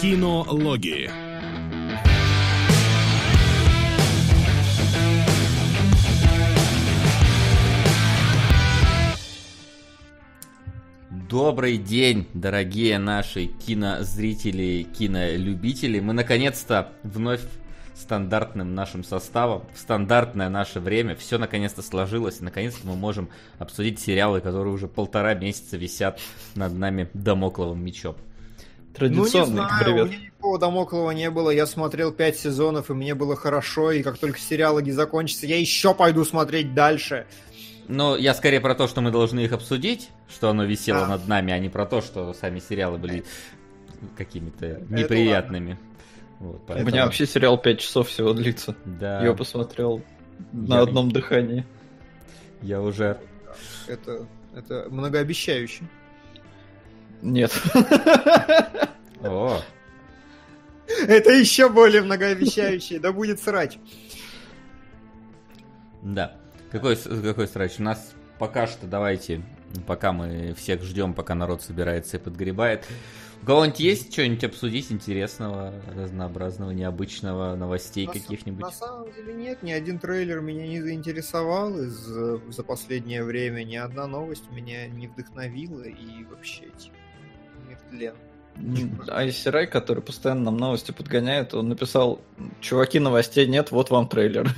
Кинологии. Добрый день, дорогие наши кинозрители, кинолюбители. Мы наконец-то вновь стандартным нашим составом, в стандартное наше время. Все наконец-то сложилось, и наконец-то мы можем обсудить сериалы, которые уже полтора месяца висят над нами домокловым мечом. Традиционный ну, не знаю, привет. У меня никакого домоклого не было. Я смотрел пять сезонов, и мне было хорошо. И как только сериалы не закончатся, я еще пойду смотреть дальше. Но я скорее про то, что мы должны их обсудить, что оно висело а. над нами, а не про то, что сами сериалы были какими-то неприятными. Вот, поэтому... У меня вообще сериал 5 часов всего длится. Да. Я посмотрел на я... одном дыхании. Я уже... Это, это многообещающе. Нет. О. Это еще более многообещающе. Да будет срач. Да. Какой, какой срач? У нас пока что, давайте, пока мы всех ждем, пока народ собирается и подгребает. У кого-нибудь есть что-нибудь обсудить интересного, разнообразного, необычного, новостей каких-нибудь? На самом деле нет, ни один трейлер меня не заинтересовал из, за последнее время, ни одна новость меня не вдохновила и вообще, типа, тлен. Айси Рай, который постоянно нам новости подгоняет, он написал, чуваки, новостей нет, вот вам трейлер.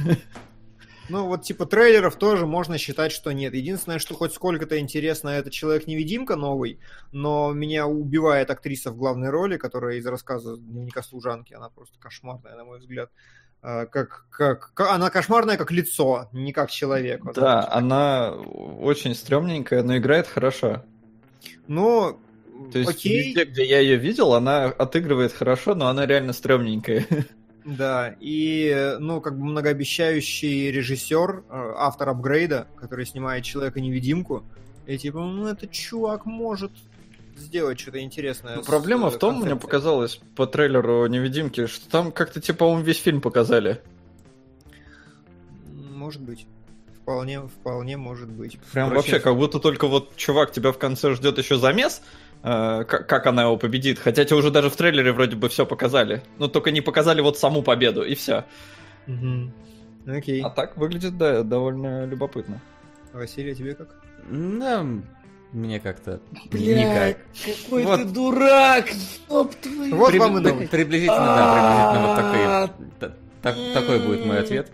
Ну, вот типа трейлеров тоже можно считать, что нет. Единственное, что хоть сколько-то интересно, это Человек-невидимка новый, но меня убивает актриса в главной роли, которая из рассказа дневника служанки. Она просто кошмарная, на мой взгляд. А, как, как, как, она кошмарная как лицо, не как человек. Вот да, она очень стрёмненькая, но играет хорошо. Ну, то есть окей. везде, где я ее видел, она отыгрывает хорошо, но она реально стрёмненькая. Да, и, ну, как бы многообещающий режиссер, э, автор апгрейда, который снимает Человека-невидимку, и типа, ну, этот чувак может сделать что-то интересное. Ну, проблема в том, концепцией. мне показалось по трейлеру невидимки, что там как-то типа по весь фильм показали. Может быть. Вполне, вполне может быть. Прям Впрочем, вообще, как будто только вот чувак тебя в конце ждет еще замес, как, как она его победит. Хотя тебе уже даже в трейлере вроде бы все показали. Но только не показали вот саму победу, и все. Угу. Окей. А так выглядит, да, довольно любопытно. Василий, а тебе как? Да, мне как-то никак. какой вот. ты дурак! Стоп твою! Вот вам и новость. Приблизительно, да, приблизительно вот такой, так, такой будет мой ответ.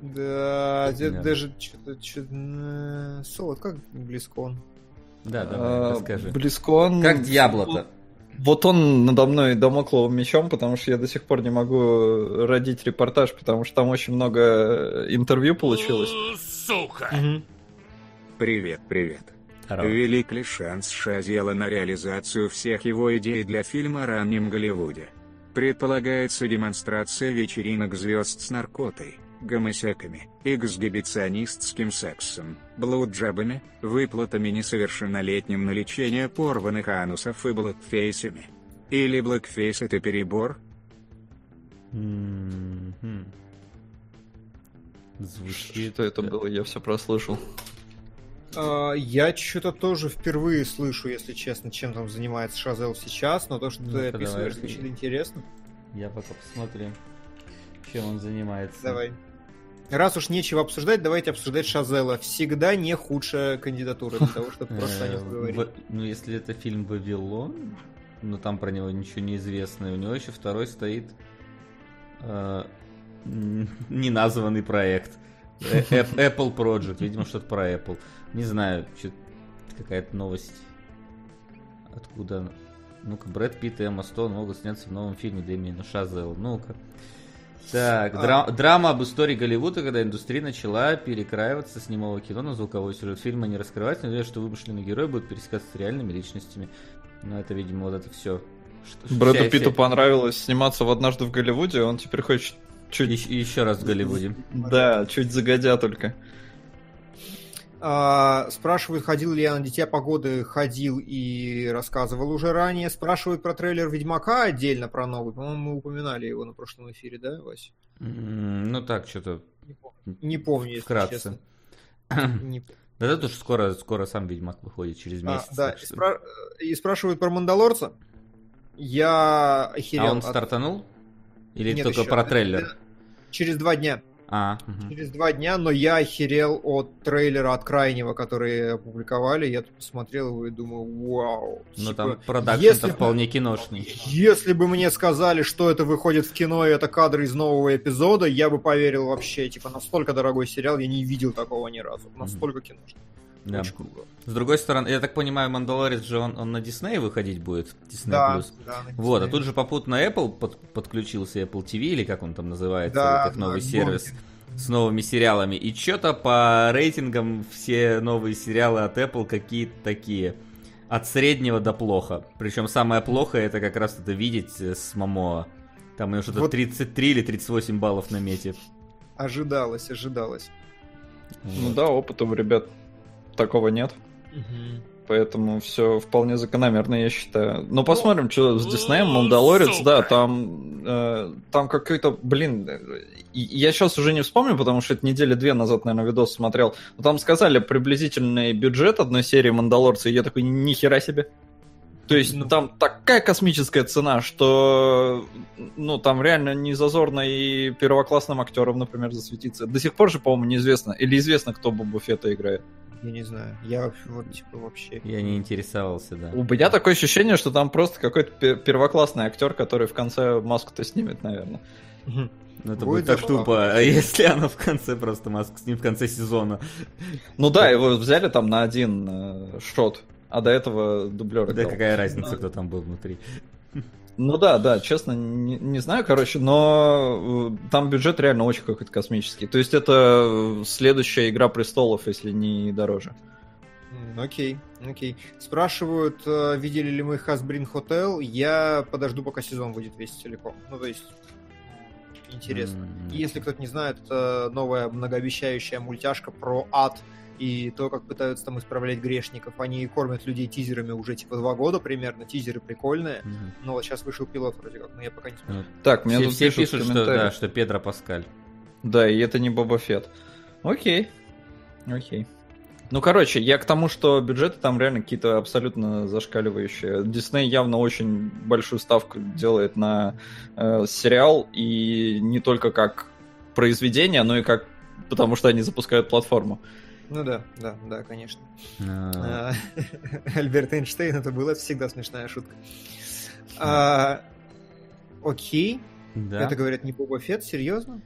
Да, даже что-то... Что Солод, как Близкон? Да, давай, а, расскажи. Близкон... Как Дьябло-то? Вот он надо мной домокловым мечом, потому что я до сих пор не могу родить репортаж, потому что там очень много интервью получилось. Сука! Привет, привет. Здорово. Велик ли шанс Шазела на реализацию всех его идей для фильма о раннем Голливуде? Предполагается демонстрация вечеринок звезд с наркотой гомосеками, эксгибиционистским сексом, блуджабами, выплатами несовершеннолетним на лечение порванных анусов и блэкфейсами. Или блэкфейс это перебор? Звучит. Что это было? Я все прослышал. Uh, я что-то тоже впервые слышу, если честно, чем там занимается Шазел сейчас, но то, что ну ты описываешь, звучит интересно. Я пока посмотрю чем он занимается. Давай. Раз уж нечего обсуждать, давайте обсуждать Шазела. Всегда не худшая кандидатура для того, чтобы просто о нем говорить. Ну, если это фильм «Вавилон», но там про него ничего не известно, у него еще второй стоит э, неназванный проект. Э, Apple Project, видимо, что-то про Apple. Не знаю, какая-то новость. Откуда? Ну-ка, Брэд Питт и Эмма Стоун могут сняться в новом фильме Дэмиена Шазел. Ну-ка. Так, а... дра- драма об истории Голливуда, когда индустрия начала перекраиваться с немого кино на звуковой сюжет фильма не раскрывать, но что вымышленные герои будут пересекаться с реальными личностями. Но это, видимо, вот это все. Что, Брэду вся, Питту вся... понравилось сниматься в «Однажды в Голливуде», он теперь хочет чуть... Еще, еще раз в Голливуде. Да, чуть загодя только. А, спрашивают, ходил ли я на Дитя Погоды, ходил и рассказывал уже ранее. Спрашивают про трейлер Ведьмака отдельно, про новый. По-моему, мы упоминали его на прошлом эфире, да, Вась? Ну так, что-то... Не помню, не помню если Вкратце. честно. Да это тоже скоро, скоро сам Ведьмак выходит через а, месяц. А, да, и, спра... и спрашивают про Мандалорца. Я охерел. А он от... стартанул? Или Нет, только еще. про трейлер? Через два дня. А, угу. Через два дня, но я охерел от трейлера от крайнего, который опубликовали. Я посмотрел его и думаю, вау. Ну типа, там продакшн вполне киношный. Если бы мне сказали, что это выходит в кино и это кадры из нового эпизода, я бы поверил вообще. Типа, настолько дорогой сериал, я не видел такого ни разу. Настолько угу. киношный. Да. Очень круто. С другой стороны, я так понимаю, Мандалорец же он, он на Дисней выходить будет, Disney да, Да, вот, а тут же попутно Apple под, подключился, Apple TV, или как он там называется, да, как новый да, сервис гонки. с новыми сериалами. И что-то по рейтингам все новые сериалы от Apple какие-то такие. От среднего до плохо. Причем самое плохое это как раз это видеть с Мамоа. Там у него что-то вот... 33 или 38 баллов на мете. Ожидалось, ожидалось. Ну да, опыта у ребят такого нет. Угу. Поэтому все вполне закономерно, я считаю. Но посмотрим, что с Диснеем, Мандалорец, да, там, э, там какой-то, блин, я сейчас уже не вспомню, потому что это недели две назад, наверное, видос смотрел. Но там сказали приблизительный бюджет одной серии Мандалорца, и я такой, ни хера себе. То есть ну, там такая космическая цена, что ну там реально не зазорно и первоклассным актерам, например, засветиться. До сих пор же, по-моему, неизвестно. Или известно, кто Боба Фетта играет. Я не знаю. Я вот типа вообще. Я не интересовался, да. У меня такое ощущение, что там просто какой-то первоклассный актер, который в конце маску-то снимет, наверное. Ну, это будет, будет так тупо, а если она в конце просто маску с ним в конце сезона. Ну да, его взяли там на один э, шот, а до этого дублер. Да какая разница, кто там был внутри. Ну да, да, честно, не, не знаю, короче, но э, там бюджет реально очень какой-то космический. То есть это следующая Игра Престолов, если не дороже. Окей, окей. Спрашивают, э, видели ли мы Hasbrin Hotel. Я подожду, пока сезон выйдет весь целиком. Ну, то есть, интересно. Mm-hmm. Если кто-то не знает, это новая многообещающая мультяшка про ад и то, как пытаются там исправлять грешников. Они кормят людей тизерами уже типа два года примерно, тизеры прикольные, mm-hmm. но вот сейчас вышел пилот вроде как, но я пока не смотрю. Так, мне все, тут все пишут, что, да, что Педро Паскаль. Да, и это не Боба Фет. Окей, окей. Ну, короче, я к тому, что бюджеты там реально какие-то абсолютно зашкаливающие. Дисней явно очень большую ставку делает на э, сериал, и не только как произведение, но и как потому что они запускают платформу. Ну да, да, да, конечно. А. Альберт Эйнштейн это была всегда смешная шутка. А, окей. Да. Это говорят не Боба Фетт, серьезно?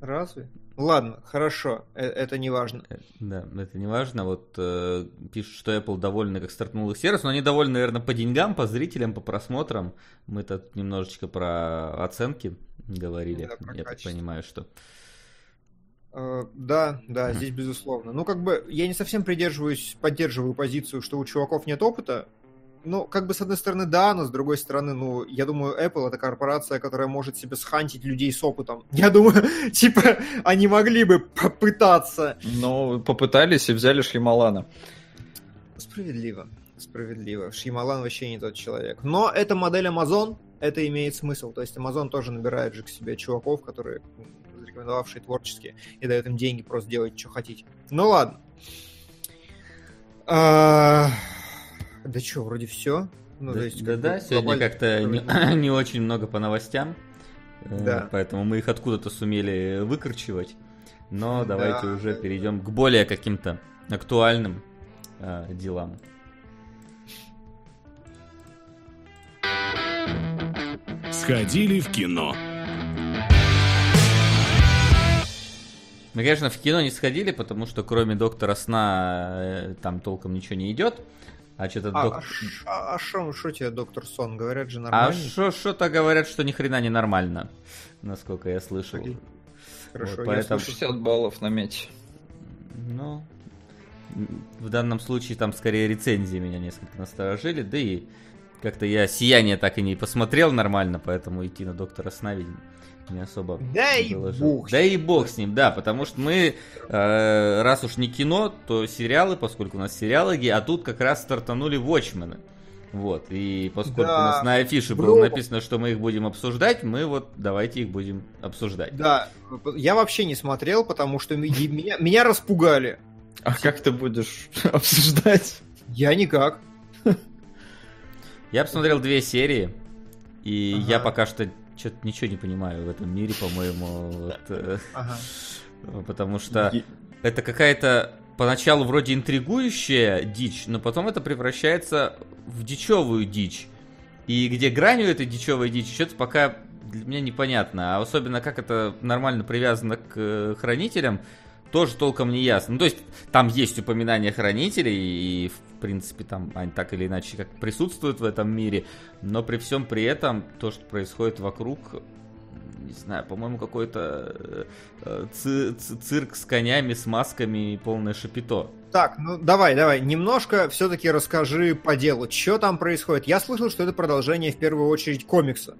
Разве? Ладно, хорошо, э, это не важно. Э, да, это не важно. Вот э, пишут, что Apple довольны, как стартнул их сервис, но они довольны, наверное, по деньгам, по зрителям, по просмотрам. Мы тут немножечко про оценки говорили. Да, Я так понимаю, что да, да, здесь безусловно. Ну, как бы, я не совсем придерживаюсь, поддерживаю позицию, что у чуваков нет опыта. Ну, как бы, с одной стороны, да, но с другой стороны, ну, я думаю, Apple это корпорация, которая может себе схантить людей с опытом. Я думаю, типа, они могли бы попытаться. Ну, попытались и взяли Шьямалана. Справедливо, справедливо. Шьямалан вообще не тот человек. Но это модель Amazon, это имеет смысл. То есть Amazon тоже набирает же к себе чуваков, которые зарекомендовавшие творчески, и дает им деньги просто делать, что хотите. Ну ладно. А... Да что, вроде все. Ну, да, есть, да, да, сегодня как-то не, не очень много по новостям, э, да. поэтому мы их откуда-то сумели выкручивать. Но давайте да. уже перейдем к более каким-то актуальным э, делам. Сходили в кино. Мы, конечно, в кино не сходили, потому что кроме Доктора Сна э, там толком ничего не идет. А что-то а, док... а, а шо, шо тебе Доктор Сон? Говорят же нормально. А что-то говорят, что ни хрена не нормально, насколько я слышал. Хорошо, вот, поэтому... 60 баллов на меч. Ну, в данном случае там скорее рецензии меня несколько насторожили, да и как-то я «Сияние» так и не посмотрел нормально, поэтому идти на Доктора Сна, видимо, не особо Да и бог. Да и бог с ним, да, потому что мы, э, раз уж не кино, то сериалы, поскольку у нас сериалоги, а тут как раз стартанули Watchmen. Вот, и поскольку да. у нас на афише Бро. было написано, что мы их будем обсуждать, мы вот давайте их будем обсуждать. Да, я вообще не смотрел, потому что меня, меня распугали. А как ты будешь обсуждать? Я никак. Я посмотрел две серии. И ага. я пока что что-то ничего не понимаю в этом мире, по-моему. Вот, э, ага. Потому что это какая-то поначалу вроде интригующая дичь, но потом это превращается в дичевую дичь. И где грань у этой дичевой дичи, что-то пока для меня непонятно. А особенно как это нормально привязано к э, хранителям, тоже толком не ясно. Ну, то есть, там есть упоминания хранителей, и, в принципе, там они так или иначе как присутствуют в этом мире, но при всем при этом, то, что происходит вокруг, не знаю, по-моему, какой-то э, цирк с конями, с масками и полное шапито. Так, ну давай, давай, немножко все-таки расскажи по делу, что там происходит. Я слышал, что это продолжение в первую очередь комикса.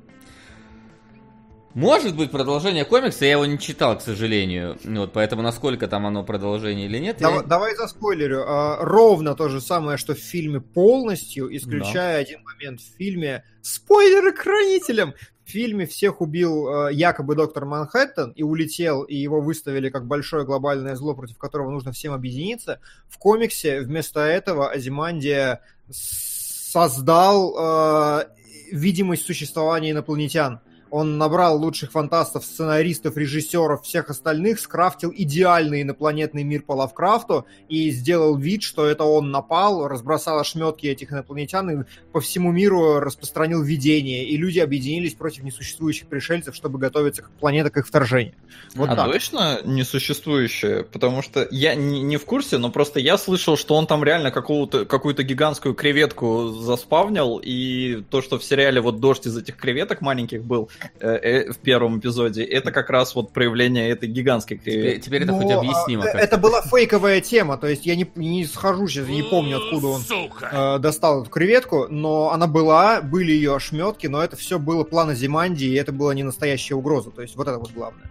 Может быть продолжение комикса, я его не читал, к сожалению. Вот, поэтому насколько там оно продолжение или нет. Давай, я... давай за спойлерю. А, ровно то же самое, что в фильме полностью, исключая да. один момент в фильме. Спойлеры к хранителям! В фильме всех убил э, якобы доктор Манхэттен и улетел, и его выставили как большое глобальное зло, против которого нужно всем объединиться. В комиксе вместо этого Азимандия создал э, видимость существования инопланетян он набрал лучших фантастов, сценаристов, режиссеров, всех остальных, скрафтил идеальный инопланетный мир по Лавкрафту и сделал вид, что это он напал, разбросал ошметки этих инопланетян и по всему миру распространил видение. И люди объединились против несуществующих пришельцев, чтобы готовиться к планете к их вторжению. Вот а так. точно несуществующее? Потому что я не, не в курсе, но просто я слышал, что он там реально какую-то какую-то гигантскую креветку заспавнил, и то, что в сериале вот дождь из этих креветок маленьких был, в первом эпизоде, это как раз вот проявление этой гигантской креветки. Теперь, теперь это ну, хоть объяснимо. А, это была фейковая тема, то есть я не, не схожу сейчас, не помню, откуда он э, достал эту креветку, но она была, были ее ошметки, но это все было план Зиманди, и это была не настоящая угроза, то есть вот это вот главное.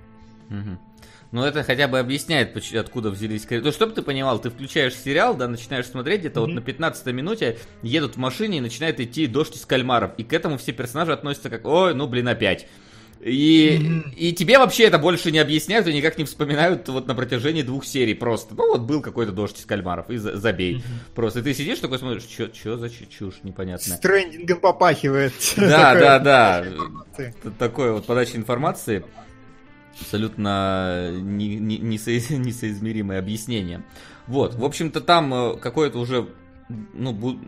Угу. Ну, это хотя бы объясняет, откуда взялись кредиты. То, чтобы ты понимал, ты включаешь сериал, да, начинаешь смотреть, где-то mm-hmm. вот на 15 минуте едут в машине и начинает идти дождь из кальмаров. И к этому все персонажи относятся как, ой, ну, блин, опять. И, mm-hmm. и тебе вообще это больше не объясняют и никак не вспоминают вот на протяжении двух серий просто. Ну вот был какой-то дождь из кальмаров, и за, забей. Mm-hmm. Просто и ты сидишь такой смотришь, что за чушь непонятная. С трендингом попахивает. Да, да, да. Такой вот подача информации абсолютно не, не, несоизмеримое объяснение. Вот, в общем-то, там э, какое-то уже ну, бу-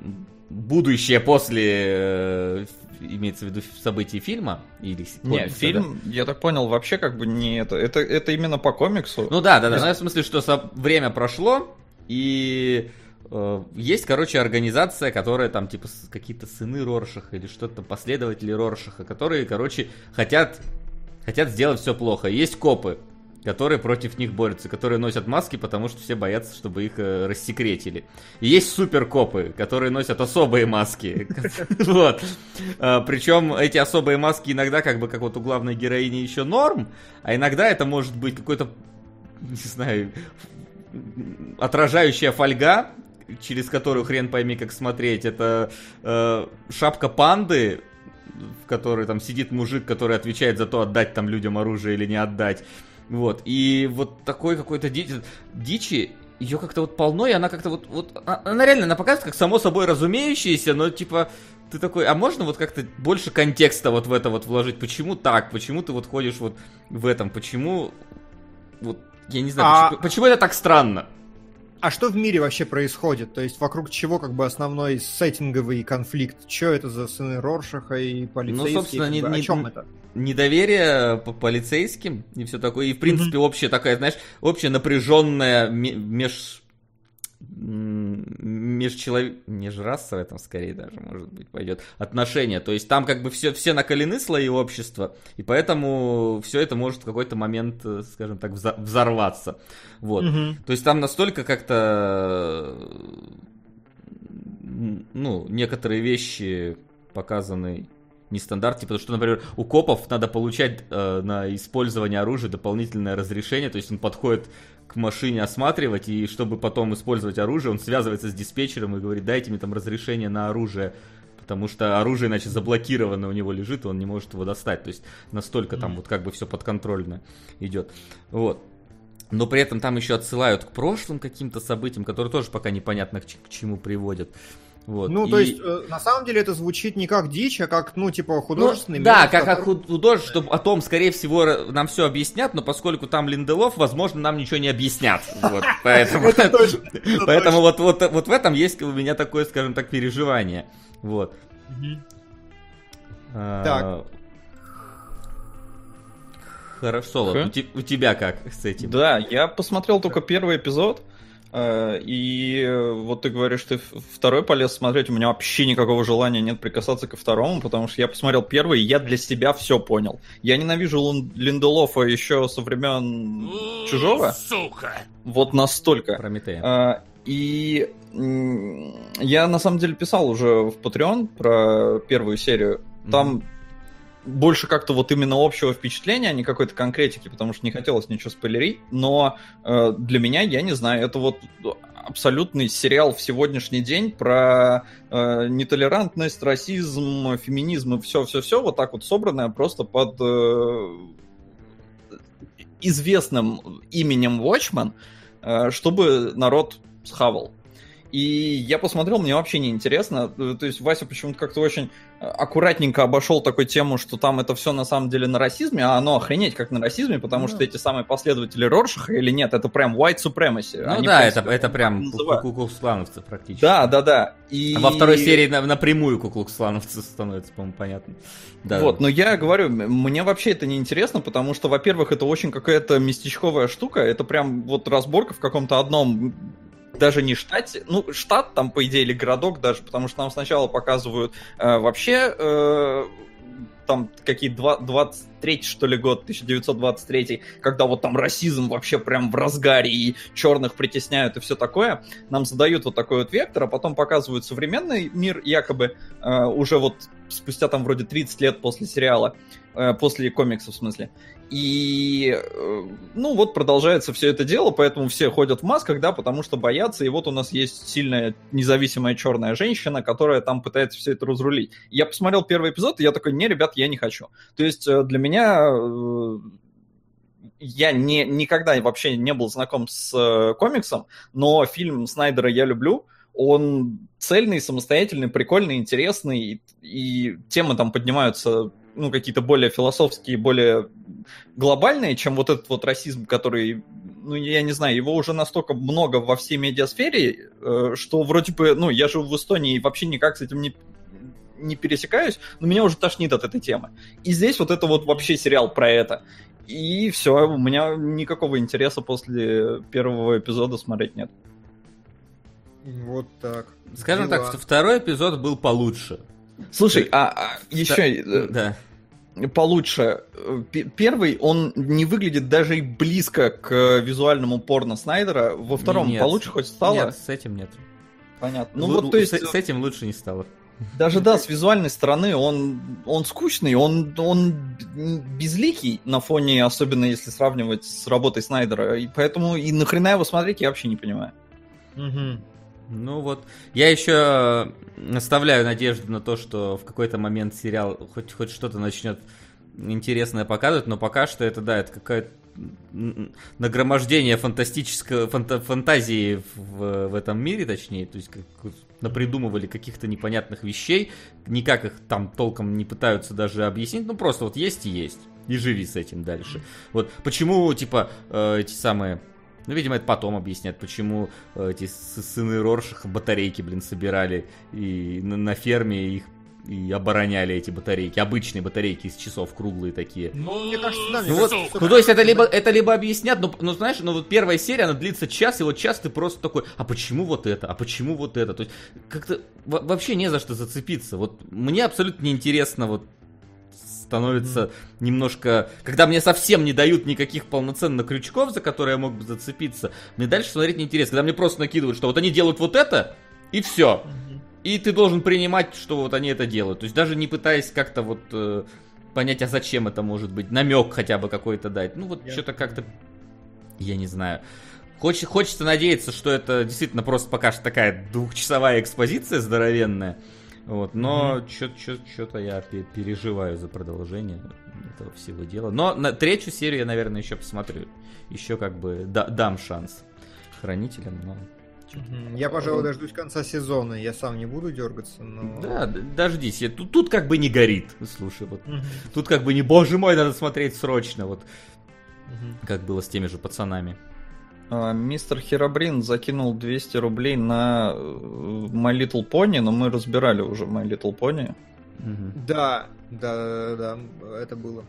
будущее после э, имеется в виду событий фильма или комикса, Нет, фильм, да? я так понял, вообще как бы не это. Это, это именно по комиксу. Ну да, да, да. Ну, в смысле, что со... время прошло, и э, есть, короче, организация, которая там, типа, какие-то сыны Роршаха или что-то, последователи Роршаха, которые, короче, хотят хотят сделать все плохо. Есть копы, которые против них борются, которые носят маски, потому что все боятся, чтобы их э, рассекретили. И есть суперкопы, которые носят особые маски. Вот. А, Причем эти особые маски иногда, как бы, как вот у главной героини еще норм, а иногда это может быть какой-то, не знаю, отражающая фольга, через которую хрен пойми как смотреть. Это э, шапка панды, в которой там сидит мужик, который отвечает за то, отдать там людям оружие или не отдать. Вот. И вот такой какой-то дичи, дичи ее как-то вот полно, и она как-то вот, вот, а, она реально, она показывает как само собой разумеющееся, но типа, ты такой, а можно вот как-то больше контекста вот в это вот вложить? Почему так? Почему ты вот ходишь вот в этом? Почему, вот, я не знаю, а... почему, почему это так странно? А что в мире вообще происходит? То есть вокруг чего как бы основной сеттинговый конфликт? Что это за сыны Роршаха и полицейские? Ну, собственно, не, не, о чем это? Недоверие по полицейским и все такое. И, в принципе, mm-hmm. общая такая, знаешь, общая напряженная меж межчеловек... межрасовое там скорее даже, может быть, пойдет, отношения. То есть там как бы все, все накалены слои общества, и поэтому все это может в какой-то момент, э, скажем так, взорваться. Вот. Угу. То есть там настолько как-то ну, некоторые вещи показаны нестандартные, потому что, например, у копов надо получать э, на использование оружия дополнительное разрешение, то есть он подходит к машине осматривать, и чтобы потом использовать оружие, он связывается с диспетчером и говорит, дайте мне там разрешение на оружие, потому что оружие иначе заблокировано у него лежит, и он не может его достать. То есть настолько там вот как бы все подконтрольно идет. Вот. Но при этом там еще отсылают к прошлым каким-то событиям, которые тоже пока непонятно к, к чему приводят. Вот. Ну, и... то есть, э, на самом деле это звучит не как дичь, а как, ну, типа, художественный ну, Да, как, который... как художественный, чтобы о том, скорее всего, нам все объяснят, но поскольку там Линделов, возможно, нам ничего не объяснят. Вот, поэтому поэтому вот, вот, вот в этом есть у меня такое, скажем так, переживание. Вот. А, так. Хорошо, у тебя как с этим? Да, я посмотрел только первый эпизод. Э, и вот ты говоришь, ты второй полез смотреть, у меня вообще никакого желания нет прикасаться ко второму, потому что я посмотрел первый, и я для себя все понял. Я ненавижу Линделофа еще со времен Чужого. Сука! Вот настолько. Прометея. Э, и я на самом деле писал уже в Patreon про первую серию. Там mm-hmm больше как-то вот именно общего впечатления, а не какой-то конкретики, потому что не хотелось ничего спойлерить, но э, для меня, я не знаю, это вот абсолютный сериал в сегодняшний день про э, нетолерантность, расизм, феминизм и все-все-все, вот так вот собранное просто под э, известным именем Watchmen, э, чтобы народ схавал. И я посмотрел, мне вообще не интересно. То есть Вася почему-то как-то очень аккуратненько обошел такую тему, что там это все на самом деле на расизме, а оно охренеть как на расизме, потому что эти самые последователи Роршаха или нет, это прям white supremacy. Ну Они да, это, это прям куклукс-клановцы практически. Да, да, да. И... А во второй серии на, напрямую куклукс-клановцы становится, по-моему, понятно. Да. Вот, но я говорю, мне вообще это не интересно, потому что, во-первых, это очень какая-то местечковая штука, это прям вот разборка в каком-то одном даже не штате, ну, штат там, по идее, или городок даже, потому что нам сначала показывают э, вообще э, там какие 23 что ли год, 1923, когда вот там расизм вообще прям в разгаре и черных притесняют и все такое, нам задают вот такой вот вектор, а потом показывают современный мир, якобы э, уже вот спустя там вроде 30 лет после сериала, э, после комиксов в смысле. И, э, ну, вот продолжается все это дело, поэтому все ходят в масках, да, потому что боятся, и вот у нас есть сильная независимая черная женщина, которая там пытается все это разрулить. Я посмотрел первый эпизод, и я такой, не, ребят, я не хочу. То есть э, для меня э, я не, никогда вообще не был знаком с комиксом, но фильм Снайдера я люблю, он цельный, самостоятельный, прикольный, интересный, и, и темы там поднимаются ну, какие-то более философские, более глобальные, чем вот этот вот расизм, который, ну, я не знаю, его уже настолько много во всей медиасфере, э, что вроде бы, ну, я живу в Эстонии и вообще никак с этим не, не пересекаюсь, но меня уже тошнит от этой темы. И здесь вот это вот вообще сериал про это. И все, у меня никакого интереса после первого эпизода смотреть нет. Вот так. Скажем Дела. так, что второй эпизод был получше. Слушай, а, а еще да. получше. Первый, он не выглядит даже и близко к визуальному порно Снайдера. Во втором нет, получше хоть стало? Нет, с этим нет. Понятно. Ну, Л- вот, то есть... С, с этим лучше не стало. Даже да, с визуальной стороны он, он скучный, он, он безликий на фоне, особенно если сравнивать с работой Снайдера. И поэтому и нахрена его смотреть, я вообще не понимаю. Угу. Ну вот, я еще оставляю надежду на то, что в какой-то момент сериал хоть, хоть что-то начнет интересное показывать, но пока что это, да, это какая-то нагромождение фантастической фанта, фантазии в, в этом мире, точнее, то есть как, напридумывали каких-то непонятных вещей, никак их там толком не пытаются даже объяснить, ну просто вот есть и есть, и живи с этим дальше. Вот почему, типа, э, эти самые ну, видимо, это потом объяснят, почему э, эти сыны Роршаха батарейки, блин, собирали и на, на ферме их и обороняли эти батарейки, обычные батарейки из часов, круглые такие. Ну, мне кажется, да, ну, вот, ну, то есть это либо, это либо объяснят, но, ну, знаешь, ну, вот первая серия, она длится час, и вот час ты просто такой, а почему вот это, а почему вот это? То есть как-то вообще не за что зацепиться. Вот мне абсолютно неинтересно вот становится mm-hmm. немножко... Когда мне совсем не дают никаких полноценных крючков, за которые я мог бы зацепиться, мне дальше смотреть неинтересно. Когда мне просто накидывают, что вот они делают вот это, и все. Mm-hmm. И ты должен принимать, что вот они это делают. То есть даже не пытаясь как-то вот э, понять, а зачем это может быть, намек хотя бы какой-то дать. Ну вот yeah. что-то как-то, я не знаю. Хоч, хочется надеяться, что это действительно просто пока что такая двухчасовая экспозиция здоровенная. Вот, но mm-hmm. что-то я переживаю за продолжение этого всего дела. Но на третью серию я, наверное, еще посмотрю. Еще как бы да, дам шанс хранителям, но Я, пожалуй, дождусь конца сезона. Я сам не буду дергаться, но... Да, дождись. Тут, тут как бы не горит. Слушай, вот. Тут как бы не, боже мой, надо смотреть срочно. Вот. Как было с теми же пацанами. А, мистер Херобрин закинул 200 рублей на э, My Little Pony, но мы разбирали уже My Little Pony. Да, да, да, да, это было.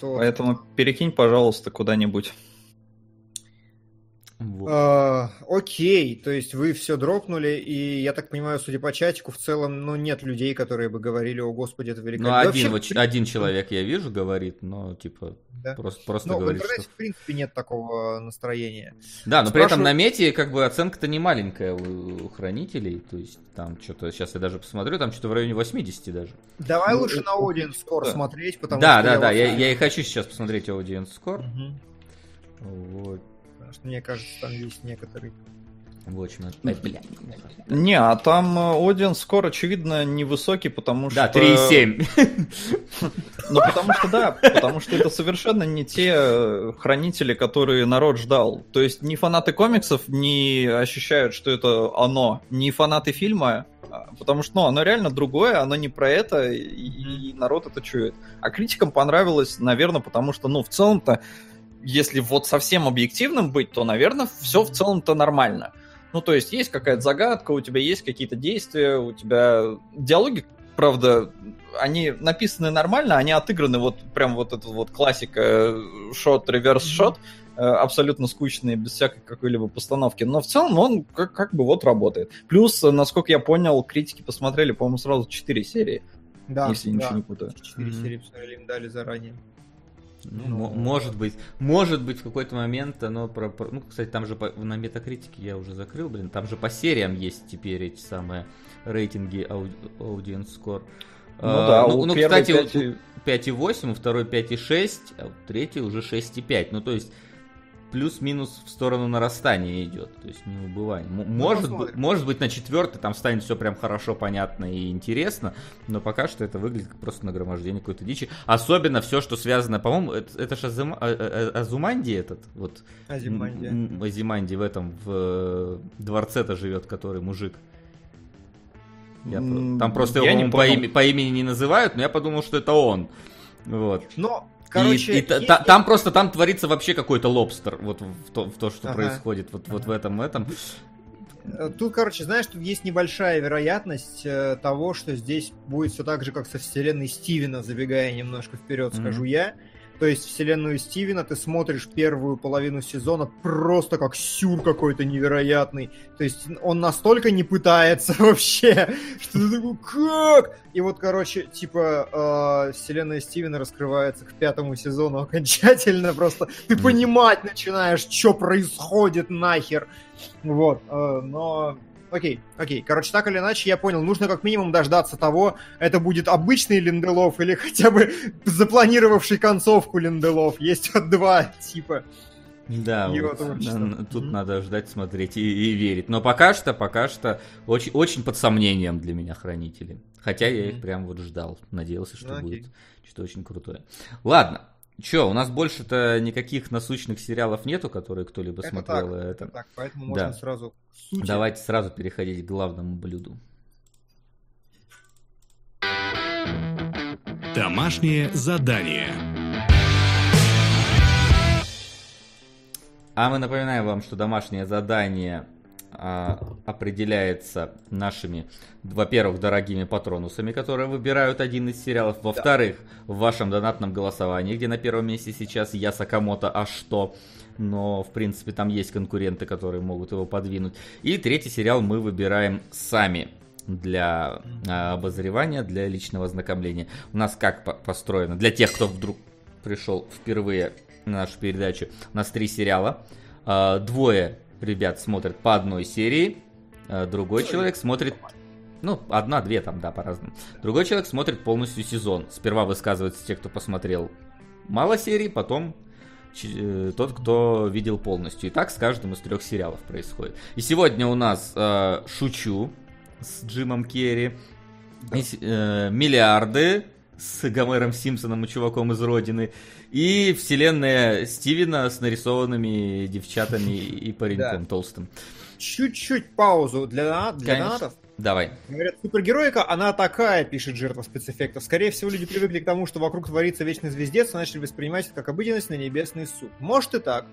Поэтому перекинь, пожалуйста, куда-нибудь. Вот. А, окей, то есть вы все дропнули, и я так понимаю, судя по чатику, в целом, ну, нет людей, которые бы говорили, о господи, это великолепно. Ну, один, вообще... один человек я вижу говорит, но, типа, да? просто, просто но говорит, в интернете, что... в принципе, нет такого настроения. Да, но Спрашиваю... при этом на мете, как бы, оценка-то не маленькая у, у хранителей, то есть там что-то, сейчас я даже посмотрю, там что-то в районе 80 даже. Давай ну, лучше на Audience Score да. смотреть, потому да, что... Да, да, да, я, я и хочу сейчас посмотреть Audience Score. Угу. Вот потому что мне кажется, там есть некоторые Watchmen. Не, а там Один скоро, очевидно, невысокий, потому что... Да, 3,7. Ну, потому что, да, потому что это совершенно не те э, хранители, которые народ ждал. То есть ни фанаты комиксов не ощущают, что это оно, ни фанаты фильма, а, потому что, ну, оно реально другое, оно не про это, и, и народ это чует. А критикам понравилось, наверное, потому что, ну, в целом-то если вот совсем объективным быть, то, наверное, все в целом-то нормально. Ну, то есть есть какая-то загадка, у тебя есть какие-то действия, у тебя диалоги, правда, они написаны нормально, они отыграны вот прям вот эта вот классика шот, реверс шот, абсолютно скучные, без всякой какой-либо постановки. Но в целом он как, как бы вот работает. Плюс, насколько я понял, критики посмотрели, по-моему, сразу 4 серии. Да, если да. ничего не путаю. 4 mm-hmm. серии посмотрели, им дали заранее. Ну, ну, может быть, может быть в какой-то момент оно про, про ну, кстати, там же по, на метакритике я уже закрыл, блин, там же по сериям есть теперь эти самые рейтинги ауди, Audience Score. Ну а, да, ну, ну кстати, 5... 5,8, у второй 5,6, а у третий уже 6,5. Ну, то есть плюс-минус в сторону нарастания идет. То есть не убывание. Ну, может, быть, может быть, на четвертый там станет все прям хорошо, понятно и интересно, но пока что это выглядит как просто нагромождение какой-то дичи. Особенно все, что связано, по-моему, это, это же Азум, а, а, Азуманди этот, вот. Азиманди. Азиманди в этом, в э, дворце-то живет, который мужик. Я, там просто я его по, имени, по имени не называют, но я подумал, что это он. Вот. Но Короче, и, и есть... та, там просто там творится вообще какой-то лобстер, вот в то, в то что ага. происходит, вот, ага. вот в этом этом. Э, тут, короче, знаешь, тут есть небольшая вероятность э, того, что здесь будет все так же, как со вселенной Стивена, забегая немножко вперед, mm-hmm. скажу я. То есть вселенную Стивена ты смотришь первую половину сезона просто как сюр какой-то невероятный. То есть он настолько не пытается вообще, что ты такой, как? И вот, короче, типа, э, вселенная Стивена раскрывается к пятому сезону окончательно. Просто ты понимать начинаешь, что происходит нахер. Вот, э, но окей, окей. Короче, так или иначе, я понял, нужно как минимум дождаться того, это будет обычный Линделов или хотя бы запланировавший концовку Линделов. Есть вот два типа. Да, вот, на, тут mm-hmm. надо ждать, смотреть и, и верить. Но пока что, пока что очень, очень под сомнением для меня хранители. Хотя mm-hmm. я их прям вот ждал, надеялся, что ну, будет что-то очень крутое. Ладно, Че, у нас больше-то никаких насущных сериалов нету, которые кто-либо это смотрел. Так, это так, поэтому да. можно сразу к сути. Давайте сразу переходить к главному блюду. Домашнее задание. А мы напоминаем вам, что домашнее задание определяется нашими, во-первых, дорогими патронусами, которые выбирают один из сериалов, во-вторых, в вашем донатном голосовании, где на первом месте сейчас я Сакамото, а что? Но, в принципе, там есть конкуренты, которые могут его подвинуть. И третий сериал мы выбираем сами для а, обозревания, для личного ознакомления. У нас как по построено? Для тех, кто вдруг пришел впервые на нашу передачу, у нас три сериала. А, двое ребят смотрят по одной серии, а другой человек смотрит ну, одна-две там, да, по-разному. Другой человек смотрит полностью сезон. Сперва высказываются те, кто посмотрел мало серий, потом э, тот, кто видел полностью. И так с каждым из трех сериалов происходит. И сегодня у нас э, «Шучу» с Джимом Керри, да. и, э, «Миллиарды» с Гомером Симпсоном и чуваком из Родины, и вселенная Стивена с нарисованными девчатами и пареньком толстым. чуть-чуть паузу для, для донатов. Давай. Говорят, супергероика, она такая, пишет жертва спецэффектов. Скорее всего, люди привыкли к тому, что вокруг творится вечный звездец, и начали воспринимать это как обыденность на небесный суд. Может и так,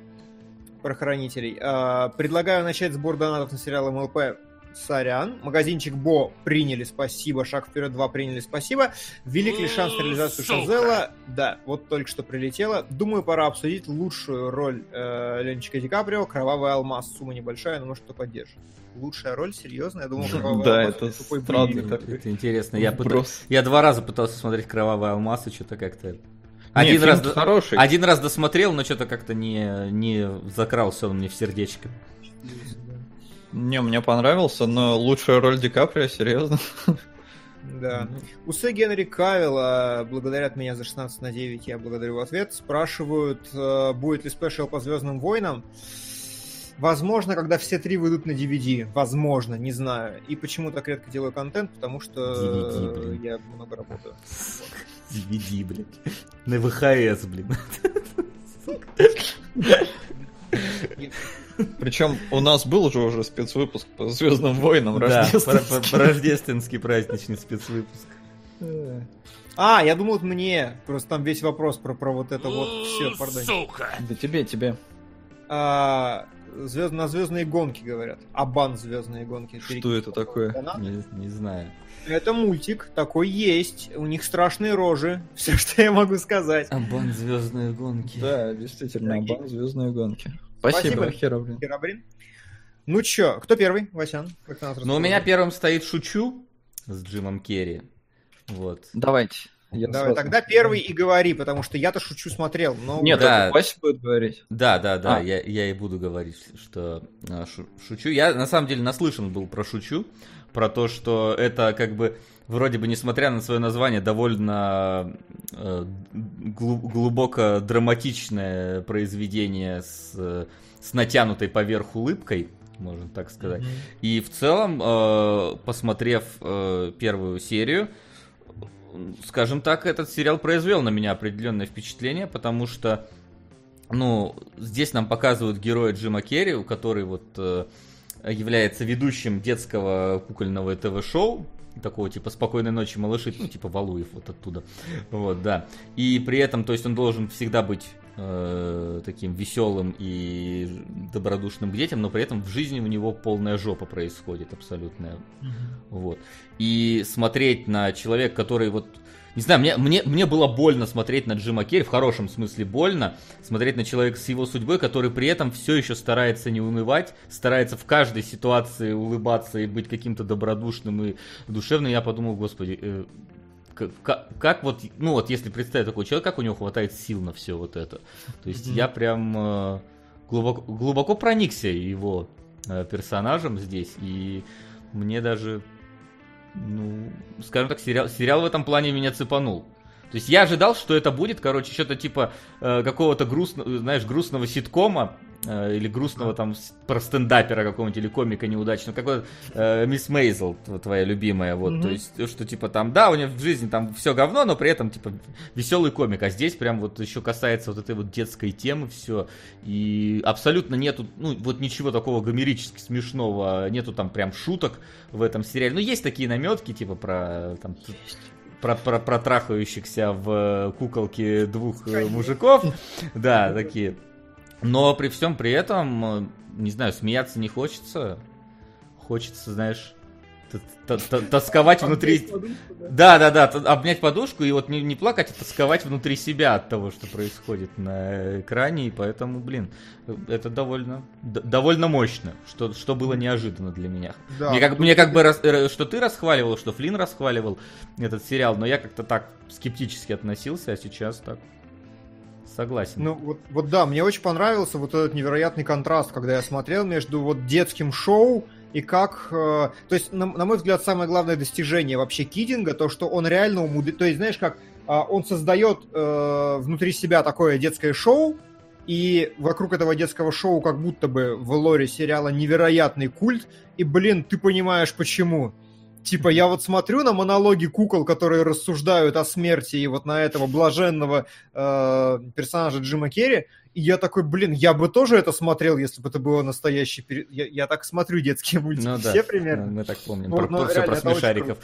про хранителей. А, предлагаю начать сбор донатов на сериал МЛП Сорян. Магазинчик Бо приняли, спасибо. Шаг вперед 2 приняли, спасибо. Велик ли шанс на реализацию Шазела? Да, вот только что прилетело. Думаю, пора обсудить лучшую роль э, Ленчика Ди Каприо. Кровавый алмаз. Сумма небольшая, но может кто поддержит. Лучшая роль? Серьезно? Я думал, Кровавый да, алмаз. это тупой странный Это интересно. Я, пытался, я два раза пытался смотреть Кровавый алмаз, и что-то как-то... Один, Нет, раз, хороший. один раз досмотрел, но что-то как-то не, не закрался он мне в сердечко. Не, мне понравился, но лучшая роль Ди Каприо, серьезно. Да. Усы Генри Кавилла благодарят меня за 16 на 9, я благодарю в ответ. Спрашивают, э, будет ли спешл по Звездным войнам. Возможно, когда все три выйдут на DVD. Возможно, не знаю. И почему так редко делаю контент, потому что DVD, блин. я много работаю. DVD, блин. На ВХС, блин. Причем у нас был же уже спецвыпуск по Звездным войнам рождественский. Да, рождественский праздничный спецвыпуск. А, я думал, мне. Просто там весь вопрос про, про вот это вот все, пардон. Сука! Да тебе, тебе. А, звезд, на звездные гонки говорят. Абан звездные гонки. Что это такое? Не, не знаю. Это мультик, такой есть. У них страшные рожи. Все, что я могу сказать. Абан звездные гонки. Да, действительно, Абан звездные гонки. Спасибо, Спасибо Херобрин. Херобрин. Ну чё, кто первый, Васян? ну, у меня первым стоит Шучу с Джимом Керри. Вот. Давайте. Я Давай, тогда первый и говори, потому что я-то шучу смотрел, но... Нет, да. Вася будет говорить. Да, да, да, а. я, я и буду говорить, что а, шу, шучу. Я на самом деле наслышан был про шучу, про то, что это как бы вроде бы, несмотря на свое название, довольно э, глубоко драматичное произведение с, с натянутой поверх улыбкой, можно так сказать. Mm-hmm. И в целом, э, посмотрев э, первую серию, скажем так, этот сериал произвел на меня определенное впечатление, потому что, ну, здесь нам показывают героя Джима Керри, у который вот э, является ведущим детского кукольного ТВ-шоу, такого типа «Спокойной ночи, малыши», ну, типа Валуев вот оттуда. Вот, да. И при этом, то есть он должен всегда быть э, таким веселым и добродушным к детям, но при этом в жизни у него полная жопа происходит абсолютная. Mm-hmm. Вот. И смотреть на человека, который вот не знаю, мне, мне, мне было больно смотреть на Джима Керри, в хорошем смысле больно, смотреть на человека с его судьбой, который при этом все еще старается не унывать, старается в каждой ситуации улыбаться и быть каким-то добродушным и душевным. Я подумал, господи, э, как, как вот, ну вот если представить такой человек, как у него хватает сил на все вот это. То есть mm-hmm. я прям э, глубоко, глубоко проникся его э, персонажем здесь, и мне даже ну, скажем так, сериал, сериал в этом плане меня цепанул. То есть я ожидал, что это будет, короче, что-то типа э, какого-то грустного, знаешь, грустного ситкома э, или грустного там про стендапера какого-нибудь или комика неудачного, как вот э, Мисс Мейзел, твоя любимая, вот, mm-hmm. то есть что типа там, да, у нее в жизни там все говно, но при этом типа веселый комик, а здесь прям вот еще касается вот этой вот детской темы все, и абсолютно нету, ну вот ничего такого гомерически смешного, нету там прям шуток в этом сериале, ну есть такие наметки типа про там про, про, протрахающихся в куколке двух э, мужиков. Да, такие. Но при всем при этом, э, не знаю, смеяться не хочется. Хочется, знаешь, тосковать внутри... Да, да, да, обнять подушку и вот не, не плакать, а тосковать внутри себя от того, что происходит на экране, и поэтому, блин, это довольно, довольно мощно, что, что было неожиданно для меня. Да, мне, как, мне как бы, э, что ты расхваливал, что Флин расхваливал этот сериал, но я как-то так скептически относился, а сейчас так согласен. Ну вот, вот да, мне очень понравился вот этот невероятный контраст, когда я смотрел между вот детским шоу и как... Э, то есть, на, на мой взгляд, самое главное достижение вообще Кидинга, то, что он реально умудряет... То есть, знаешь, как э, он создает э, внутри себя такое детское шоу, и вокруг этого детского шоу как будто бы в лоре сериала невероятный культ, и, блин, ты понимаешь, почему. Типа, я вот смотрю на монологи кукол, которые рассуждают о смерти, и вот на этого блаженного э, персонажа Джима Керри, И я такой, блин, я бы тоже это смотрел, если бы это было настоящий... Я, я так смотрю детские мультики, ну, да. все примерно. Мы так помним, вот, про, все про смешариков.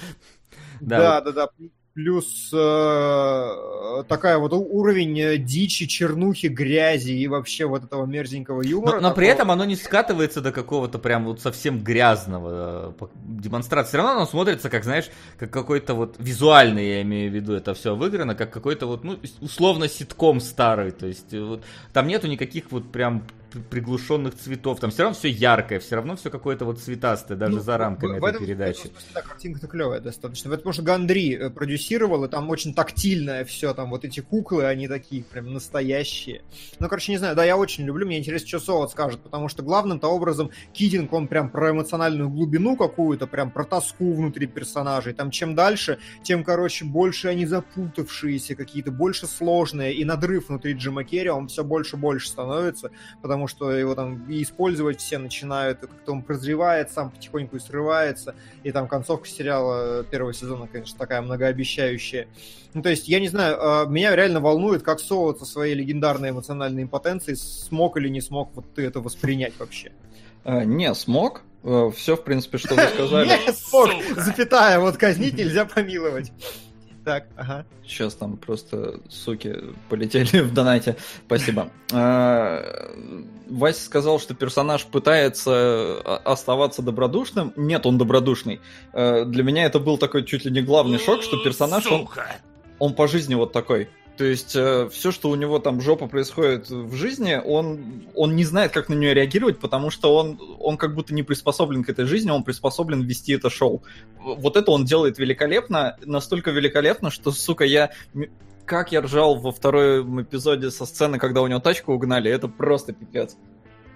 Да, да, да плюс э, такая вот уровень э, дичи, чернухи, грязи и вообще вот этого мерзенького юмора. Но, но при этом оно не скатывается до какого-то прям вот совсем грязного э, демонстрации. Все равно оно смотрится, как, знаешь, как какой-то вот визуальный, я имею в виду, это все выиграно, как какой-то вот, ну, условно ситком старый. То есть э, вот, там нету никаких вот прям приглушенных цветов. Там все равно все яркое, все равно все какое-то вот цветастое, даже ну, за рамками в, этой в этом, передачи. В да, картинка-то клевая достаточно. Потому что Гандри э, продюсировал, и там очень тактильное все, там вот эти куклы, они такие прям настоящие. Ну, короче, не знаю, да, я очень люблю, мне интересно, что Солод скажет, потому что главным-то образом Кидинг, он прям про эмоциональную глубину какую-то, прям про тоску внутри персонажей. Там чем дальше, тем, короче, больше они запутавшиеся какие-то, больше сложные, и надрыв внутри Джима Керри, он все больше и больше становится, потому потому что его там и использовать все начинают, и как-то он прозревает, сам потихоньку и срывается, и там концовка сериала первого сезона, конечно, такая многообещающая. Ну, то есть, я не знаю, а, меня реально волнует, как Солод со своей легендарной эмоциональной импотенцией смог или не смог вот ты это воспринять вообще. А, не смог. А, все, в принципе, что вы сказали. Не смог, запятая, вот казнить нельзя помиловать. Так, ага. Сейчас там просто суки полетели в донате. Спасибо. А, Вася сказал, что персонаж пытается оставаться добродушным. Нет, он добродушный. А, для меня это был такой чуть ли не главный шок, что персонаж, он, он по жизни вот такой. То есть э, все, что у него там жопа происходит в жизни, он, он не знает, как на нее реагировать, потому что он, он как будто не приспособлен к этой жизни, он приспособлен вести это шоу. Вот это он делает великолепно, настолько великолепно, что, сука, я как я ржал во втором эпизоде со сцены, когда у него тачку угнали, это просто пипец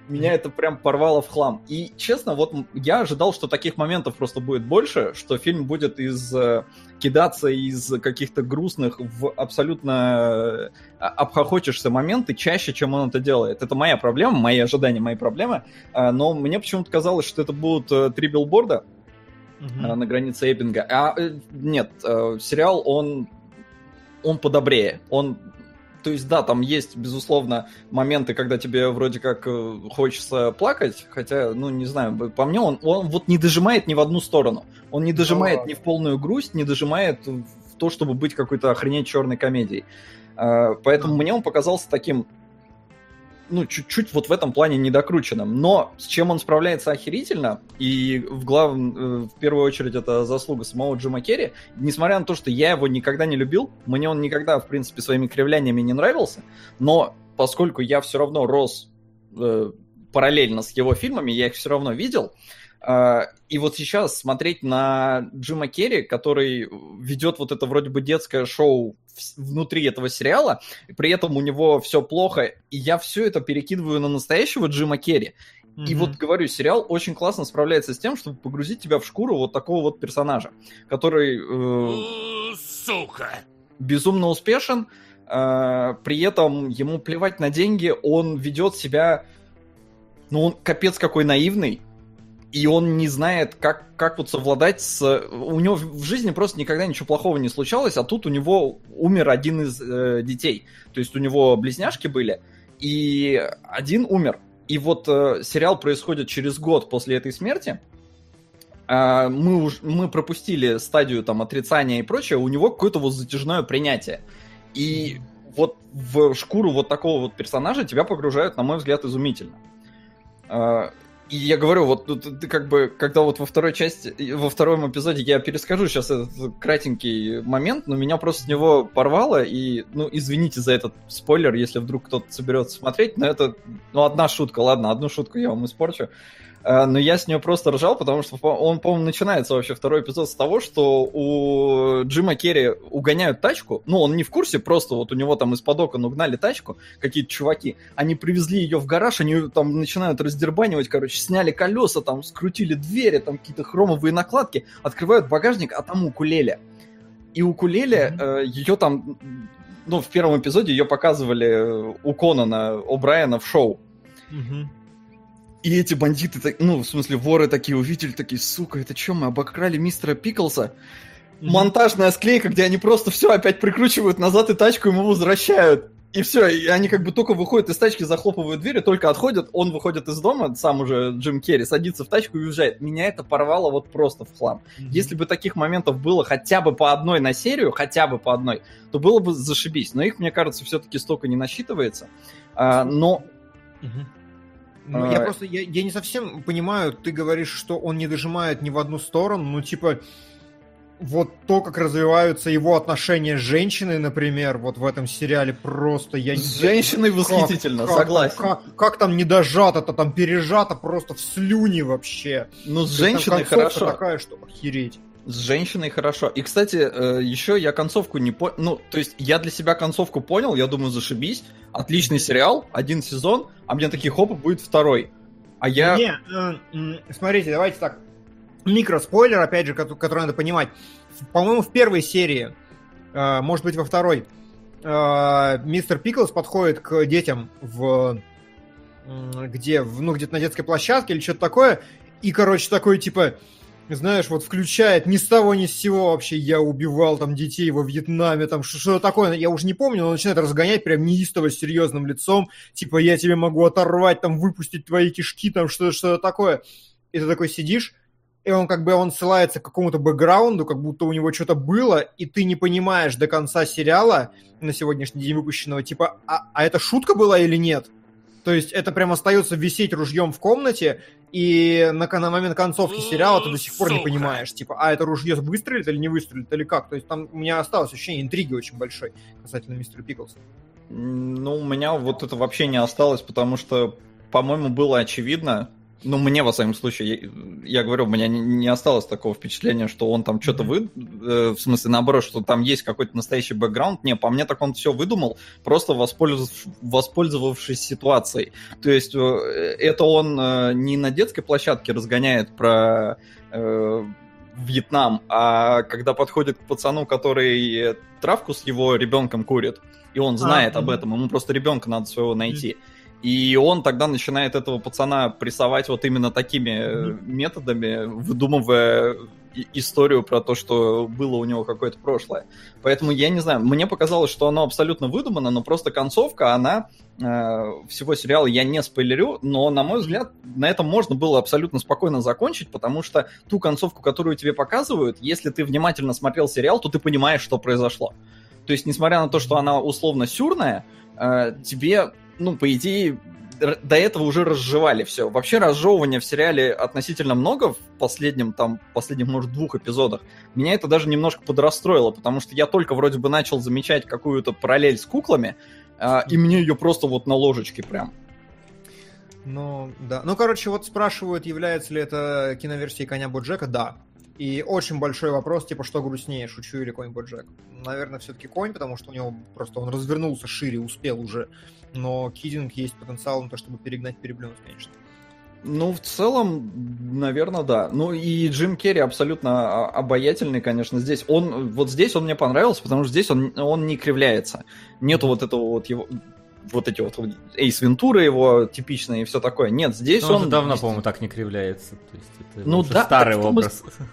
меня это прям порвало в хлам. И, честно, вот я ожидал, что таких моментов просто будет больше, что фильм будет из э, кидаться из каких-то грустных в абсолютно э, обхохочешься моменты чаще, чем он это делает. Это моя проблема, мои ожидания, мои проблемы. Э, но мне почему-то казалось, что это будут э, три билборда uh-huh. на границе Эббинга. А нет, сериал, он он подобрее. Он то есть, да, там есть, безусловно, моменты, когда тебе вроде как э, хочется плакать, хотя, ну, не знаю, по мне он, он вот не дожимает ни в одну сторону. Он не дожимает ни в полную грусть, не дожимает в то, чтобы быть какой-то охренеть черной комедией. А, поэтому мне он показался таким ну, чуть-чуть вот в этом плане недокрученным. Но с чем он справляется охерительно, и в, глав... Э, в первую очередь это заслуга самого Джима Керри, несмотря на то, что я его никогда не любил, мне он никогда, в принципе, своими кривляниями не нравился, но поскольку я все равно рос э, параллельно с его фильмами, я их все равно видел, и вот сейчас смотреть на Джима Керри, который ведет вот это вроде бы детское шоу внутри этого сериала, и при этом у него все плохо, и я все это перекидываю на настоящего Джима Керри. Mm-hmm. И вот говорю, сериал очень классно справляется с тем, чтобы погрузить тебя в шкуру вот такого вот персонажа, который... Э, Сука! Безумно успешен, э, при этом ему плевать на деньги, он ведет себя... Ну, он капец какой наивный, и он не знает, как, как вот совладать с... У него в жизни просто никогда ничего плохого не случалось, а тут у него умер один из э, детей. То есть у него близняшки были, и один умер. И вот э, сериал происходит через год после этой смерти. Э, мы, уж, мы пропустили стадию там отрицания и прочее, у него какое-то вот затяжное принятие. И вот в шкуру вот такого вот персонажа тебя погружают, на мой взгляд, изумительно. И я говорю, вот ты, ты как бы, когда вот во второй части, во втором эпизоде я перескажу сейчас этот кратенький момент, но меня просто с него порвало, и, ну, извините за этот спойлер, если вдруг кто-то соберется смотреть, но это, ну, одна шутка, ладно, одну шутку я вам испорчу. Но я с нее просто ржал, потому что он, по-моему, начинается вообще второй эпизод с того, что у Джима Керри угоняют тачку, ну, он не в курсе, просто вот у него там из-под окон угнали тачку, какие-то чуваки, они привезли ее в гараж, они там начинают раздербанивать, короче, сняли колеса, там, скрутили двери, там какие-то хромовые накладки, открывают багажник, а там укулеле. И укулеле, mm-hmm. э, ее там, ну, в первом эпизоде ее показывали у Конана О'Брайена в шоу. Mm-hmm. И эти бандиты, ну, в смысле, воры такие увидели, такие, сука, это что, мы обокрали мистера Пиклса? Монтажная склейка, где они просто все опять прикручивают назад и тачку ему возвращают. И все, и они как бы только выходят из тачки, захлопывают двери, только отходят, он выходит из дома, сам уже Джим Керри, садится в тачку и уезжает. Меня это порвало вот просто в хлам. Mm-hmm. Если бы таких моментов было хотя бы по одной на серию, хотя бы по одной, то было бы зашибись. Но их, мне кажется, все-таки столько не насчитывается. А, но... Mm-hmm. Ну, а... я просто, я, я не совсем понимаю, ты говоришь, что он не дожимает ни в одну сторону, ну, типа, вот то, как развиваются его отношения с женщиной, например, вот в этом сериале просто я не С женщиной восхитительно, как, согласен. Как, как, как там не дожато-то, там пережато просто в слюне вообще. Ну, с женщиной хорошо. такая, что охереть. С женщиной хорошо. И, кстати, э, еще я концовку не понял. Ну, то есть я для себя концовку понял, я думаю, зашибись. Отличный сериал, один сезон, а мне такие хопы будет второй. А я... Не, э, смотрите, давайте так микроспойлер, опять же, который надо понимать. По-моему, в первой серии, э, может быть, во второй, мистер Пиклс подходит к детям в где, ну, где-то на детской площадке или что-то такое, и, короче, такой, типа, знаешь, вот включает ни с того, ни с сего вообще, я убивал там детей во Вьетнаме, там что-то такое, я уже не помню, но начинает разгонять прям неистово серьезным лицом, типа, я тебе могу оторвать, там, выпустить твои кишки, там, что-то что такое. И ты такой сидишь, и он как бы он ссылается к какому-то бэкграунду, как будто у него что-то было, и ты не понимаешь до конца сериала на сегодняшний день выпущенного, типа, а, а это шутка была или нет? То есть это прям остается висеть ружьем в комнате, и на, на момент концовки сериала ты до сих пор не понимаешь, типа, а это ружье выстрелит или не выстрелит, или как. То есть там у меня осталось ощущение интриги очень большой касательно мистера Пиклса. Ну, у меня вот это вообще не осталось, потому что, по-моему, было очевидно, ну, мне, во всяком случае, я, я говорю, у меня не, не осталось такого впечатления, что он там что-то вы... Э, в смысле, наоборот, что там есть какой-то настоящий бэкграунд. Не, по мне так он все выдумал, просто воспользов... воспользовавшись ситуацией. То есть э, это он э, не на детской площадке разгоняет про э, Вьетнам, а когда подходит к пацану, который травку с его ребенком курит, и он знает а, об этом, ему просто ребенка надо своего найти. И он тогда начинает этого пацана прессовать вот именно такими mm-hmm. методами, выдумывая историю про то, что было у него какое-то прошлое. Поэтому я не знаю, мне показалось, что оно абсолютно выдумано, но просто концовка, она э, всего сериала я не спойлерю, но, на мой взгляд, на этом можно было абсолютно спокойно закончить, потому что ту концовку, которую тебе показывают, если ты внимательно смотрел сериал, то ты понимаешь, что произошло. То есть, несмотря на то, что она условно сюрная, э, тебе ну, по идее, до этого уже разжевали все. Вообще разжевывания в сериале относительно много в последнем, там, последних, может, двух эпизодах. Меня это даже немножко подрастроило, потому что я только вроде бы начал замечать какую-то параллель с куклами, а, и мне ее просто вот на ложечке прям. Ну, да. Ну, короче, вот спрашивают, является ли это киноверсией коня Боджека. Да. И очень большой вопрос, типа, что грустнее, шучу или конь Боджек. Наверное, все-таки конь, потому что у него просто он развернулся шире, успел уже но Кидинг есть потенциал на то, чтобы перегнать переплюнуть, конечно. Ну, в целом, наверное, да. Ну и Джим Керри абсолютно обаятельный, конечно, здесь. Он, вот здесь он мне понравился, потому что здесь он, он не кривляется. Нету вот этого вот его вот эти вот Эйс Вентура его типичные и все такое. Нет, здесь Но он... Он давно, по-моему, так не кривляется. То есть это ну, да, старый образ. Мы,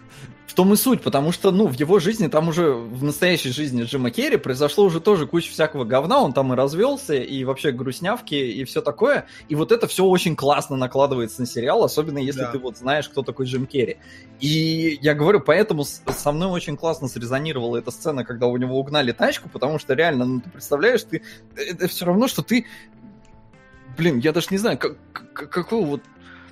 том и суть, потому что, ну, в его жизни, там уже, в настоящей жизни Джима Керри произошло уже тоже куча всякого говна, он там и развелся, и вообще грустнявки, и все такое, и вот это все очень классно накладывается на сериал, особенно если да. ты вот знаешь, кто такой Джим Керри. И я говорю, поэтому со мной очень классно срезонировала эта сцена, когда у него угнали тачку, потому что реально, ну, ты представляешь, ты, это все равно, что ты, блин, я даже не знаю, как, какого вот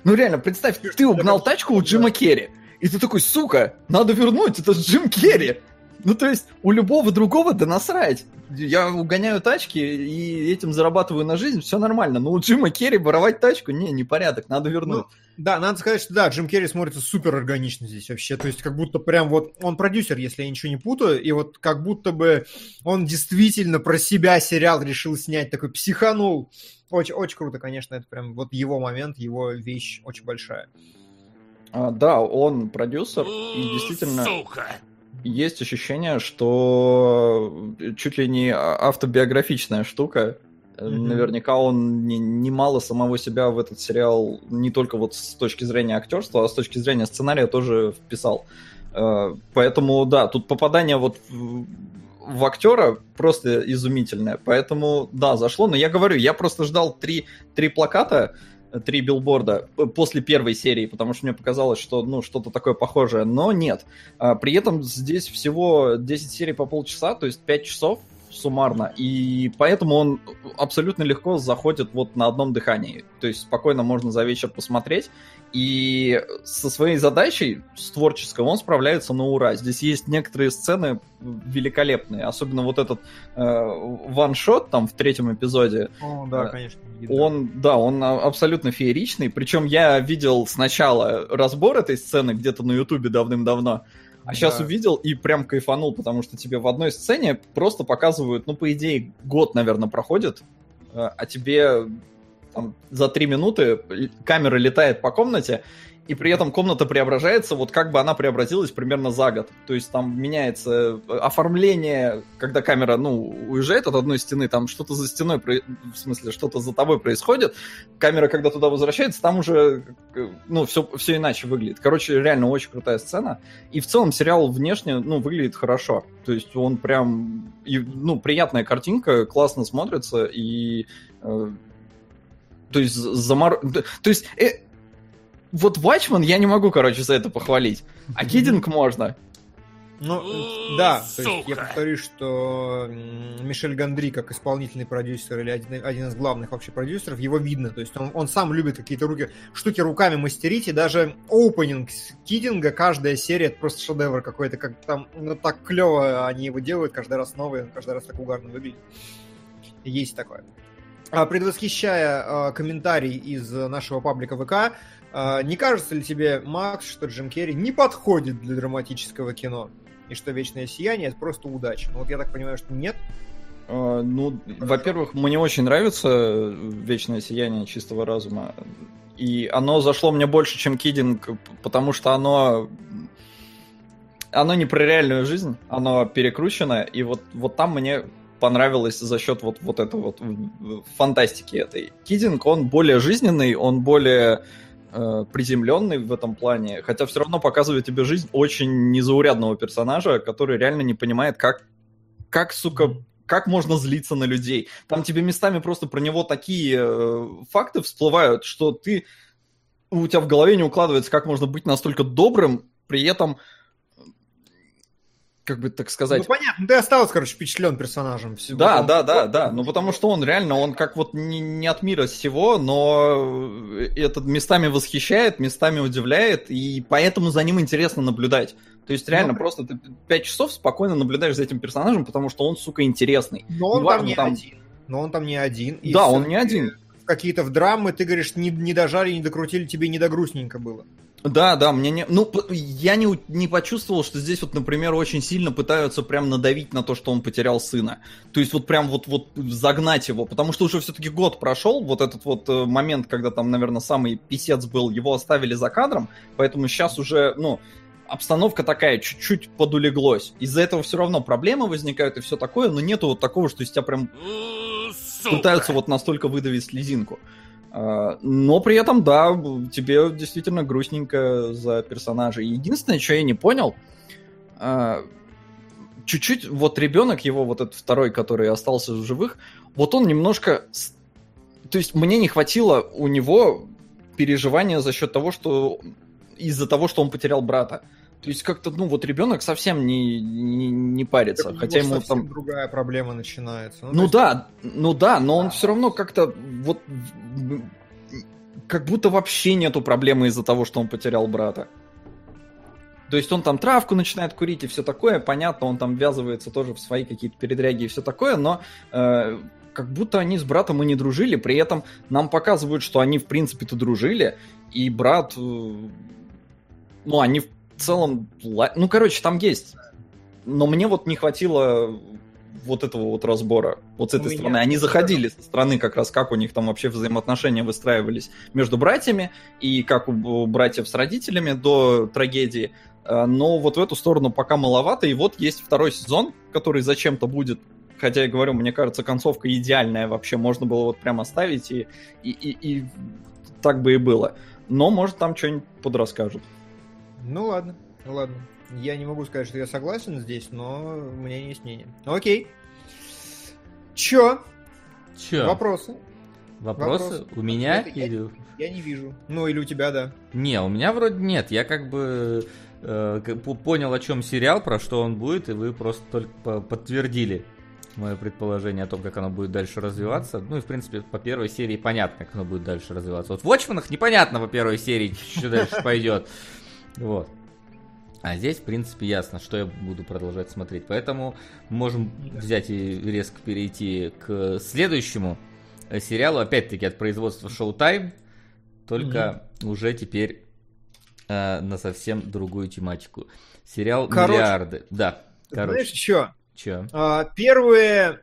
ну реально, представь, ты угнал тачку у Джима Керри. И ты такой, сука, надо вернуть, это Джим Керри. Ну, то есть, у любого другого да насрать. Я угоняю тачки и этим зарабатываю на жизнь, все нормально. Но у Джима Керри воровать тачку, не, непорядок, надо вернуть. Ну, да, надо сказать, что да, Джим Керри смотрится супер органично здесь вообще. То есть, как будто прям вот он продюсер, если я ничего не путаю, и вот как будто бы он действительно про себя сериал решил снять, такой психанул. Очень, очень круто, конечно, это прям вот его момент, его вещь очень большая. А, да, он продюсер, и действительно... Сука! Есть ощущение, что чуть ли не автобиографичная штука. Mm-hmm. Наверняка он немало не самого себя в этот сериал не только вот с точки зрения актерства, а с точки зрения сценария тоже вписал. Э, поэтому, да, тут попадание вот в актера просто изумительная. Поэтому, да, зашло. Но я говорю, я просто ждал три, три плаката, три билборда после первой серии, потому что мне показалось, что ну что-то такое похожее, но нет. А, при этом здесь всего 10 серий по полчаса, то есть 5 часов суммарно, и поэтому он абсолютно легко заходит вот на одном дыхании. То есть спокойно можно за вечер посмотреть, и со своей задачей, с творческой, он справляется на ура. Здесь есть некоторые сцены великолепные, особенно вот этот э, ваншот там в третьем эпизоде. О, да, э, конечно. Он, да, он абсолютно фееричный. Причем я видел сначала разбор этой сцены где-то на Ютубе давным-давно, а да. сейчас увидел и прям кайфанул, потому что тебе в одной сцене просто показывают, ну, по идее, год, наверное, проходит, э, а тебе там, за три минуты камера летает по комнате, и при этом комната преображается, вот как бы она преобразилась примерно за год. То есть там меняется э, оформление, когда камера, ну, уезжает от одной стены, там что-то за стеной, в смысле, что-то за тобой происходит. Камера, когда туда возвращается, там уже, э, ну, все, все иначе выглядит. Короче, реально очень крутая сцена. И в целом сериал внешне, ну, выглядит хорошо. То есть он прям, ну, приятная картинка, классно смотрится, и э, то есть замор... То есть вот Вачман я не могу, короче, за это похвалить. А Кидинг можно. Ну, да, то есть я повторюсь, что Мишель Гандри, как исполнительный продюсер или один, один из главных вообще продюсеров, его видно. То есть он, он сам любит какие-то руки, штуки руками мастерить, и даже опенинг Кидинга, каждая серия, это просто шедевр какой-то, как там, ну, так клево они его делают, каждый раз новый, он каждый раз так угарно выглядит. Есть такое. А, предвосхищая э, комментарий из нашего паблика ВК, э, не кажется ли тебе, Макс, что Джим Керри не подходит для драматического кино? И что «Вечное сияние» — это просто удача? Ну вот я так понимаю, что нет. Uh, ну, во-первых, мне очень нравится «Вечное сияние чистого разума». И оно зашло мне больше, чем «Кидинг», потому что оно оно не про реальную жизнь, оно перекручено, и вот, вот там мне понравилось за счет вот, вот этой вот фантастики этой. Кидинг, он более жизненный, он более э, приземленный в этом плане, хотя все равно показывает тебе жизнь очень незаурядного персонажа, который реально не понимает, как, как сука, как можно злиться на людей. Там тебе местами просто про него такие э, факты всплывают, что ты у тебя в голове не укладывается, как можно быть настолько добрым, при этом как бы так сказать... Ну, понятно, ты остался, короче, впечатлен персонажем. Всего. Да, да, да, да, ну потому что он реально, он как вот не, не от мира всего, но этот местами восхищает, местами удивляет, и поэтому за ним интересно наблюдать. То есть реально ну, просто ты пять часов спокойно наблюдаешь за этим персонажем, потому что он, сука, интересный. Но он Неважно, там не там... один. Но он там не один. Да, он не один. Какие-то в драмы, ты говоришь, не, не дожали, не докрутили, тебе не до грустненько было. Да, да, мне не... Ну, я не, не почувствовал, что здесь вот, например, очень сильно пытаются прям надавить на то, что он потерял сына. То есть вот прям вот, вот загнать его, потому что уже все-таки год прошел, вот этот вот э, момент, когда там, наверное, самый писец был, его оставили за кадром, поэтому сейчас уже, ну, обстановка такая, чуть-чуть подулеглось. Из-за этого все равно проблемы возникают и все такое, но нету вот такого, что из тебя прям Сука. пытаются вот настолько выдавить слезинку. А, но при этом, да, тебе действительно грустненько за персонажа. Единственное, что я не понял, а, чуть-чуть вот ребенок его, вот этот второй, который остался в живых, вот он немножко... То есть мне не хватило у него переживания за счет того, что из-за того, что он потерял брата. То есть как-то, ну, вот ребенок совсем не, не, не парится. Так хотя ему там... другая проблема начинается. Ну, ну есть... да, ну да, но он все равно как-то вот как будто вообще нету проблемы из-за того, что он потерял брата. То есть он там травку начинает курить и все такое, понятно, он там ввязывается тоже в свои какие-то передряги и все такое, но э, как будто они с братом и не дружили, при этом нам показывают, что они в принципе-то дружили, и брат, э, ну они в целом, ну, короче, там есть. Но мне вот не хватило вот этого вот разбора, вот с этой у стороны. Они заходили со стороны как раз, как у них там вообще взаимоотношения выстраивались между братьями и как у братьев с родителями до трагедии. А, но вот в эту сторону пока маловато. И вот есть второй сезон, который зачем-то будет Хотя я говорю, мне кажется, концовка идеальная вообще. Можно было вот прям оставить, и, и, и, и так бы и было. Но, может, там что-нибудь подрасскажут. Ну ладно, ну ладно. Я не могу сказать, что я согласен здесь, но у меня есть мнение. Окей. Чё? Чё? Вопросы? Вопросы? Вопросы? У меня Нет, или... Я, я не вижу. Ну, или у тебя, да. Не, у меня вроде нет. Я как бы э, понял, о чем сериал, про что он будет, и вы просто только подтвердили мое предположение о том, как оно будет дальше развиваться. Ну и, в принципе, по первой серии понятно, как оно будет дальше развиваться. Вот в Watchmen'ах непонятно по первой серии, что дальше пойдет. Вот. А здесь, в принципе, ясно, что я буду продолжать смотреть. Поэтому можем взять и резко перейти к следующему сериалу, опять-таки от производства Showtime, только mm-hmm. уже теперь э, на совсем другую тематику. Сериал короче, «Миллиарды». Да, короче. Знаешь, что? Че? А, первые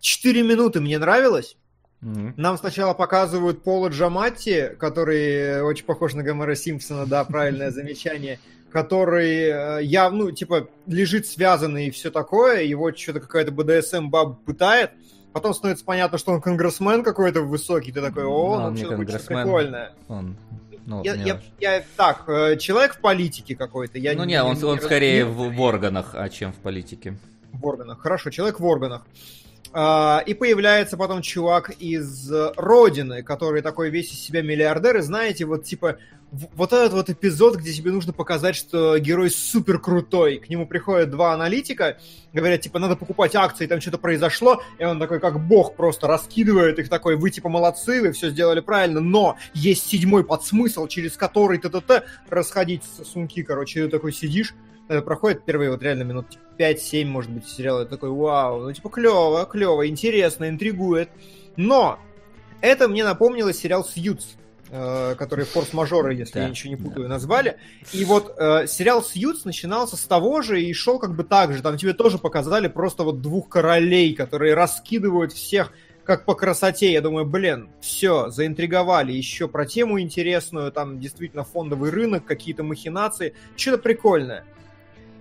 четыре минуты мне нравилось. Mm-hmm. Нам сначала показывают Пола Джаматти, который очень похож на Гомера Симпсона, да, правильное замечание, который э, я, ну, типа, лежит связанный и все такое, его что-то какая-то БДСМ баб пытает, потом становится понятно, что он конгрессмен какой-то высокий, ты такой, о, ну, ну что-то прикольное. Он ну, я, я, я, так, э, человек в политике какой-то. Я ну не, он, не, он скорее в, в органах, а чем в политике. В органах, хорошо, человек в органах. А, и появляется потом чувак из Родины, который такой весь из себя миллиардер, и знаете, вот типа вот этот вот эпизод, где тебе нужно показать, что герой супер крутой. К нему приходят два аналитика, говорят, типа, надо покупать акции, там что-то произошло, и он такой, как бог, просто раскидывает их такой, вы типа молодцы, вы все сделали правильно, но есть седьмой подсмысл, через который т-т-т расходить сумки, короче, ты такой сидишь, проходит первые вот реально минут 5-7, может быть, сериала, и такой, вау, ну типа клево, клево, интересно, интригует. Но это мне напомнило сериал «Сьюз», Э, которые форс-мажоры, если я ничего не путаю, назвали. И вот э, сериал Сьюз начинался с того же и шел как бы так же. Там тебе тоже показали просто вот двух королей, которые раскидывают всех как по красоте. Я думаю, блин, все, заинтриговали. Еще про тему интересную, там действительно фондовый рынок, какие-то махинации. Что-то прикольное.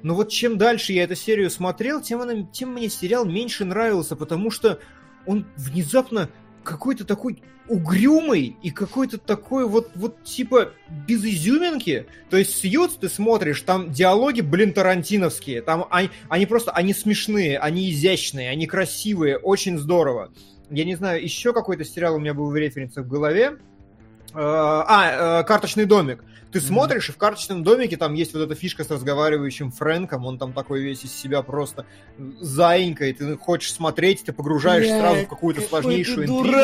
Но вот чем дальше я эту серию смотрел, тем, она, тем мне сериал меньше нравился, потому что он внезапно какой-то такой угрюмый и какой-то такой вот, вот типа без изюминки. То есть Сьюз ты смотришь, там диалоги, блин, тарантиновские. Там они, они просто, они смешные, они изящные, они красивые, очень здорово. Я не знаю, еще какой-то сериал у меня был в референсах в голове. А, э, карточный домик. Ты смотришь, и в карточном домике там есть вот эта фишка с разговаривающим Фрэнком, он там такой весь из себя просто заинька, и ты хочешь смотреть, ты погружаешь Бля, сразу в какую-то сложнейшую интригу.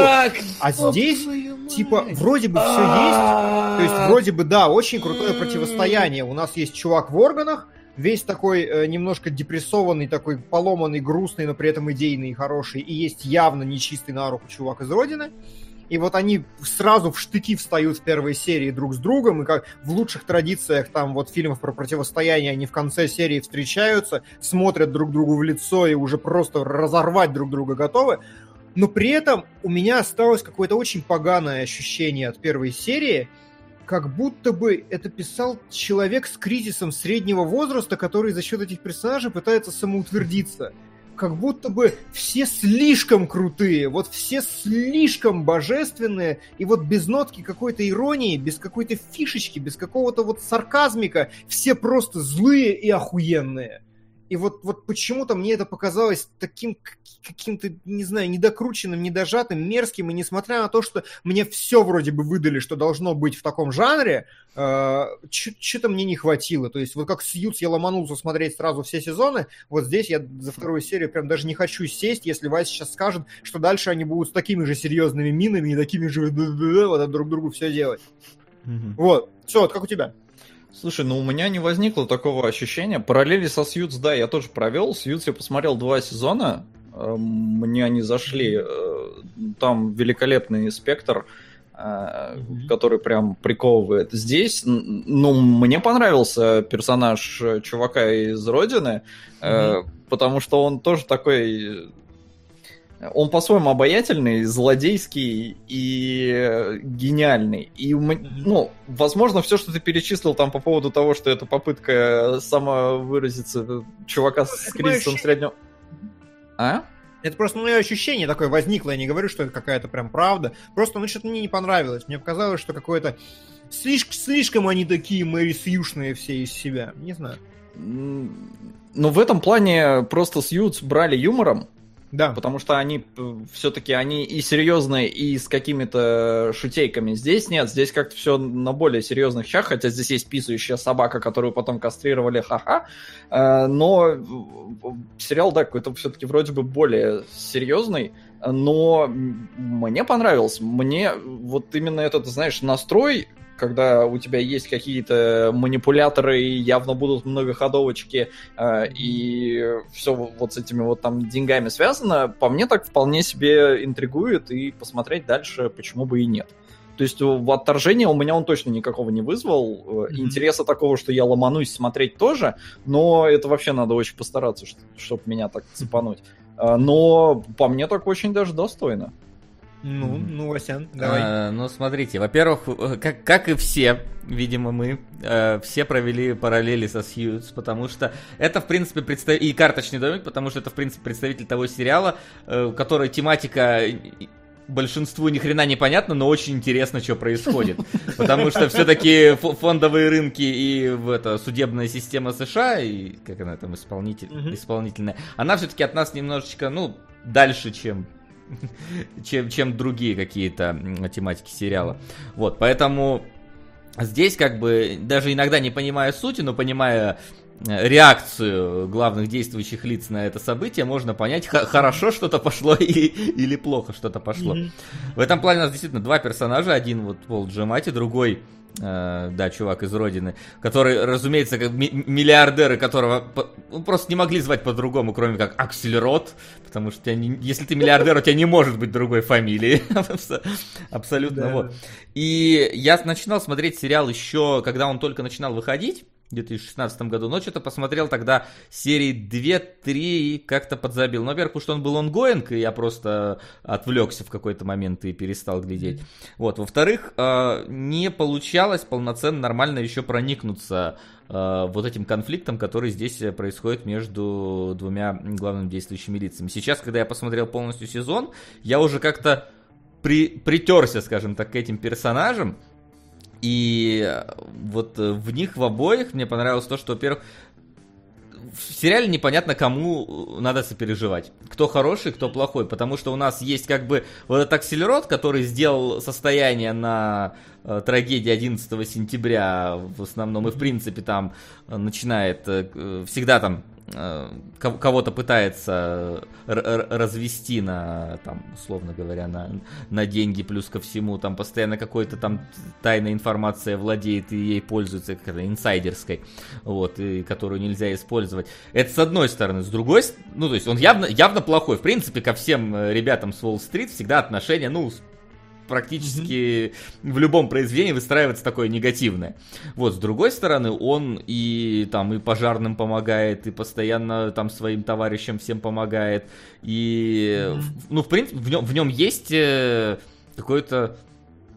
А здесь, типа, вроде бы все есть, то есть вроде бы, да, очень крутое противостояние. У нас есть чувак в органах, весь такой э, немножко депрессованный, такой поломанный, грустный, но при этом идейный и хороший, и есть явно нечистый на руку чувак из Родины и вот они сразу в штыки встают в первой серии друг с другом, и как в лучших традициях там вот фильмов про противостояние они в конце серии встречаются, смотрят друг другу в лицо и уже просто разорвать друг друга готовы. Но при этом у меня осталось какое-то очень поганое ощущение от первой серии, как будто бы это писал человек с кризисом среднего возраста, который за счет этих персонажей пытается самоутвердиться как будто бы все слишком крутые, вот все слишком божественные, и вот без нотки какой-то иронии, без какой-то фишечки, без какого-то вот сарказмика, все просто злые и охуенные. И вот, вот почему-то мне это показалось таким каким-то, не знаю, недокрученным, недожатым, мерзким, и несмотря на то, что мне все вроде бы выдали, что должно быть в таком жанре, э, что-то мне не хватило. То есть вот как Сьюз я ломанулся смотреть сразу все сезоны, вот здесь я за вторую серию прям даже не хочу сесть, если Вася сейчас скажет, что дальше они будут с такими же серьезными минами и такими же вот друг другу все делать. Mm-hmm. Вот. Все, вот как у тебя? Слушай, ну у меня не возникло такого ощущения. Параллели со Сьюз, да, я тоже провел. Сьюз я посмотрел два сезона. Э, мне они зашли. Э, там великолепный спектр, mm-hmm. который прям приковывает. Здесь, ну, мне понравился персонаж чувака из Родины, mm-hmm. потому что он тоже такой он по-своему обаятельный, злодейский и гениальный. И, ну, возможно, все, что ты перечислил там по поводу того, что это попытка самовыразиться чувака с это кризисом среднего... А? Это просто мое ощущение такое возникло. Я не говорю, что это какая-то прям правда. Просто, ну, что-то мне не понравилось. Мне показалось, что какое-то слишком, слишком они такие Мэри Сьюшные все из себя. Не знаю. Ну, в этом плане просто Сьюз брали юмором, да. Потому что они э, все-таки они и серьезные, и с какими-то шутейками. Здесь нет, здесь как-то все на более серьезных щах, хотя здесь есть писающая собака, которую потом кастрировали, ха-ха. Э, но сериал, да, какой-то все-таки вроде бы более серьезный, но мне понравился. Мне вот именно этот, знаешь, настрой когда у тебя есть какие-то манипуляторы, явно будут многоходовочки, э, и все вот с этими вот там деньгами связано, по мне так вполне себе интригует, и посмотреть дальше почему бы и нет. То есть в отторжение у меня он точно никакого не вызвал. Mm-hmm. Интереса такого, что я ломанусь смотреть тоже, но это вообще надо очень постараться, чтобы меня так цепануть. Э, но по мне так очень даже достойно. Ну, ну, Васян, давай. А, ну, смотрите, во-первых, э, как, как и все, видимо, мы э, все провели параллели со Сьюз, потому что это, в принципе, представ... и карточный домик, потому что это, в принципе, представитель того сериала, э, который тематика большинству ни хрена не понятно, но очень интересно, что происходит. Потому что все-таки фондовые рынки и в это, судебная система США, и как она там исполнитель, исполнительная, она все-таки от нас немножечко, ну, дальше, чем чем, чем другие какие-то тематики сериала. Вот, поэтому здесь как бы даже иногда не понимая сути, но понимая э, реакцию главных действующих лиц на это событие, можно понять, хорошо что-то пошло или, или плохо что-то пошло. Mm-hmm. В этом плане у нас действительно два персонажа. Один вот Пол Джемати, другой Э, да, чувак из Родины, который, разумеется, как миллиардеры, которого ну, просто не могли звать по-другому, кроме как Аксельрот, потому что не, если ты миллиардер, у тебя не может быть другой фамилии. Абсолютно, да. вот. И я начинал смотреть сериал еще, когда он только начинал выходить, 2016 году, но что-то посмотрел тогда серии 2-3 и как-то подзабил. Ну, во-первых, что он был онгоинг, и я просто отвлекся в какой-то момент и перестал глядеть. Вот. Во-вторых, э, не получалось полноценно, нормально еще проникнуться э, вот этим конфликтом, который здесь происходит между двумя главными действующими лицами. Сейчас, когда я посмотрел полностью сезон, я уже как-то при, притерся, скажем так, к этим персонажам, и э, вот э, в них в обоих мне понравилось то, что, во-первых, в сериале непонятно, кому э, надо сопереживать. Кто хороший, кто плохой. Потому что у нас есть как бы вот этот акселерот, который сделал состояние на трагедии 11 сентября в основном. И в принципе там начинает всегда там кого-то пытается развести на, там, условно говоря, на, на деньги, плюс ко всему, там постоянно какой-то там тайная информация владеет и ей пользуется, как это, инсайдерской, вот, и которую нельзя использовать. Это с одной стороны. С другой, ну, то есть он явно, явно плохой. В принципе, ко всем э, ребятам с Уолл-стрит всегда отношения, ну, практически mm-hmm. в любом произведении выстраивается такое негативное. Вот, с другой стороны, он и там и пожарным помогает, и постоянно там своим товарищам всем помогает. И, mm-hmm. ну, в принципе, в нем, в нем есть э, какое-то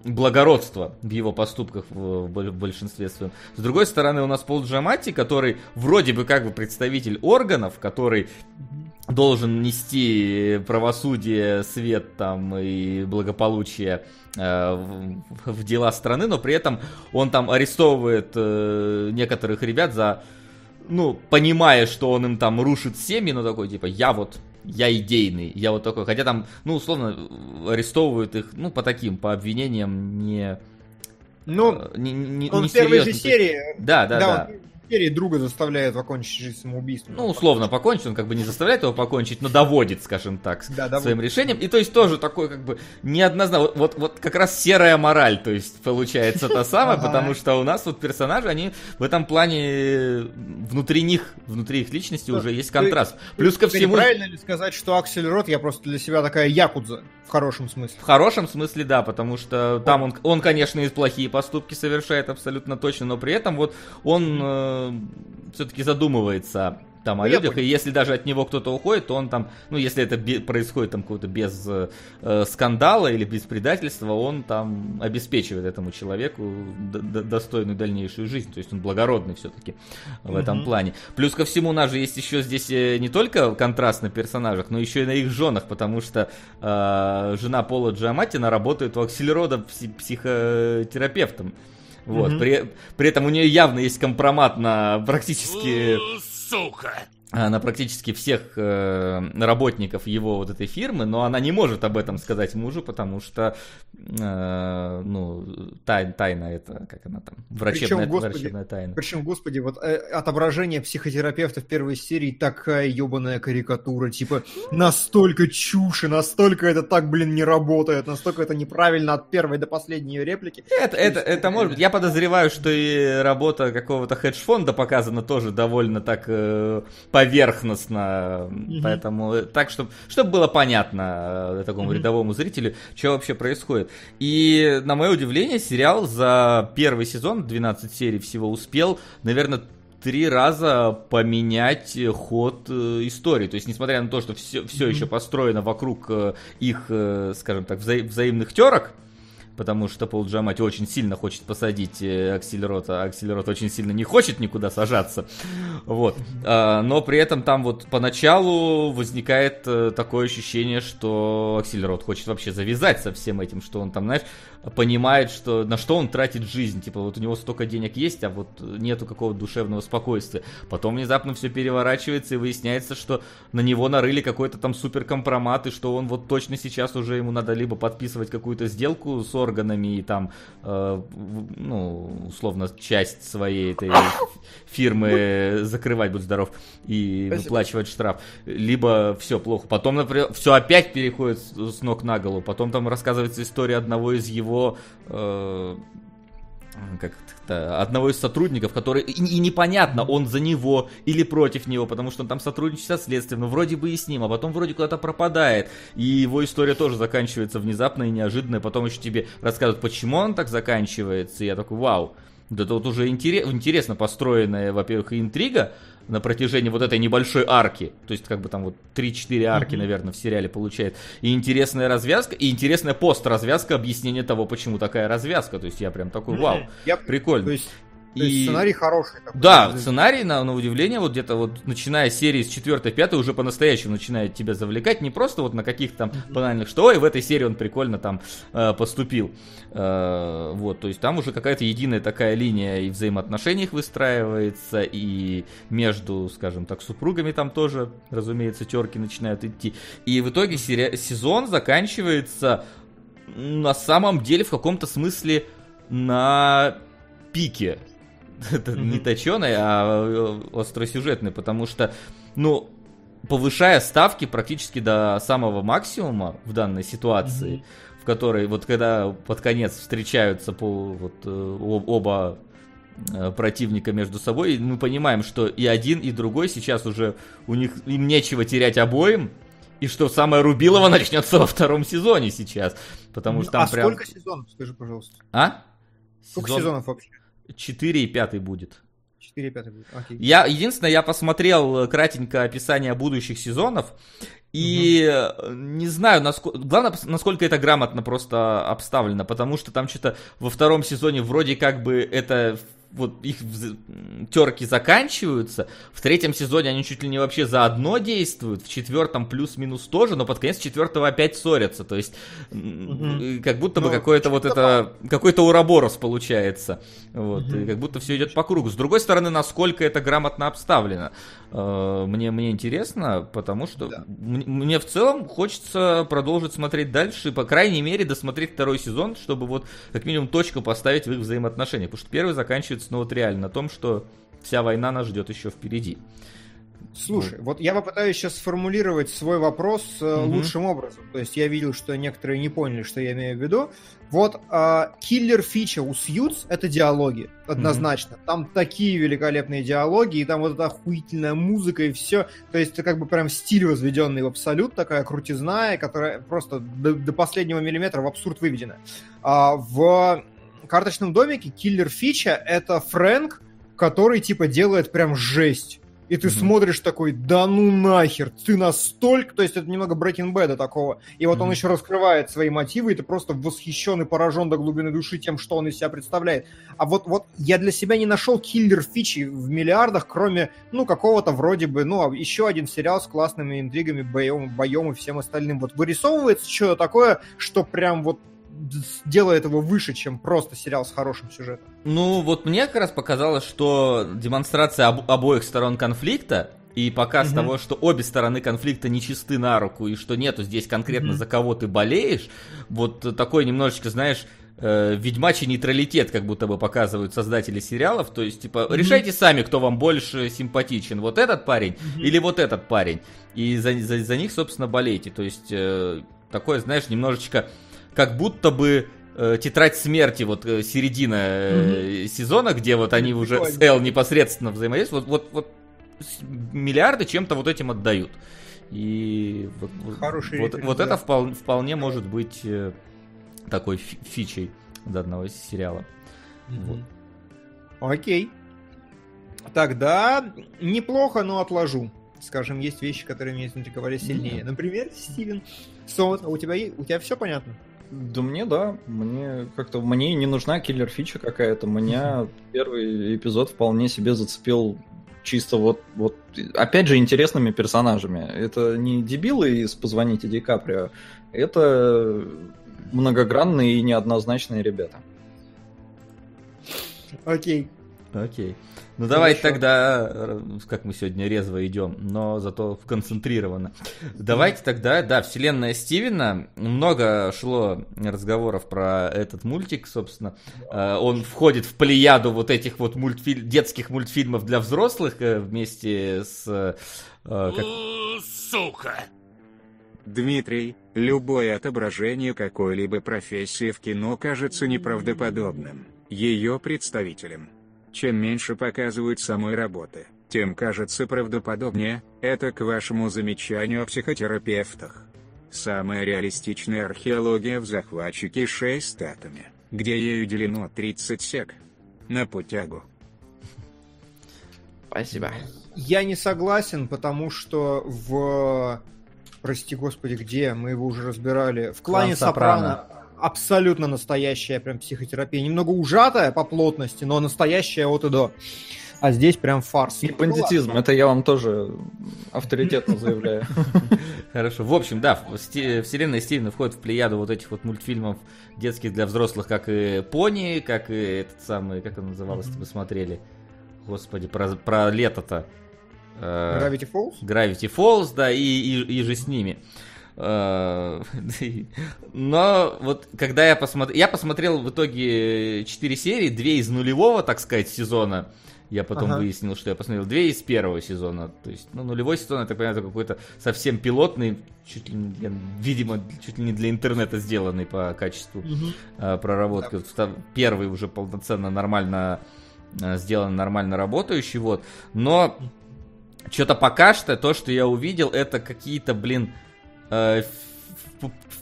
благородство в его поступках в, в большинстве своем. С другой стороны, у нас Пол Джамати, который вроде бы как бы представитель органов, который должен нести правосудие, свет там и благополучие э, в, в дела страны, но при этом он там арестовывает э, некоторых ребят за, ну, понимая, что он им там рушит семьи, но такой типа, я вот я идейный, я вот такой, хотя там, ну, условно, арестовывают их, ну, по таким, по обвинениям не... Ну, э, не, не, он не в первой же серии... Да, да, да. да. Он серии друга заставляет покончить жизнь самоубийством. Ну, условно покончить, он как бы не заставляет его покончить, но доводит, скажем так, да, доводит. своим решением. И то есть тоже такой как бы неоднозначно, вот, вот, вот как раз серая мораль, то есть получается та самая, потому что у нас вот персонажи, они в этом плане внутри них, внутри их личности уже есть контраст. Плюс ко всему... Правильно ли сказать, что Аксель Рот, я просто для себя такая якудза? В хорошем смысле. В хорошем смысле, да, потому что там он, он конечно, и плохие поступки совершает абсолютно точно, но при этом вот он э, все-таки задумывается там о ну, людях, и если даже от него кто-то уходит, то он там, ну, если это be- происходит там какого-то без э, скандала или без предательства, он там обеспечивает этому человеку д- достойную дальнейшую жизнь, то есть он благородный все-таки в этом mm-hmm. плане. Плюс ко всему, у нас же есть еще здесь э, не только контраст на персонажах, но еще и на их женах, потому что э, жена Пола Джаматина работает у Акселерода психотерапевтом. Вот, при, при этом у нее явно есть компромат на практически... Сука! А, на практически всех э, работников его вот этой фирмы, но она не может об этом сказать мужу, потому что э, ну тай, тайна это как она там врачебная, причем, господи, врачебная тайна. Причем, господи, вот э, отображение психотерапевта в первой серии такая ебаная карикатура, типа настолько чушь, настолько это так, блин, не работает, настолько это неправильно от первой до последней реплики. Это это это может быть. Я подозреваю, что и работа какого-то хедж-фонда показана тоже довольно так э, поверхностно, mm-hmm. поэтому э, так, чтобы, чтобы было понятно э, такому mm-hmm. рядовому зрителю, что вообще происходит. И, на мое удивление, сериал за первый сезон, 12 серий всего, успел, наверное, три раза поменять ход э, истории. То есть, несмотря на то, что все, все mm-hmm. еще построено вокруг их, скажем так, вза- взаимных терок, потому что Пол Джамати очень сильно хочет посадить э, Акселерот, а Акселерот очень сильно не хочет никуда сажаться. Вот. А, но при этом там вот поначалу возникает э, такое ощущение, что Акселерот хочет вообще завязать со всем этим, что он там, знаешь, понимает, что на что он тратит жизнь. Типа вот у него столько денег есть, а вот нету какого-то душевного спокойствия. Потом внезапно все переворачивается и выясняется, что на него нарыли какой-то там супер компромат, и что он вот точно сейчас уже ему надо либо подписывать какую-то сделку с органами и там, э, ну, условно, часть своей этой фирмы закрывать, будь здоров, и Спасибо. выплачивать штраф. Либо все плохо. Потом, например, все опять переходит с ног на голову. Потом там рассказывается история одного из его его э, как одного из сотрудников, который и, и непонятно, он за него или против него, потому что он там сотрудничает со следствием, но вроде бы и с ним, а потом вроде куда-то пропадает, и его история тоже заканчивается внезапно и неожиданно, и потом еще тебе рассказывают, почему он так заканчивается, и я такой, вау, да вот уже интерес, интересно построенная, во-первых, интрига, на протяжении вот этой небольшой арки. То есть, как бы там вот 3-4 арки, mm-hmm. наверное, в сериале получает. И интересная развязка, и интересная пост-развязка объяснение того, почему такая развязка. То есть я прям такой, вау, я, прикольно. То есть то и... сценарий хороший. Такой. Да, сценарий, на, на удивление, вот где-то вот начиная с серии с 4 5 уже по-настоящему начинает тебя завлекать, не просто вот на каких-то там банальных, что ой, в этой серии он прикольно там э, поступил. Э, вот, то есть там уже какая-то единая такая линия и взаимоотношений их выстраивается, и между, скажем так, супругами там тоже, разумеется, терки начинают идти. И в итоге сери- сезон заканчивается на самом деле в каком-то смысле на пике это не точеный, а э, остросюжетный, потому что, ну, повышая ставки практически до самого максимума в данной ситуации, mm-hmm. в которой вот когда под конец встречаются по, вот, э, оба э, противника между собой, мы понимаем, что и один, и другой сейчас уже у них им нечего терять обоим, и что самое Рубилово начнется во втором сезоне сейчас, потому что там а прям... сколько сезонов, скажи, пожалуйста? А? Сколько Сезон... сезонов вообще? 4 и 5 будет. 4 и 5 будет, окей. Я, единственное, я посмотрел кратенько описание будущих сезонов, и угу. не знаю, насколько, главное, насколько это грамотно просто обставлено, потому что там что-то во втором сезоне вроде как бы это вот их терки заканчиваются. В третьем сезоне они чуть ли не вообще заодно действуют. В четвертом плюс-минус тоже, но под конец четвертого опять ссорятся. То есть, угу. как будто бы ну, какое-то вот это, какой-то уроборос получается. Вот, угу. и как будто все идет по кругу. С другой стороны, насколько это грамотно обставлено. Э, мне, мне интересно, потому что да. мне в целом хочется продолжить смотреть дальше, по крайней мере, досмотреть второй сезон, чтобы вот как минимум точку поставить в их взаимоотношениях. Потому что первый заканчивается, ну вот реально на том, что вся война нас ждет еще впереди. Слушай, вот. вот я попытаюсь сейчас сформулировать свой вопрос угу. лучшим образом. То есть я видел, что некоторые не поняли, что я имею в виду. Вот а, киллер фича у Сьюз это диалоги, однозначно. Mm-hmm. Там такие великолепные диалоги, и там вот эта охуительная музыка и все. То есть это как бы прям стиль возведенный в абсолют, такая крутизна, которая просто до, до последнего миллиметра в абсурд выведена. А, в карточном домике киллер фича это Фрэнк, который типа делает прям жесть и ты mm-hmm. смотришь такой, да ну нахер, ты настолько, то есть это немного Breaking Bad такого, и вот mm-hmm. он еще раскрывает свои мотивы, и ты просто восхищен и поражен до глубины души тем, что он из себя представляет. А вот, вот я для себя не нашел киллер фичи в миллиардах, кроме, ну, какого-то вроде бы, ну, а еще один сериал с классными интригами, боем, боем и всем остальным. Вот вырисовывается что-то такое, что прям вот делает его выше, чем просто сериал с хорошим сюжетом. Ну, вот мне как раз показалось, что демонстрация об- обоих сторон конфликта и показ угу. того, что обе стороны конфликта не чисты на руку, и что нету здесь конкретно угу. за кого ты болеешь, вот такой немножечко, знаешь, э, ведьмачий нейтралитет, как будто бы показывают создатели сериалов. То есть, типа, mm-hmm. решайте сами, кто вам больше симпатичен. Вот этот парень mm-hmm. или вот этот парень. И за, за, за них, собственно, болейте. То есть, э, такое, знаешь, немножечко как будто бы э, тетрадь смерти, вот э, середина mm-hmm. сезона, где вот они уже с Эл непосредственно взаимодействуют. Вот, вот, вот миллиарды чем-то вот этим отдают. И вот, Хороший вот, вот это вполне, вполне может быть э, такой фичей данного сериала. Mm-hmm. Вот. Окей. Тогда неплохо, но отложу. Скажем, есть вещи, которые меня заинтриговали сильнее. Mm-hmm. Например, Стивен. Сот, а у тебя, у тебя все понятно? Да мне да, мне как-то мне не нужна киллер фича какая-то. Меня первый эпизод вполне себе зацепил чисто вот, вот, опять же, интересными персонажами. Это не дебилы из «Позвоните Ди Каприо», это многогранные и неоднозначные ребята. Окей. Окей. Ну давай тогда, э, как мы сегодня резво идем, но зато концентрированно. Давайте тогда, да, вселенная Стивена. Много шло разговоров про этот мультик, собственно. Э, он входит в плеяду вот этих вот мультфиль... детских мультфильмов для взрослых э, вместе с... Как... Сука! Дмитрий, любое отображение какой-либо профессии в кино кажется неправдоподобным. Ее представителям чем меньше показывают самой работы, тем кажется правдоподобнее, это к вашему замечанию о психотерапевтах. Самая реалистичная археология в захватчике 6 статами, где ей уделено 30 сек. На путягу. Спасибо. Я не согласен, потому что в... Прости господи, где? Мы его уже разбирали. В клане Клан Сопрано. Сопрано абсолютно настоящая прям психотерапия. Немного ужатая по плотности, но настоящая от и до. А здесь прям фарс. И бандитизм, это я вам тоже авторитетно заявляю. Хорошо. В общем, да, вселенная Стивена входит в плеяду вот этих вот мультфильмов детских для взрослых, как и Пони, как и этот самый, как он назывался, мы смотрели. Господи, про, про лето-то. Э, Gravity Falls? Gravity Falls, да, и, и, и же с ними. но вот когда я посмотрел... Я посмотрел в итоге 4 серии, 2 из нулевого, так сказать, сезона. Я потом ага. выяснил, что я посмотрел две из первого сезона. То есть, ну, нулевой сезон, это, понятно, какой-то совсем пилотный, чуть ли, не, видимо, чуть ли не для интернета сделанный по качеству угу. э, проработки. Да. Вот, первый уже полноценно нормально э, сделан, нормально работающий, вот. Но что-то пока что, то, что я увидел, это какие-то, блин, э,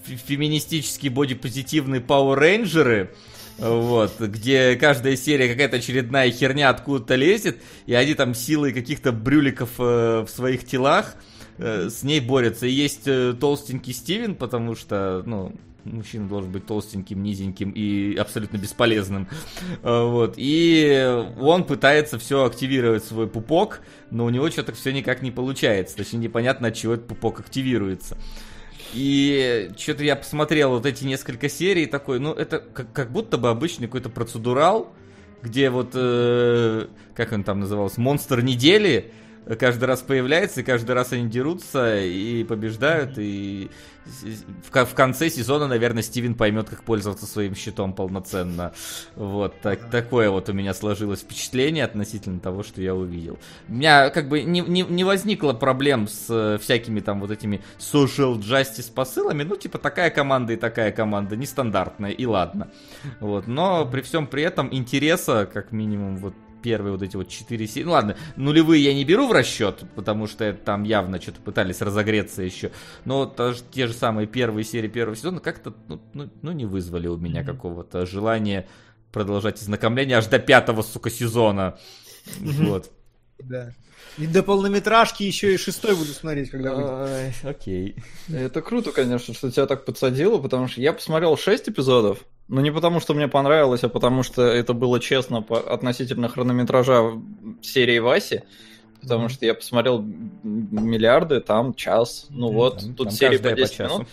феминистические бодипозитивные Power Рейнджеры, вот, где каждая серия какая-то очередная херня откуда-то лезет, и они там силой каких-то брюликов э, в своих телах э, с ней борются. И есть э, толстенький Стивен, потому что, ну, мужчина должен быть толстеньким, низеньким и абсолютно бесполезным. Э, вот. И он пытается все активировать свой пупок, но у него что-то все никак не получается. Точнее, непонятно, от чего этот пупок активируется. И что-то я посмотрел вот эти несколько серий такой, ну это как, как будто бы обычный какой-то процедурал, где вот, э, как он там назывался, монстр недели, каждый раз появляется, и каждый раз они дерутся и побеждают, и в, в конце сезона, наверное, Стивен поймет, как пользоваться своим щитом полноценно. Вот, так, такое вот у меня сложилось впечатление относительно того, что я увидел. У меня как бы не, не, не возникло проблем с э, всякими там вот этими social justice посылами, ну, типа, такая команда и такая команда, нестандартная, и ладно. Вот, но при всем при этом интереса, как минимум, вот первые вот эти вот четыре серии. Ну ладно, нулевые я не беру в расчет, потому что там явно что-то пытались разогреться еще. Но те же самые первые серии первого сезона как-то ну, ну, ну не вызвали у меня mm-hmm. какого-то желания продолжать ознакомление аж до пятого, сука, сезона. Mm-hmm. Вот. Да. И до полнометражки еще и шестой буду смотреть, когда выйдет. Окей. Это круто, конечно, что тебя так подсадило, потому что я посмотрел шесть эпизодов, но не потому, что мне понравилось, а потому что это было честно по относительно хронометража серии Васи. Потому что я посмотрел миллиарды, там час. Ну вот, там, тут там серия по 10 по минут.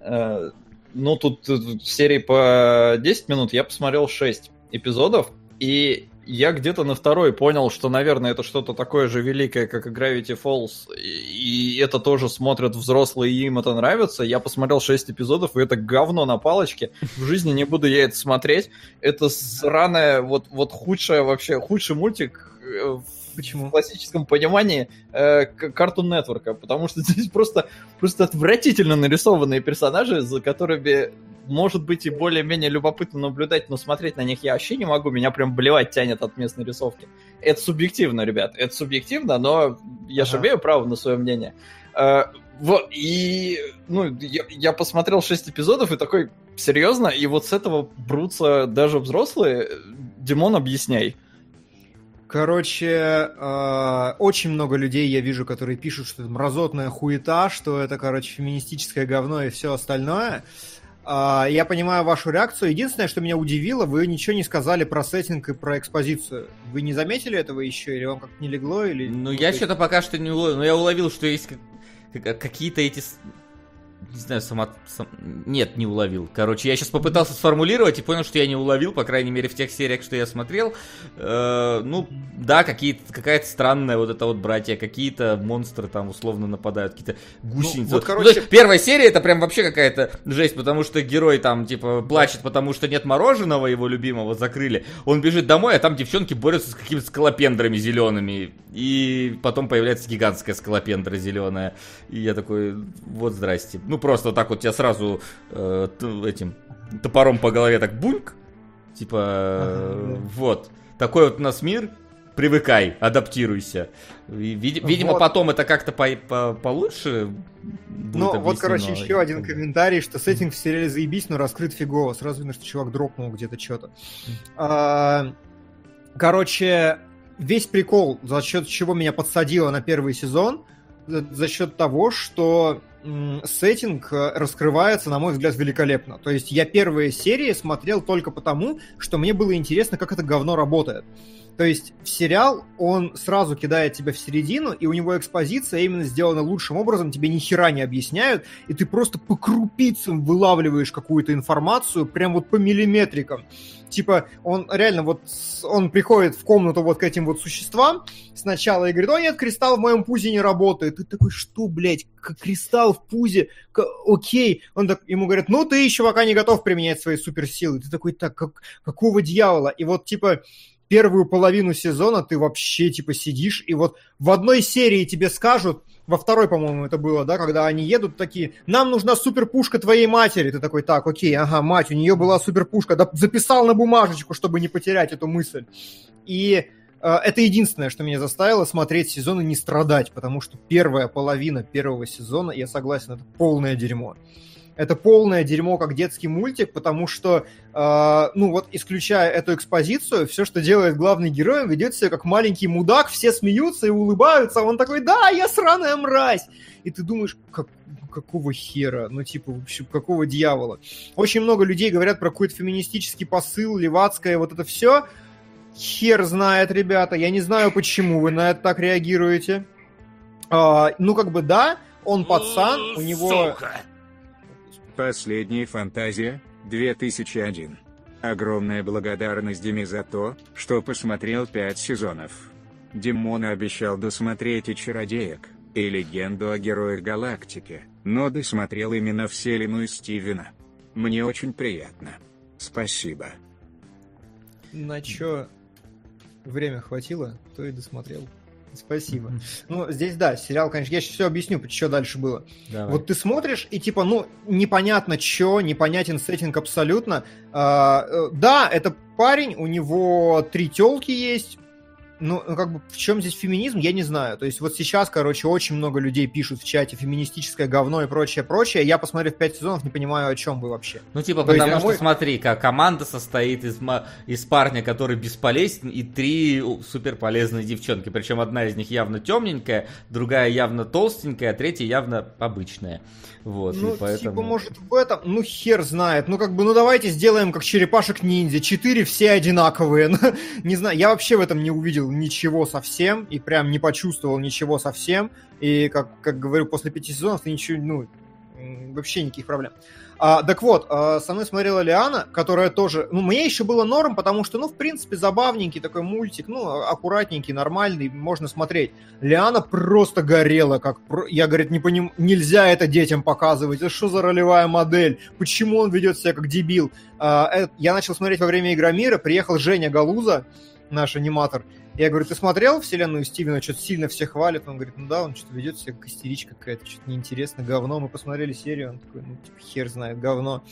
Э, ну, тут, тут серии по 10 минут, я посмотрел 6 эпизодов, и я где-то на второй понял, что, наверное, это что-то такое же великое, как и Gravity Falls, и это тоже смотрят взрослые, и им это нравится. Я посмотрел 6 эпизодов, и это говно на палочке. В жизни не буду я это смотреть. Это сраное, вот, вот худшее вообще, худший мультик э, Почему? В классическом понимании э, Cartoon Network, потому что здесь просто, просто отвратительно нарисованные персонажи, за которыми может быть и более-менее любопытно наблюдать, но смотреть на них я вообще не могу, меня прям блевать тянет от местной рисовки. Это субъективно, ребят, это субъективно, но я ага. же имею право на свое мнение. Э, вот, и, ну, я, я посмотрел 6 эпизодов и такой, серьезно? И вот с этого брутся даже взрослые? Димон, объясняй. Короче, э, очень много людей я вижу, которые пишут, что это мразотная хуета, что это, короче, феминистическое говно и все остальное. Э, я понимаю вашу реакцию. Единственное, что меня удивило, вы ничего не сказали про сеттинг и про экспозицию. Вы не заметили этого еще, или вам как-то не легло? Или... Ну, я что-то пока что не уловил. Но я уловил, что есть какие-то эти не знаю, сама... Сам... Нет, не уловил. Короче, я сейчас попытался сформулировать и понял, что я не уловил, по крайней мере, в тех сериях, что я смотрел. Э, ну, да, какая-то странная вот эта вот братья, какие-то монстры там условно нападают, какие-то гусеницы. Ну, вот, короче... ну, есть, первая серия это прям вообще какая-то жесть, потому что герой там, типа, плачет, потому что нет мороженого его любимого, закрыли. Он бежит домой, а там девчонки борются с какими-то скалопендрами зелеными. И потом появляется гигантская скалопендра зеленая. И я такой, вот здрасте ну, просто так вот тебя сразу э, этим топором по голове так бульк. Типа, э, вот. Такой вот у нас мир, привыкай, адаптируйся. Вид, видимо, вот. потом это как-то по, по, получше Ну, вот, короче, еще один комментарий, что сеттинг в сериале заебись, но раскрыт фигово. Сразу видно, что чувак дропнул где-то что-то. А, короче, весь прикол, за счет чего меня подсадило на первый сезон, за счет того, что сеттинг э, раскрывается, на мой взгляд, великолепно. То есть я первые серии смотрел только потому, что мне было интересно, как это говно работает. То есть в сериал он сразу кидает тебя в середину, и у него экспозиция именно сделана лучшим образом, тебе ни хера не объясняют, и ты просто по крупицам вылавливаешь какую-то информацию, прям вот по миллиметрикам. Типа, он реально вот, он приходит в комнату вот к этим вот существам сначала и говорит, о нет, кристалл в моем пузе не работает. Ты такой, что, блядь, кристалл в пузе, окей. Он так, ему говорит, ну ты еще пока не готов применять свои суперсилы. Ты такой, так, как, какого дьявола? И вот, типа, первую половину сезона ты вообще, типа, сидишь, и вот в одной серии тебе скажут, во второй, по-моему, это было, да, когда они едут такие, нам нужна суперпушка твоей матери. Ты такой, так, окей, ага, мать, у нее была суперпушка. Да, записал на бумажечку, чтобы не потерять эту мысль. И э, это единственное, что меня заставило смотреть сезон и не страдать, потому что первая половина первого сезона, я согласен, это полное дерьмо это полное дерьмо, как детский мультик, потому что, э, ну вот, исключая эту экспозицию, все, что делает главный герой, он ведет себя как маленький мудак, все смеются и улыбаются, а он такой, да, я сраная мразь! И ты думаешь, как, какого хера? Ну, типа, вообще, какого дьявола? Очень много людей говорят про какой-то феминистический посыл, левацкое, вот это все. Хер знает, ребята. Я не знаю, почему вы на это так реагируете. А, ну, как бы, да, он пацан, у него... Сука. Последняя фантазия, 2001. Огромная благодарность Диме за то, что посмотрел пять сезонов. Димон обещал досмотреть и «Чародеек», и «Легенду о героях галактики», но досмотрел именно вселенную Стивена. Мне очень приятно. Спасибо. На чё время хватило, то и досмотрел. Спасибо. Ну, здесь, да, сериал, конечно, я сейчас все объясню, что дальше было. Давай. Вот ты смотришь, и типа, ну, непонятно что, непонятен сеттинг абсолютно. А, э, да, это парень, у него три телки есть, ну, ну, как бы, в чем здесь феминизм, я не знаю. То есть вот сейчас, короче, очень много людей пишут в чате феминистическое говно и прочее, прочее. Я, посмотрев пять сезонов, не понимаю, о чем вы вообще. Ну, типа, То потому есть, что, мой... смотри, как команда состоит из, из парня, который бесполезен, и три суперполезные девчонки. Причем одна из них явно темненькая, другая явно толстенькая, а третья явно обычная. Вот, ну, поэтому... типа, может, в этом, ну, хер знает. Ну, как бы, ну, давайте сделаем как черепашек-ниндзя. Четыре все одинаковые. Ну, не знаю, я вообще в этом не увидел ничего совсем, и прям не почувствовал ничего совсем. И, как, как говорю, после пяти сезонов ты ничего, ну, Вообще никаких проблем. А, так вот, а, со мной смотрела Лиана, которая тоже... Ну, мне еще было норм, потому что, ну, в принципе, забавненький такой мультик, ну, аккуратненький, нормальный, можно смотреть. Лиана просто горела, как... Я, говорит, не поним... нельзя это детям показывать. Это что за ролевая модель? Почему он ведет себя как дебил? А, я начал смотреть во время Игромира, приехал Женя Галуза, наш аниматор, я говорю, ты смотрел вселенную Стивена, что-то сильно все хвалят? Он говорит, ну да, он что-то ведет себя как истеричка какая-то, что-то неинтересно, говно. Мы посмотрели серию, он такой, ну типа хер знает, говно.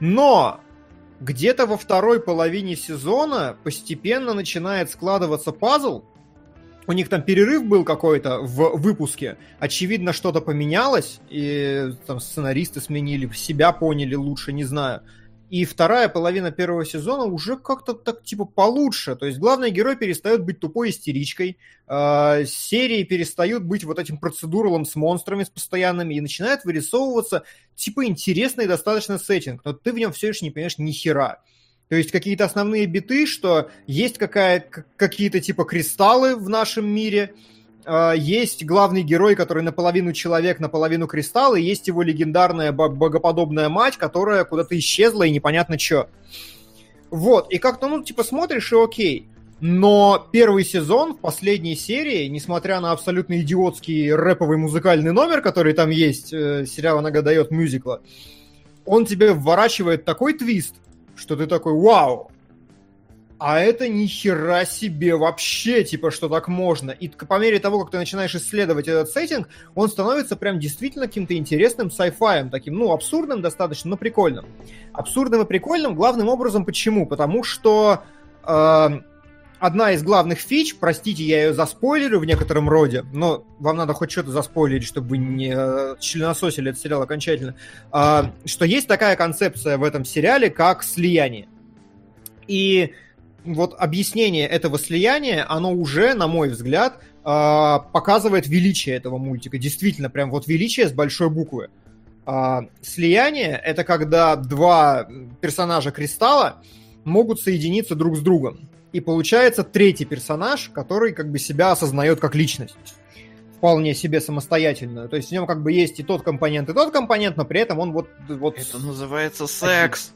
Но где-то во второй половине сезона постепенно начинает складываться пазл, у них там перерыв был какой-то в выпуске. Очевидно, что-то поменялось, и там сценаристы сменили, себя поняли лучше, не знаю. И вторая половина первого сезона уже как-то так типа получше. То есть главный герой перестает быть тупой истеричкой, э, серии перестают быть вот этим процедуралом с монстрами с постоянными и начинает вырисовываться типа интересный достаточно сеттинг, но ты в нем все еще не понимаешь ни хера. То есть какие-то основные биты, что есть какая, какие-то типа кристаллы в нашем мире, а, есть главный герой, который наполовину человек, наполовину кристалл, и есть его легендарная богоподобная мать, которая куда-то исчезла и непонятно что. Вот, и как-то, ну, типа, смотришь и окей. Но первый сезон в последней серии, несмотря на абсолютно идиотский рэповый музыкальный номер, который там есть, э, сериал «Нога дает мюзикла», он тебе вворачивает такой твист, что ты такой, вау, а это ни хера себе вообще, типа, что так можно. И по мере того, как ты начинаешь исследовать этот сеттинг, он становится прям действительно каким-то интересным sci-fi, таким, ну, абсурдным достаточно, но прикольным. Абсурдным и прикольным главным образом почему? Потому что э, одна из главных фич, простите, я ее заспойлерю в некотором роде, но вам надо хоть что-то заспойлерить, чтобы вы не э, членососили этот сериал окончательно, э, что есть такая концепция в этом сериале, как слияние. И вот объяснение этого слияния, оно уже, на мой взгляд, а, показывает величие этого мультика. Действительно, прям вот величие с большой буквы. А, слияние — это когда два персонажа Кристалла могут соединиться друг с другом. И получается третий персонаж, который как бы себя осознает как личность вполне себе самостоятельную. То есть в нем как бы есть и тот компонент, и тот компонент, но при этом он вот... вот это называется секс.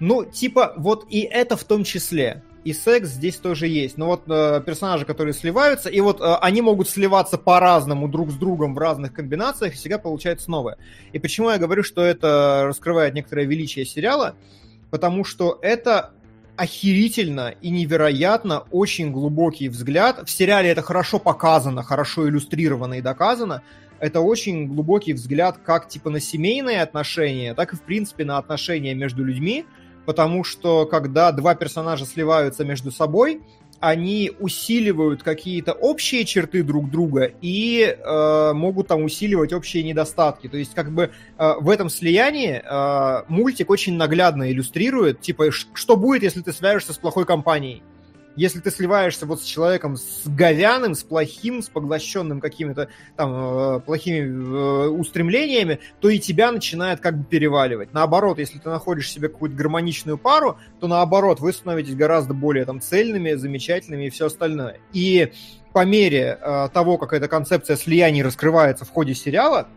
Ну, типа, вот и это в том числе. И секс здесь тоже есть. Но вот э, персонажи, которые сливаются, и вот э, они могут сливаться по-разному друг с другом в разных комбинациях, и всегда получается новое. И почему я говорю, что это раскрывает некоторое величие сериала? Потому что это охерительно и невероятно очень глубокий взгляд. В сериале это хорошо показано, хорошо иллюстрировано и доказано. Это очень глубокий взгляд как типа на семейные отношения, так и в принципе на отношения между людьми потому что когда два персонажа сливаются между собой, они усиливают какие-то общие черты друг друга и э, могут там усиливать общие недостатки. То есть как бы э, в этом слиянии э, мультик очень наглядно иллюстрирует, типа, что будет, если ты свяжешься с плохой компанией если ты сливаешься вот с человеком с говяным, с плохим, с поглощенным какими-то там э, плохими э, устремлениями, то и тебя начинает как бы переваливать. Наоборот, если ты находишь себе какую-то гармоничную пару, то наоборот, вы становитесь гораздо более там цельными, замечательными и все остальное. И по мере э, того, как эта концепция слияний раскрывается в ходе сериала,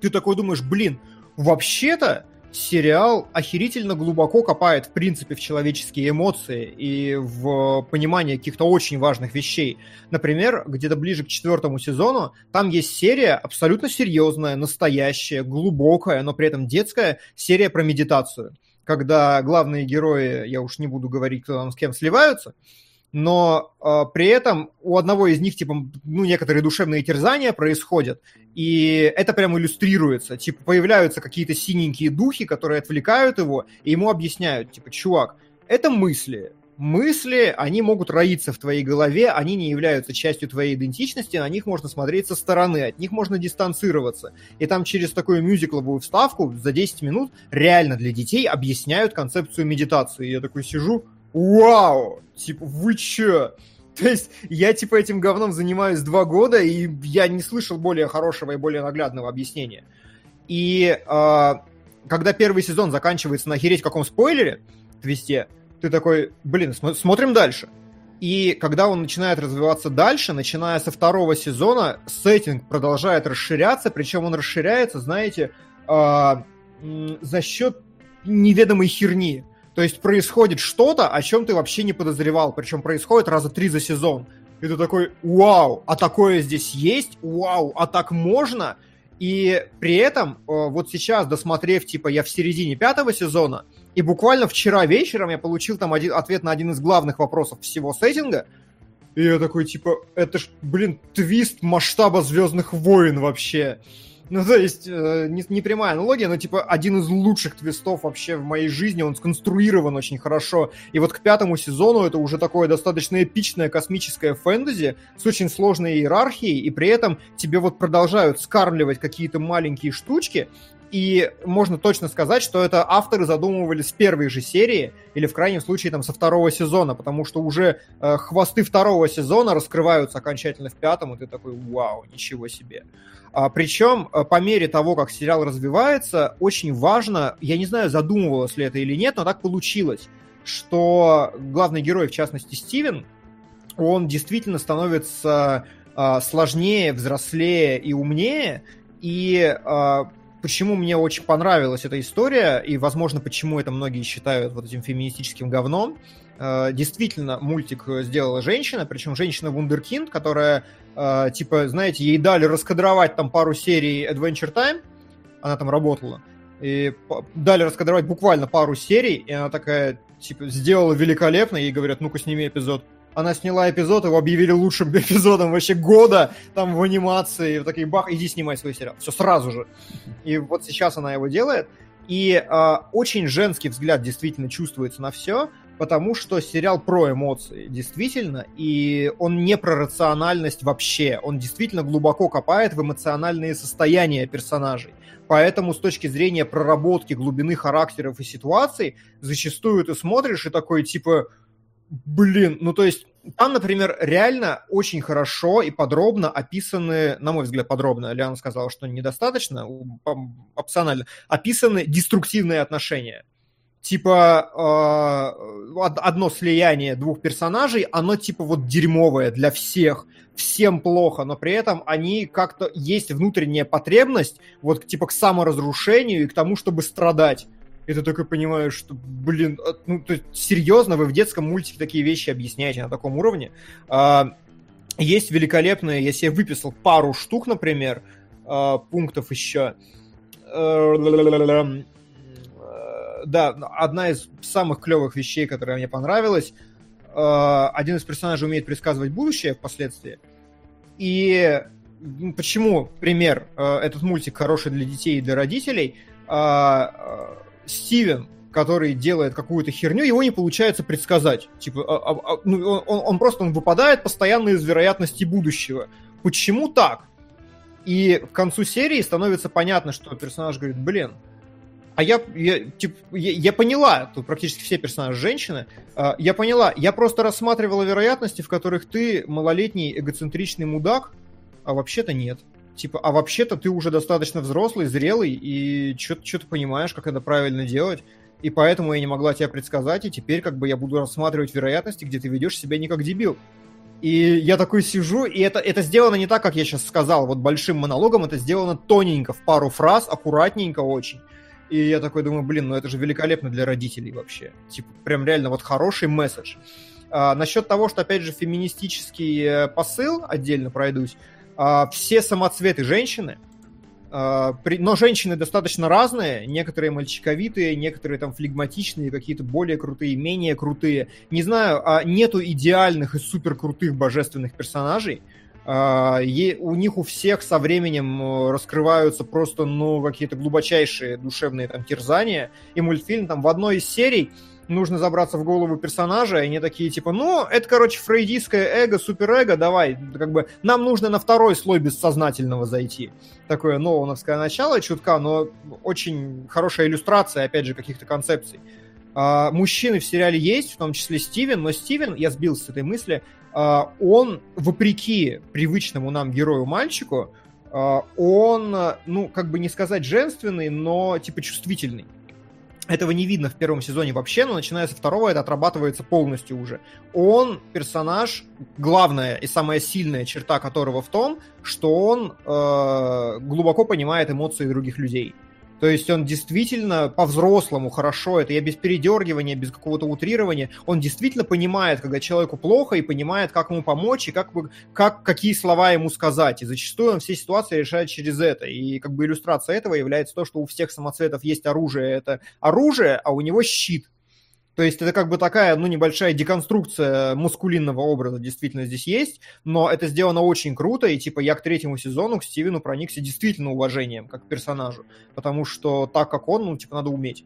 ты такой думаешь, блин, вообще-то сериал охерительно глубоко копает, в принципе, в человеческие эмоции и в понимание каких-то очень важных вещей. Например, где-то ближе к четвертому сезону там есть серия абсолютно серьезная, настоящая, глубокая, но при этом детская серия про медитацию. Когда главные герои, я уж не буду говорить, кто там с кем сливаются, но э, при этом у одного из них, типа, ну, некоторые душевные терзания происходят, и это прям иллюстрируется. Типа, появляются какие-то синенькие духи, которые отвлекают его, и ему объясняют, типа, чувак, это мысли. Мысли, они могут роиться в твоей голове, они не являются частью твоей идентичности, на них можно смотреть со стороны, от них можно дистанцироваться. И там через такую мюзикловую вставку за 10 минут реально для детей объясняют концепцию медитации. Я такой сижу, вау, типа, вы чё? То есть я, типа, этим говном занимаюсь два года, и я не слышал более хорошего и более наглядного объяснения. И э, когда первый сезон заканчивается на охереть каком спойлере, твисте, ты такой, блин, см- смотрим дальше. И когда он начинает развиваться дальше, начиная со второго сезона, сеттинг продолжает расширяться, причем он расширяется, знаете, э, за счет неведомой херни. То есть происходит что-то, о чем ты вообще не подозревал. Причем происходит раза три за сезон. И ты такой, вау, а такое здесь есть? Вау, а так можно? И при этом, э, вот сейчас, досмотрев, типа, я в середине пятого сезона, и буквально вчера вечером я получил там один, ответ на один из главных вопросов всего сеттинга, и я такой, типа, это ж, блин, твист масштаба Звездных войн вообще. Ну, то есть, э, не, не прямая аналогия, но, типа, один из лучших твистов вообще в моей жизни, он сконструирован очень хорошо. И вот к пятому сезону это уже такое достаточно эпичное космическое фэнтези с очень сложной иерархией, и при этом тебе вот продолжают скармливать какие-то маленькие штучки, и можно точно сказать, что это авторы задумывали с первой же серии, или в крайнем случае там со второго сезона, потому что уже э, хвосты второго сезона раскрываются окончательно в пятом, и ты такой, вау, ничего себе. А, причем э, по мере того, как сериал развивается, очень важно, я не знаю, задумывалось ли это или нет, но так получилось, что главный герой, в частности Стивен, он действительно становится э, сложнее, взрослее и умнее, и э, почему мне очень понравилась эта история, и, возможно, почему это многие считают вот этим феминистическим говном. Э, действительно, мультик сделала женщина, причем женщина Вундеркинд, которая, э, типа, знаете, ей дали раскадровать там пару серий Adventure Time, она там работала, и дали раскадровать буквально пару серий, и она такая, типа, сделала великолепно, ей говорят, ну-ка сними эпизод она сняла эпизод, его объявили лучшим эпизодом вообще года, там в анимации, в такие бах, иди снимай свой сериал. Все сразу же. И вот сейчас она его делает. И э, очень женский взгляд действительно чувствуется на все, потому что сериал про эмоции, действительно, и он не про рациональность вообще, он действительно глубоко копает в эмоциональные состояния персонажей. Поэтому с точки зрения проработки глубины характеров и ситуаций, зачастую ты смотришь и такой типа, Блин, ну то есть там, например, реально очень хорошо и подробно описаны, на мой взгляд, подробно, Лиана сказала, что недостаточно, опционально, описаны деструктивные отношения. Типа э, одно слияние двух персонажей, оно типа вот дерьмовое для всех, всем плохо, но при этом они как-то есть внутренняя потребность вот типа к саморазрушению и к тому, чтобы страдать. И ты только понимаешь, что, блин, а, ну, то есть, серьезно, вы в детском мультике такие вещи объясняете на таком уровне. А, есть великолепные, я себе выписал пару штук, например, а, пунктов еще. Да, одна из самых клевых вещей, которая мне понравилась. Один из персонажей умеет предсказывать будущее впоследствии. И почему, пример, этот мультик хороший для детей и для родителей – Стивен, который делает какую-то херню, его не получается предсказать. Типа, а, а, а, ну, он, он просто он выпадает постоянно из вероятности будущего. Почему так? И к концу серии становится понятно, что персонаж говорит, блин, а я, я, типа, я, я поняла, тут практически все персонажи женщины, э, я поняла, я просто рассматривала вероятности, в которых ты малолетний эгоцентричный мудак, а вообще-то нет типа, а вообще-то ты уже достаточно взрослый, зрелый, и что ты понимаешь, как это правильно делать, и поэтому я не могла тебя предсказать, и теперь как бы я буду рассматривать вероятности, где ты ведешь себя не как дебил. И я такой сижу, и это, это сделано не так, как я сейчас сказал, вот большим монологом, это сделано тоненько, в пару фраз, аккуратненько очень. И я такой думаю, блин, ну это же великолепно для родителей вообще. Типа, прям реально вот хороший месседж. А, насчет того, что, опять же, феминистический э, посыл, отдельно пройдусь, а, все самоцветы женщины, а, но женщины достаточно разные, некоторые мальчиковитые, некоторые там флегматичные, какие-то более крутые, менее крутые. Не знаю, а нету идеальных и супер крутых божественных персонажей. У них у всех со временем э, раскрываются просто, ну, какие-то глубочайшие душевные там терзания. И мультфильм там в одной из серий нужно забраться в голову персонажа, и они такие, типа, ну, это, короче, фрейдистское эго, суперэго, давай, как бы, нам нужно на второй слой бессознательного зайти. Такое ноуновское начало чутка, но очень хорошая иллюстрация, опять же, каких-то концепций. А, мужчины в сериале есть, в том числе Стивен, но Стивен, я сбился с этой мысли, а, он, вопреки привычному нам герою-мальчику, а, он, ну, как бы не сказать женственный, но, типа, чувствительный. Этого не видно в первом сезоне вообще, но начиная со второго это отрабатывается полностью уже. Он персонаж, главная и самая сильная черта которого в том, что он э, глубоко понимает эмоции других людей. То есть он действительно по-взрослому хорошо, это я без передергивания, без какого-то утрирования, он действительно понимает, когда человеку плохо, и понимает, как ему помочь, и как, как, какие слова ему сказать. И зачастую он все ситуации решает через это. И как бы иллюстрация этого является то, что у всех самоцветов есть оружие, это оружие, а у него щит. То есть это как бы такая, ну, небольшая деконструкция мускулинного образа действительно здесь есть, но это сделано очень круто, и типа я к третьему сезону к Стивену проникся действительно уважением как к персонажу, потому что так как он, ну, типа, надо уметь.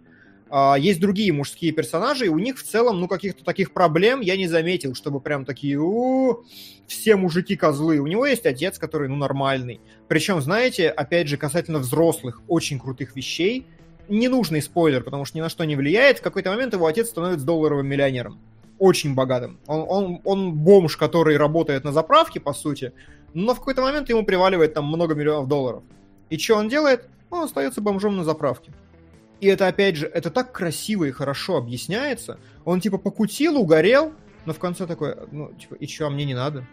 А, есть другие мужские персонажи, и у них в целом, ну, каких-то таких проблем я не заметил, чтобы прям такие, у все мужики козлы. У него есть отец, который, ну, нормальный. Причем, знаете, опять же, касательно взрослых, очень крутых вещей – ненужный спойлер, потому что ни на что не влияет. В какой-то момент его отец становится долларовым миллионером. Очень богатым. Он, он, он бомж, который работает на заправке, по сути, но в какой-то момент ему приваливает там много миллионов долларов. И что он делает? Он остается бомжом на заправке. И это, опять же, это так красиво и хорошо объясняется. Он, типа, покутил, угорел, но в конце такой, ну, типа, и что, а мне не надо?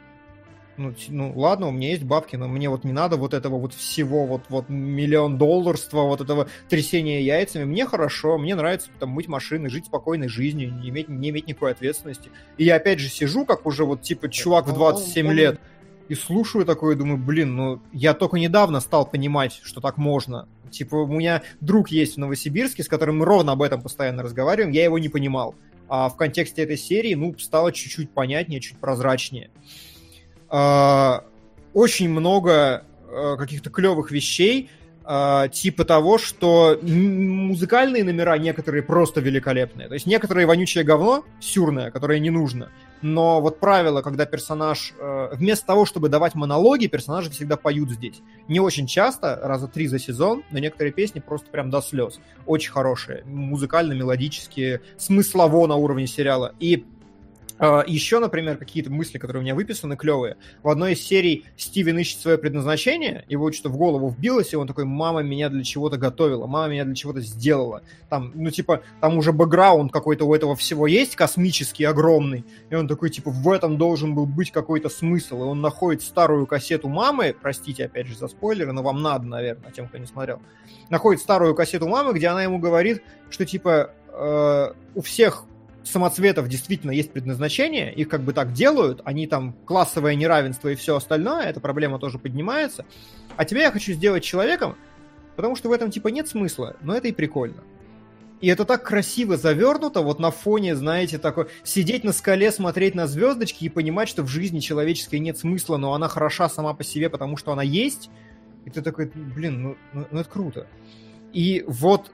Ну, ну ладно, у меня есть бабки, но мне вот не надо вот этого вот всего, вот, вот миллион долларства, вот этого трясения яйцами. Мне хорошо, мне нравится там мыть машины, жить спокойной жизнью, не иметь, не иметь никакой ответственности. И я опять же сижу, как уже вот типа чувак в 27 лет, и слушаю такое, думаю, блин, ну я только недавно стал понимать, что так можно. Типа у меня друг есть в Новосибирске, с которым мы ровно об этом постоянно разговариваем, я его не понимал. А в контексте этой серии, ну, стало чуть-чуть понятнее, чуть прозрачнее. А, очень много а, каких-то клевых вещей, а, типа того, что музыкальные номера некоторые просто великолепные. То есть некоторые вонючее говно, сюрное, которое не нужно. Но вот правило, когда персонаж, вместо того, чтобы давать монологи, персонажи всегда поют здесь. Не очень часто, раза три за сезон, но некоторые песни просто прям до слез. Очень хорошие, музыкально-мелодические, смыслово на уровне сериала. И Еще, например, какие-то мысли, которые у меня выписаны, клевые. В одной из серий Стивен ищет свое предназначение, его что-то в голову вбилось, и он такой, мама меня для чего-то готовила, мама меня для чего-то сделала. Там, ну, типа, там уже бэкграунд какой-то у этого всего есть, космический, огромный, и он такой, типа, в этом должен был быть какой-то смысл, и он находит старую кассету мамы, простите, опять же, за спойлеры, но вам надо, наверное, тем, кто не смотрел, находит старую кассету мамы, где она ему говорит, что, типа, э, у всех самоцветов действительно есть предназначение, их как бы так делают, они там классовое неравенство и все остальное, эта проблема тоже поднимается. А тебя я хочу сделать человеком, потому что в этом типа нет смысла, но это и прикольно. И это так красиво завернуто, вот на фоне, знаете, такой сидеть на скале, смотреть на звездочки и понимать, что в жизни человеческой нет смысла, но она хороша сама по себе, потому что она есть. И ты такой, блин, ну, ну, ну это круто. И вот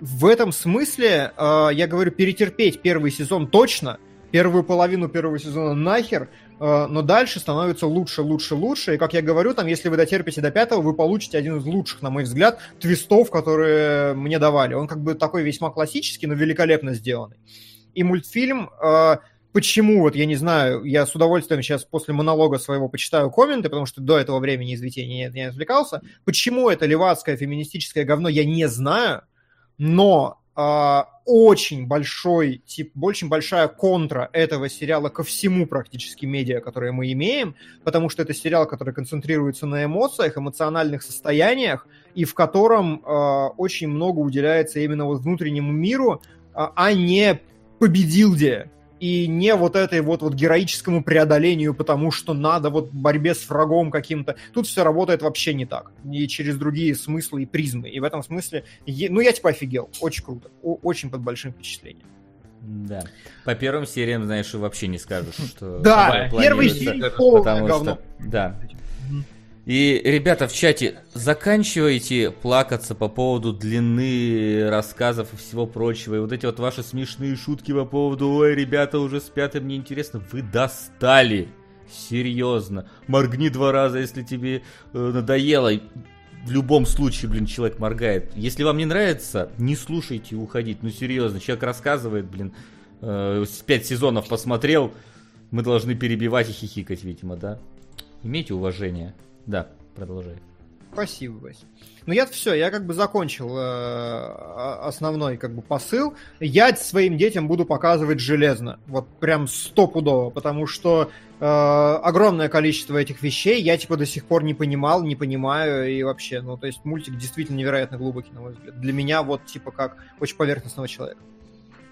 в этом смысле, э, я говорю, перетерпеть первый сезон точно, первую половину первого сезона нахер, э, но дальше становится лучше, лучше, лучше. И, как я говорю, там, если вы дотерпите до пятого, вы получите один из лучших, на мой взгляд, твистов, которые мне давали. Он как бы такой весьма классический, но великолепно сделанный. И мультфильм... Э, почему, вот я не знаю, я с удовольствием сейчас после монолога своего почитаю комменты, потому что до этого времени, извините, не, не отвлекался. Почему это левацкое феминистическое говно, я не знаю но э, очень большой тип, очень большая контра этого сериала ко всему практически медиа, которые мы имеем, потому что это сериал, который концентрируется на эмоциях, эмоциональных состояниях, и в котором э, очень много уделяется именно вот внутреннему миру, э, а не победилде и не вот этой вот, вот героическому преодолению, потому что надо вот борьбе с врагом каким-то. Тут все работает вообще не так. И через другие смыслы и призмы. И в этом смысле, ну, я типа офигел. Очень круто. Очень под большим впечатлением. Да. По первым сериям, знаешь, вообще не скажешь, что... Да, первый серии полное говно. Да. И, ребята, в чате, заканчивайте плакаться по поводу длины рассказов и всего прочего. И вот эти вот ваши смешные шутки по поводу «Ой, ребята уже спят, и мне интересно». Вы достали. Серьезно. Моргни два раза, если тебе э, надоело. В любом случае, блин, человек моргает. Если вам не нравится, не слушайте и уходите. Ну, серьезно, человек рассказывает, блин, э, пять сезонов посмотрел. Мы должны перебивать и хихикать, видимо, да? Имейте уважение. Да, продолжай. Спасибо, Вась. Ну я все, я как бы закончил э, основной как бы посыл. Я своим детям буду показывать железно, вот прям стопудово, потому что э, огромное количество этих вещей я типа до сих пор не понимал, не понимаю и вообще, ну то есть мультик действительно невероятно глубокий на мой взгляд. Для меня вот типа как очень поверхностного человека.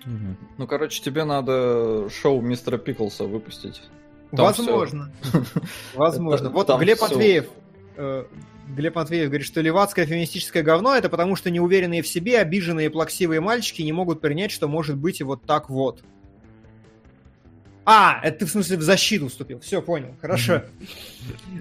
Угу. Ну короче, тебе надо шоу мистера Пиклса выпустить. Там Возможно. Возможно. Вот Глеб Матвеев э, Глеб Матвеев говорит, что левацкое феминистическое говно это потому, что неуверенные в себе, обиженные плаксивые мальчики не могут принять, что может быть и вот так вот. А, это ты в смысле в защиту вступил. Все, понял. Хорошо.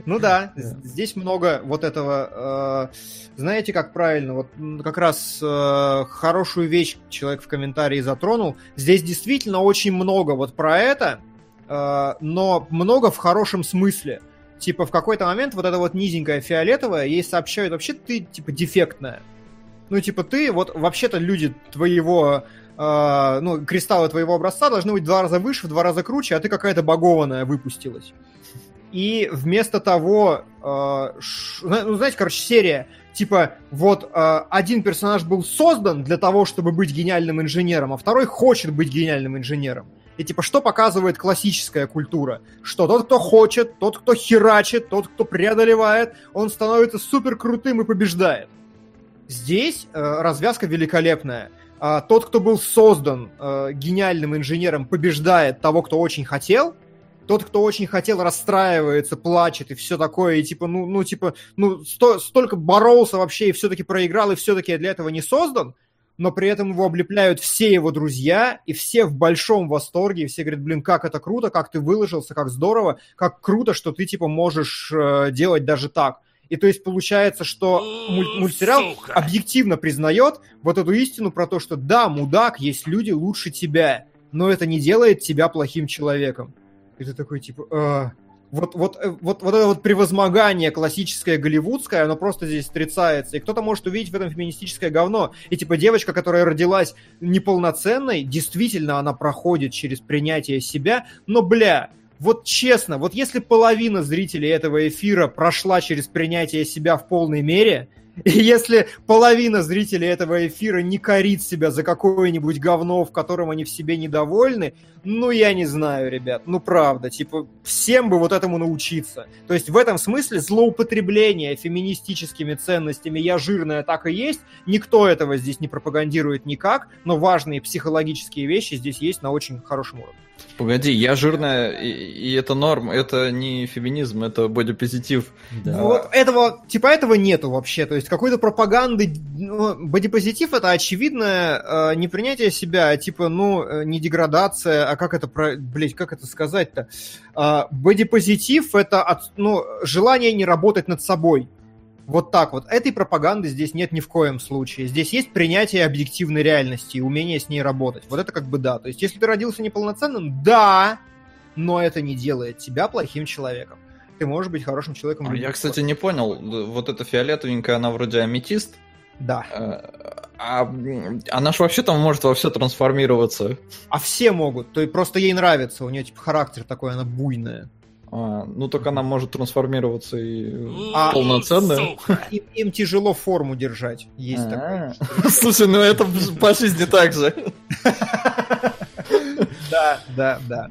Ну да, здесь много вот этого. Э, знаете, как правильно? Вот как раз э, хорошую вещь человек в комментарии затронул. Здесь действительно очень много вот про это, но много в хорошем смысле типа, в какой-то момент вот эта вот низенькая фиолетовая, ей сообщают, вообще ты, типа, дефектная. Ну, типа, ты, вот, вообще-то люди твоего, э, ну, кристаллы твоего образца должны быть в два раза выше, в два раза круче, а ты какая-то багованная выпустилась. И вместо того, э, ш, ну, знаете, короче, серия, типа, вот э, один персонаж был создан для того, чтобы быть гениальным инженером, а второй хочет быть гениальным инженером. И типа, что показывает классическая культура? Что тот, кто хочет, тот, кто херачит, тот, кто преодолевает, он становится супер крутым и побеждает. Здесь э, развязка великолепная. А, тот, кто был создан э, гениальным инженером, побеждает того, кто очень хотел. Тот, кто очень хотел, расстраивается, плачет и все такое, и типа, ну, ну типа, ну, сто, столько боролся вообще и все-таки проиграл, и все-таки для этого не создан но при этом его облепляют все его друзья, и все в большом восторге, и все говорят, блин, как это круто, как ты выложился, как здорово, как круто, что ты, типа, можешь э, делать даже так. И то есть получается, что муль- мультсериал Сука. объективно признает вот эту истину про то, что да, мудак, есть люди лучше тебя, но это не делает тебя плохим человеком. И ты такой, типа, э, вот, вот, э, вот, вот это вот превозмогание классическое голливудское, оно просто здесь отрицается. И кто-то может увидеть в этом феминистическое говно. И типа девочка, которая родилась неполноценной, действительно она проходит через принятие себя, но, бля, вот честно, вот если половина зрителей этого эфира прошла через принятие себя в полной мере, и если половина зрителей этого эфира не корит себя за какое-нибудь говно, в котором они в себе недовольны, ну, я не знаю, ребят, ну, правда, типа, всем бы вот этому научиться. То есть в этом смысле злоупотребление феминистическими ценностями «я жирная» так и есть, никто этого здесь не пропагандирует никак, но важные психологические вещи здесь есть на очень хорошем уровне. Погоди, я жирная, и, и это норм, это не феминизм, это бодипозитив. Да. Вот этого, типа этого нету вообще, то есть какой-то пропаганды, ну, бодипозитив это очевидное э, не принятие себя, а типа, ну, э, не деградация, а как это, про, блять, как это сказать-то? Э, бодипозитив это, от, ну, желание не работать над собой. Вот так вот. Этой пропаганды здесь нет ни в коем случае. Здесь есть принятие объективной реальности и умение с ней работать. Вот это как бы да. То есть, если ты родился неполноценным, да, но это не делает тебя плохим человеком. Ты можешь быть хорошим человеком. А я, кстати, не понял. Вот эта фиолетовенькая, она вроде аметист. Да. Э, а она же вообще там может во все трансформироваться. А все могут. То есть просто ей нравится. У нее типа характер такой, она буйная. А, ну так она может трансформироваться и а, полноценная. Им, им тяжело форму держать. Есть а. такое. Слушай, ну это по жизни так же. Да, да, да.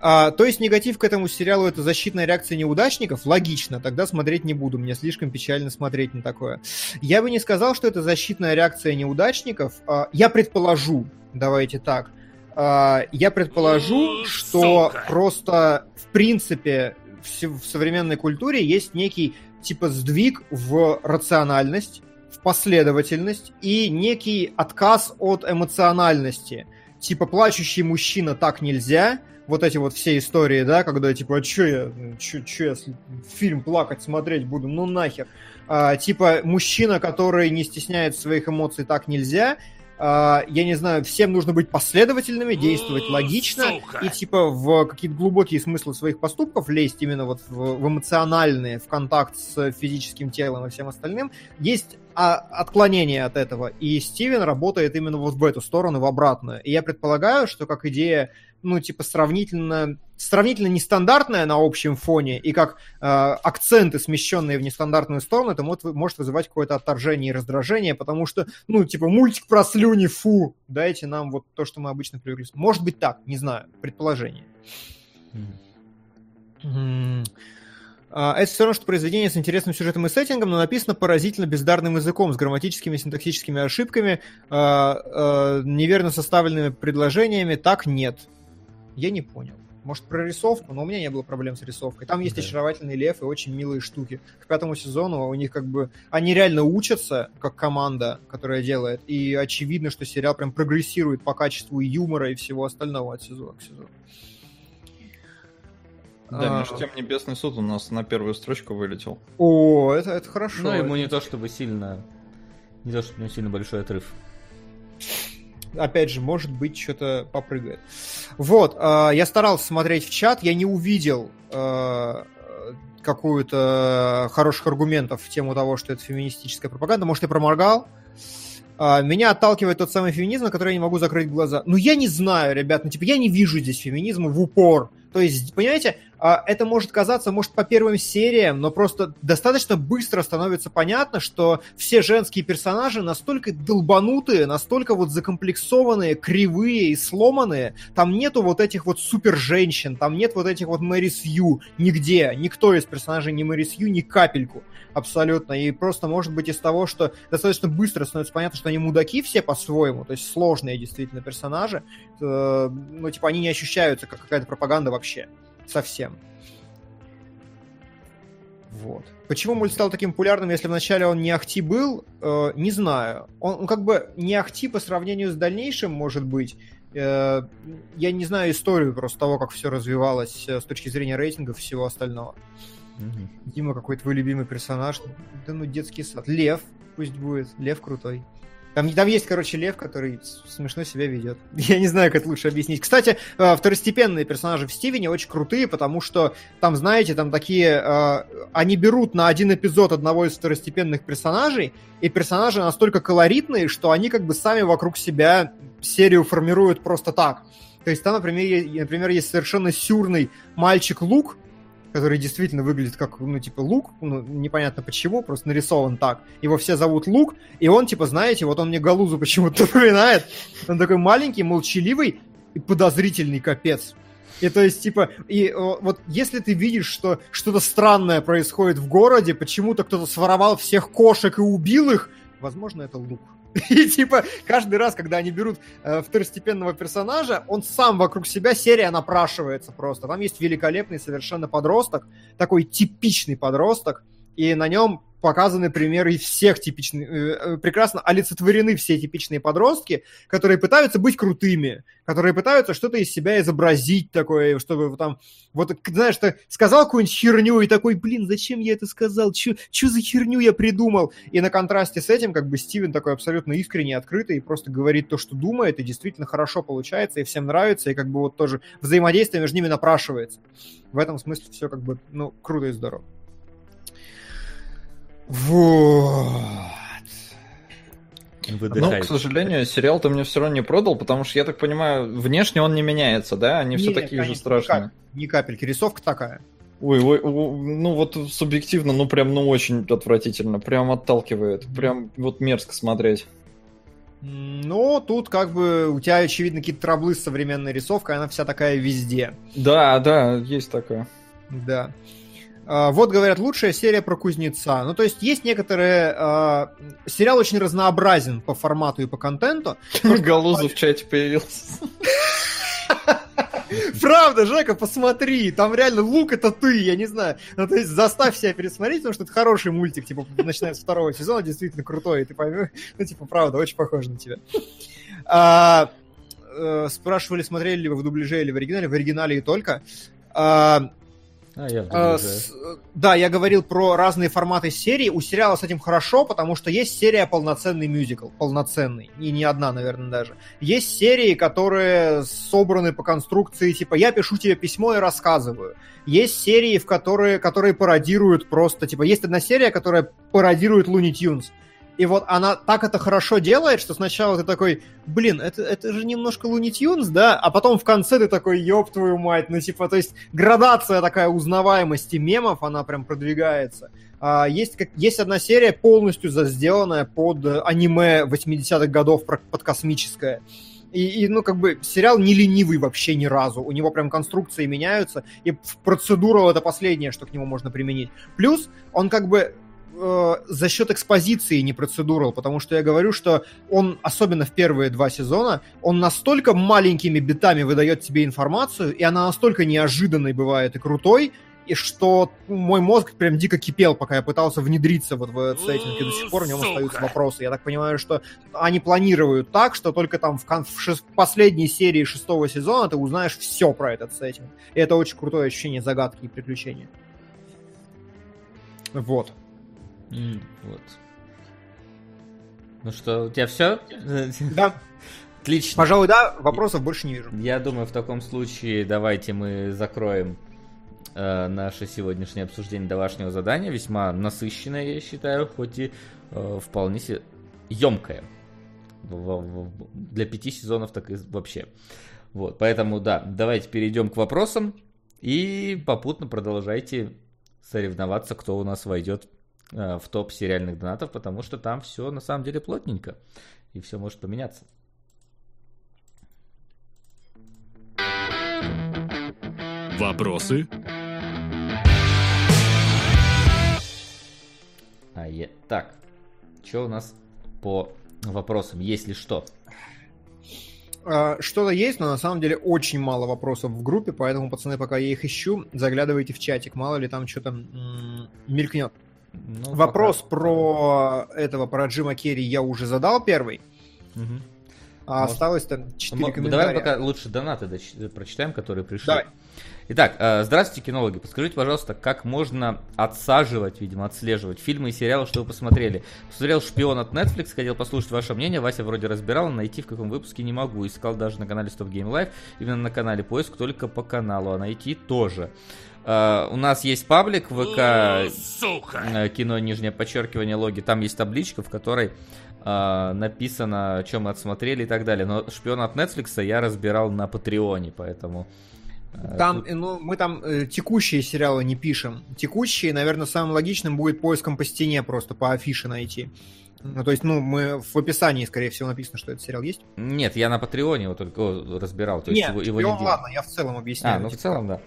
А, то есть негатив к этому сериалу это защитная реакция неудачников? Логично, тогда смотреть не буду, мне слишком печально смотреть на такое. Я бы не сказал, что это защитная реакция неудачников. А, я предположу, давайте так, я предположу, что Сука. просто в принципе в современной культуре есть некий типа сдвиг в рациональность, в последовательность и некий отказ от эмоциональности. Типа плачущий мужчина так нельзя, вот эти вот все истории, да, когда типа, а чё я, чё, чё я фильм плакать смотреть буду, ну нахер. А, типа мужчина, который не стесняет своих эмоций, так нельзя. А, я не знаю, всем нужно быть последовательными, действовать логично Сука. и типа в какие-то глубокие смыслы своих поступков лезть именно вот в, в эмоциональные, в контакт с физическим телом и всем остальным. Есть а, отклонение от этого. И Стивен работает именно вот в эту сторону, в обратную. И я предполагаю, что как идея, ну, типа, сравнительно, сравнительно нестандартная на общем фоне, и как э, акценты, смещенные в нестандартную сторону, это может, может вызывать какое-то отторжение и раздражение, потому что, ну, типа, мультик про слюни, фу, дайте нам вот то, что мы обычно привыкли. Может быть так, не знаю, предположение. Mm. А, это все равно, что произведение с интересным сюжетом и сеттингом, но написано поразительно бездарным языком, с грамматическими и синтаксическими ошибками, а, а, неверно составленными предложениями. Так нет. Я не понял. Может, про рисовку, но у меня не было проблем с рисовкой. Там есть да. очаровательный лев и очень милые штуки. К пятому сезону у них как бы... Они реально учатся, как команда, которая делает, и очевидно, что сериал прям прогрессирует по качеству и юмора, и всего остального от сезона к сезону. Да, а... между тем Небесный суд у нас на первую строчку вылетел. О, это, это хорошо. Ну, ему не то чтобы сильно... Не то чтобы у него сильно большой отрыв. Опять же, может быть, что-то попрыгает. Вот, э, я старался смотреть в чат, я не увидел э, какую-то хороших аргументов в тему того, что это феминистическая пропаганда. Может, я проморгал? Э, меня отталкивает тот самый феминизм, на который я не могу закрыть глаза. Ну, я не знаю, ребят, ну, типа, я не вижу здесь феминизма в упор. То есть, понимаете, а, это может казаться, может, по первым сериям, но просто достаточно быстро становится понятно, что все женские персонажи настолько долбанутые, настолько вот закомплексованные, кривые и сломанные. Там нету вот этих вот супер женщин, там нет вот этих вот Мэри Сью нигде. Никто из персонажей не Мэри Сью, ни капельку абсолютно. И просто может быть из того, что достаточно быстро становится понятно, что они мудаки все по-своему, то есть сложные действительно персонажи. Э, ну, типа, они не ощущаются как какая-то пропаганда вообще совсем. Вот. Почему мульт стал таким популярным, если вначале он не ахти был, э, не знаю. Он, он как бы не ахти по сравнению с дальнейшим, может быть. Э, я не знаю историю просто того, как все развивалось э, с точки зрения рейтингов и всего остального. Угу. Дима какой твой любимый персонаж. Да ну, детский сад. Лев пусть будет. Лев крутой. Там, там есть, короче, лев, который смешно себя ведет. Я не знаю, как это лучше объяснить. Кстати, э, второстепенные персонажи в Стивене очень крутые, потому что там, знаете, там такие... Э, они берут на один эпизод одного из второстепенных персонажей, и персонажи настолько колоритные, что они как бы сами вокруг себя серию формируют просто так. То есть там, например, например есть совершенно сюрный мальчик Лук, который действительно выглядит как, ну, типа, Лук, ну, непонятно почему, просто нарисован так. Его все зовут Лук, и он, типа, знаете, вот он мне Галузу почему-то напоминает. Он такой маленький, молчаливый и подозрительный капец. И то есть, типа, и вот если ты видишь, что что-то странное происходит в городе, почему-то кто-то своровал всех кошек и убил их, возможно, это Лук. И типа каждый раз, когда они берут э, второстепенного персонажа, он сам вокруг себя серия напрашивается просто. Там есть великолепный совершенно подросток, такой типичный подросток, и на нем показаны примеры всех типичных, э, э, прекрасно олицетворены все типичные подростки, которые пытаются быть крутыми, которые пытаются что-то из себя изобразить такое, чтобы там, вот, знаешь, ты сказал какую-нибудь херню и такой, блин, зачем я это сказал, что за херню я придумал? И на контрасте с этим, как бы, Стивен такой абсолютно искренне, открытый, и просто говорит то, что думает, и действительно хорошо получается, и всем нравится, и как бы вот тоже взаимодействие между ними напрашивается. В этом смысле все как бы, ну, круто и здорово. Вот. Выдыхает. Ну, к сожалению, сериал ты мне все равно не продал, потому что, я так понимаю, внешне он не меняется, да? Они не, все такие конечно, же страшные. Ни, капельки. Рисовка такая. Ой, ой, ну вот субъективно, ну прям, ну очень отвратительно, прям отталкивает, прям вот мерзко смотреть. Ну, тут как бы у тебя, очевидно, какие-то траблы с современной рисовкой, она вся такая везде. Да, да, есть такая. Да. А, вот, говорят, лучшая серия про кузнеца. Ну, то есть есть некоторые... Э, сериал очень разнообразен по формату и по контенту. Галуза в чате появился. Правда, Жека, посмотри, там реально лук это ты, я не знаю. Ну, то есть заставь себя пересмотреть, потому что это хороший мультик, типа, начиная с второго сезона, действительно крутой, и ты поймешь, ну, типа, правда, очень похож на тебя. А, э, спрашивали, смотрели ли вы в дубляже или в оригинале, в оригинале и только. А, а, я а, с, да, я говорил про разные форматы серии. У сериала с этим хорошо, потому что есть серия полноценный мюзикл, полноценный, и не одна, наверное, даже. Есть серии, которые собраны по конструкции, типа я пишу тебе письмо и рассказываю. Есть серии, в которые, которые пародируют просто, типа есть одна серия, которая пародирует Луни Тюнс И вот она так это хорошо делает, что сначала ты такой, блин, это, это же немножко Луни Тюнс, да? А потом в конце ты такой, ёб твою мать, ну типа, то есть градация такая узнаваемости мемов, она прям продвигается. А, есть, как, есть одна серия полностью сделанная под аниме 80-х годов, под космическое. И, и, ну, как бы, сериал не ленивый вообще ни разу. У него прям конструкции меняются, и процедура это последнее, что к нему можно применить. Плюс он как бы э, за счет экспозиции не процедурал, потому что я говорю, что он, особенно в первые два сезона, он настолько маленькими битами выдает тебе информацию, и она настолько неожиданной бывает и крутой, и что мой мозг прям дико кипел, пока я пытался внедриться вот в этот сеттинг, и до сих пор в нем остаются вопросы. Я так понимаю, что они планируют так, что только там в, кон- в шест- последней серии шестого сезона ты узнаешь все про этот сеттинг. И это очень крутое ощущение загадки и приключения. Вот. Mm, вот. Ну что, у тебя все? Да. Отлично. Пожалуй, да, вопросов больше не вижу. Я думаю, в таком случае давайте мы закроем э, наше сегодняшнее обсуждение домашнего задания. Весьма насыщенное, я считаю, хоть и э, вполне се... емкое. Для пяти сезонов так и вообще. Вот, поэтому, да, давайте перейдем к вопросам и попутно продолжайте соревноваться, кто у нас войдет в топ сериальных донатов, потому что там все на самом деле плотненько и все может поменяться. Вопросы? А я... Так, что у нас по вопросам, есть ли что? А, что-то есть, но на самом деле очень мало вопросов в группе, поэтому, пацаны, пока я их ищу, заглядывайте в чатик, мало ли там что-то мелькнет. Ну, Вопрос пока... про этого, про Джима Керри я уже задал первый. Угу. А Может... осталось там 4 ну, комментария. Давай пока лучше донаты прочитаем, которые пришли. Давай. Итак, э, здравствуйте, кинологи. Подскажите, пожалуйста, как можно отсаживать, видимо, отслеживать фильмы и сериалы, что вы посмотрели? Посмотрел «Шпион» от Netflix, хотел послушать ваше мнение. Вася вроде разбирал, найти в каком выпуске не могу. Искал даже на канале Stop Game Live, именно на канале поиск, только по каналу, а найти тоже. Uh, у нас есть паблик ВК Сука. Э, кино нижнее подчеркивание логи. Там есть табличка, в которой uh, написано, чем мы отсмотрели и так далее. Но шпион от Netflix я разбирал на Патреоне, поэтому Э, там, ну, мы там э, текущие сериалы не пишем. Текущие, наверное, самым логичным будет поиском по стене просто по афише найти. Ну, то есть, ну, мы в описании, скорее всего, написано, что этот сериал есть. Нет, я на Патреоне его только разбирал. То есть Нет, его, его не ладно, я в целом объясняю. А, ну, в целом, да.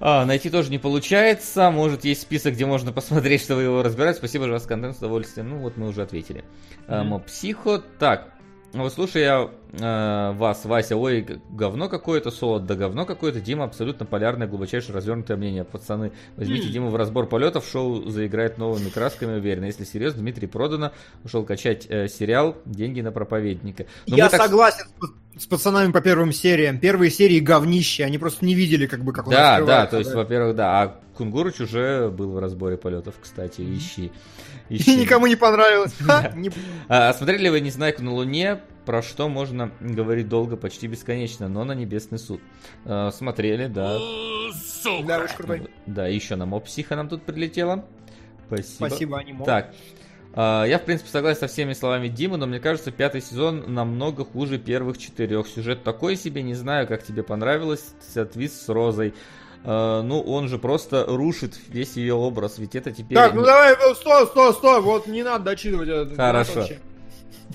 А, найти тоже не получается. Может, есть список, где можно посмотреть, что вы его разбираете. Спасибо за ваш контент с удовольствием. Ну, вот мы уже ответили. Mm-hmm. Моб Психо. Так, вот слушай, я э, вас, Вася, ой, говно какое-то, Солод, да говно какое-то, Дима абсолютно полярное, глубочайшее развернутое мнение. Пацаны, возьмите Диму в разбор полетов, шоу заиграет новыми красками, уверен. Если серьезно, Дмитрий Продано ушел качать э, сериал «Деньги на проповедника». Но я так... согласен с пацанами по первым сериям. Первые серии говнище, они просто не видели, как бы, как он Да, да, то есть, да? во-первых, да. А Кунгурыч уже был в разборе полетов, кстати, ищи. ищи. И никому не понравилось. А, смотрели ли вы «Незнайку на Луне»? Про что можно говорить долго, почти бесконечно, но на Небесный суд. А, смотрели, да. Да, очень крутой. Да, еще на Моб Психа нам тут прилетело. Спасибо. Спасибо, Анимо. Так, я, в принципе, согласен со всеми словами Димы, но мне кажется, пятый сезон намного хуже первых четырех. Сюжет такой себе, не знаю, как тебе понравилось, отвис с Розой. Uh, ну, он же просто рушит весь ее образ, ведь это теперь... Так, ну давай, стой, стой, стой, вот не надо дочитывать это. Хорошо.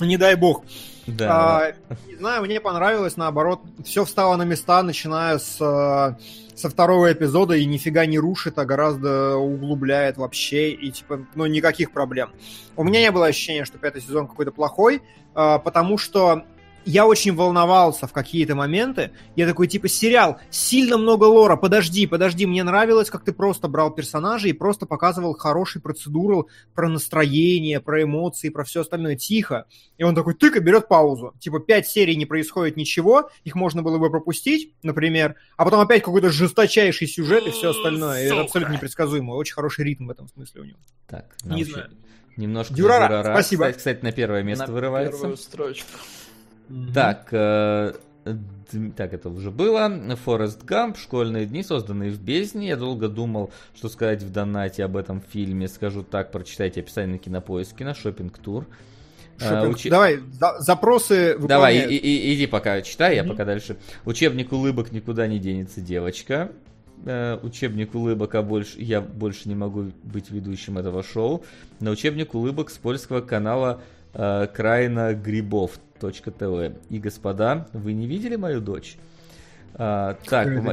Не дай бог. Да. А, не знаю, мне понравилось, наоборот, все встало на места, начиная с, э, со второго эпизода, и нифига не рушит, а гораздо углубляет вообще, и типа, ну, никаких проблем. У меня не было ощущения, что пятый сезон какой-то плохой, э, потому что я очень волновался в какие-то моменты. Я такой, типа, сериал, сильно много лора, подожди, подожди, мне нравилось, как ты просто брал персонажей и просто показывал хороший процедуру про настроение, про эмоции, про все остальное тихо. И он такой, тык, и берет паузу. Типа, пять серий не происходит ничего, их можно было бы пропустить, например, а потом опять какой-то жесточайший сюжет и все остальное. И это абсолютно непредсказуемо. Очень хороший ритм в этом смысле у него. Так, не знаю. Немножко Дюрара, спасибо. Кстати, кстати, на первое место на вырывается. Первую строчку. Так, э, так, это уже было. Форест Гамп, школьные дни, созданные в бездне. Я долго думал, что сказать в донате об этом фильме. Скажу так, прочитайте описание на кинопоиске, на шопинг тур а, уч... Давай, за, запросы Давай, и, и, иди пока читай, я пока дальше. Учебник улыбок никуда не денется, девочка. Uh, учебник улыбок, а больше я больше не могу быть ведущим этого шоу. На учебник улыбок с польского канала Краина Грибов. .тв. И, господа, вы не видели мою дочь? Uh, так, пом...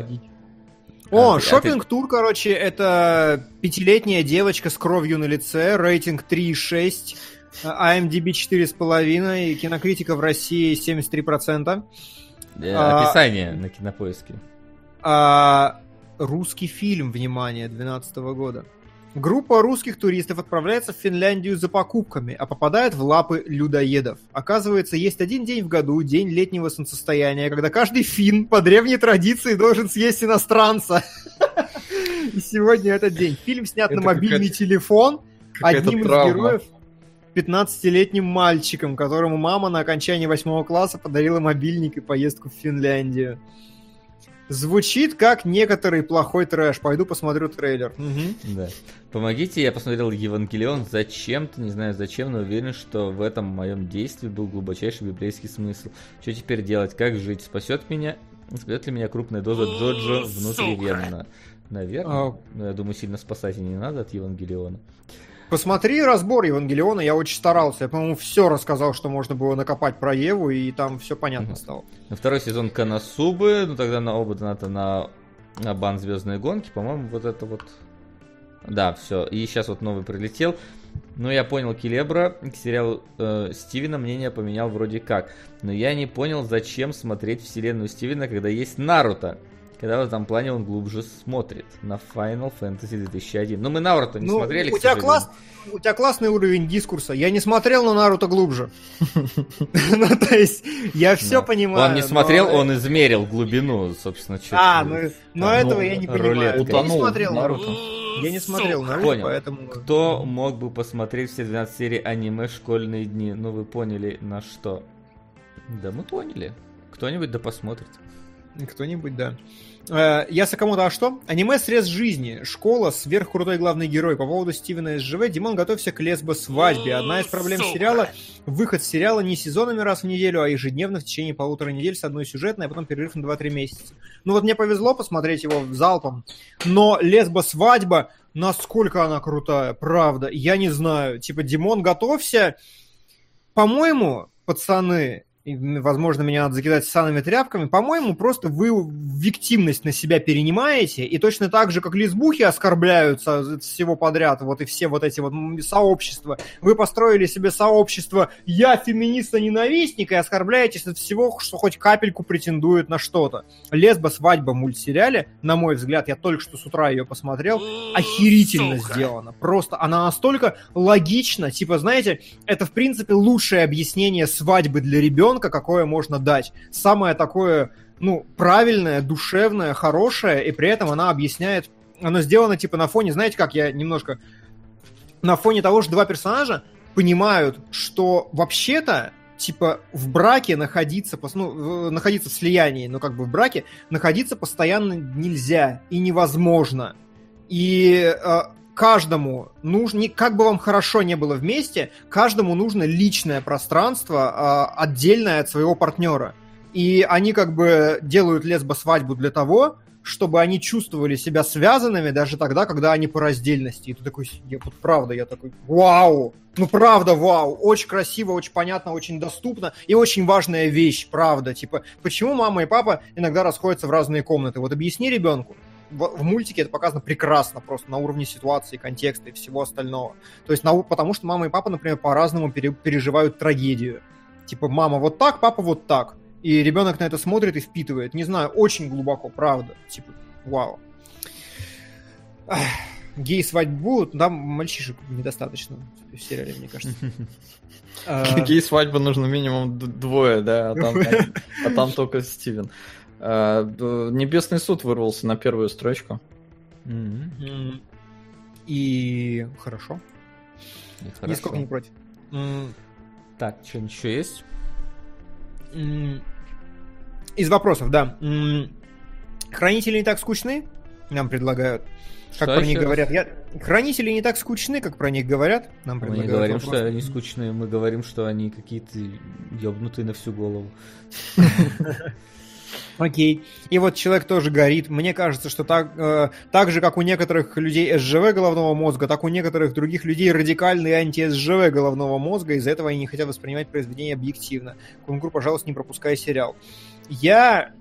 О, а, шопинг тур, ты... короче, это пятилетняя девочка с кровью на лице, рейтинг 3,6 IMDb 4,5, кинокритика в России 73%. Э, описание а, на кинопоиске. А, русский фильм, внимание, 2012 года. Группа русских туристов отправляется в Финляндию за покупками, а попадает в лапы людоедов. Оказывается, есть один день в году, день летнего солнцестояния, когда каждый фин по древней традиции должен съесть иностранца. И сегодня этот день. Фильм снят на мобильный телефон. Одним из героев 15-летним мальчиком, которому мама на окончании восьмого класса подарила мобильник и поездку в Финляндию. Звучит как некоторый плохой трэш. Пойду посмотрю трейлер. Угу. Да. Помогите, я посмотрел Евангелион. Зачем-то, не знаю зачем, но уверен, что в этом моем действии был глубочайший библейский смысл. Что теперь делать? Как жить? Спасет меня? Спасет ли меня крупная доза Джоджо внутривенно? Наверное. А... Но я думаю, сильно спасать и не надо от Евангелиона. Посмотри разбор Евангелиона, я очень старался. Я, по-моему, все рассказал, что можно было накопать про Еву, и там все понятно стало. На второй сезон Канасубы, ну тогда на оба доната на, на бан Звездные гонки, по-моему, вот это вот... Да, все. И сейчас вот новый прилетел. Ну, я понял, Келебра к сериалу э, Стивена мнение поменял вроде как. Но я не понял, зачем смотреть вселенную Стивена, когда есть Наруто когда в этом плане он глубже смотрит на Final Fantasy 2001. Но мы Наруто не ну, смотрели, у тебя, класс, у тебя классный уровень дискурса. Я не смотрел на Наруто глубже. Ну, то есть, я все понимаю. Он не смотрел, он измерил глубину, собственно, А, ну, но этого я не понимаю. Я не смотрел Наруто. Я не смотрел Наруто, поэтому... Кто мог бы посмотреть все 12 серий аниме «Школьные дни»? Ну, вы поняли, на что. Да мы поняли. Кто-нибудь да посмотрит. Кто-нибудь, да. Э, я Сакамото, а что? Аниме «Срез жизни». Школа, сверхкрутой главный герой. По поводу Стивена СЖВ, Димон, готовься к лесбо-свадьбе. Одна из проблем сериала — выход сериала не сезонами раз в неделю, а ежедневно в течение полутора недель с одной сюжетной, а потом перерыв на 2-3 месяца. Ну вот мне повезло посмотреть его залпом, но лесбо-свадьба, насколько она крутая, правда, я не знаю. Типа, Димон, готовься. По-моему, пацаны, возможно, меня надо закидать санными тряпками, по-моему, просто вы виктимность на себя перенимаете, и точно так же, как лесбухи оскорбляются всего подряд, вот и все вот эти вот сообщества, вы построили себе сообщество «я феминиста-ненавистник» и оскорбляетесь от всего, что хоть капельку претендует на что-то. «Лесба-свадьба» мультсериале, на мой взгляд, я только что с утра ее посмотрел, охерительно Сука. сделано. Просто она настолько логична, типа, знаете, это, в принципе, лучшее объяснение свадьбы для ребенка, ребенка, какое можно дать. Самое такое, ну, правильное, душевное, хорошее, и при этом она объясняет, оно сделано типа на фоне, знаете, как я немножко, на фоне того, что два персонажа понимают, что вообще-то типа в браке находиться, ну, находиться в слиянии, но как бы в браке находиться постоянно нельзя и невозможно. И э, каждому нужно, как бы вам хорошо не было вместе, каждому нужно личное пространство, э, отдельное от своего партнера. И они как бы делают лесбо-свадьбу для того, чтобы они чувствовали себя связанными даже тогда, когда они по раздельности. И ты такой, я, вот правда, я такой, вау, ну правда, вау, очень красиво, очень понятно, очень доступно и очень важная вещь, правда. Типа, почему мама и папа иногда расходятся в разные комнаты? Вот объясни ребенку в, в мультике это показано прекрасно, просто на уровне ситуации, контекста и всего остального. То есть, на, потому что мама и папа, например, по-разному пере, переживают трагедию. Типа, мама вот так, папа вот так. И ребенок на это смотрит и впитывает. Не знаю, очень глубоко, правда. Типа, вау. Гей свадьбы будут, там мальчишек недостаточно в сериале, мне кажется. Гей свадьбы нужно минимум двое, да, а там, а там только Стивен. А, Небесный суд вырвался на первую строчку. И хорошо. Нисколько не против. Так, что ничего есть? из вопросов, да. Хранители не так скучны, нам предлагают. Как что про них говорят. Я... Хранители не так скучны, как про них говорят. Нам мы не говорим, вопрос. что они скучные, мы говорим, что они какие-то ёбнутые на всю голову. Окей. И вот человек тоже горит. Мне кажется, что так, э, так же, как у некоторых людей СЖВ головного мозга, так у некоторых других людей радикальный анти-СЖВ головного мозга. Из-за этого они не хотят воспринимать произведение объективно. Кунгур, пожалуйста, не пропускай сериал. Я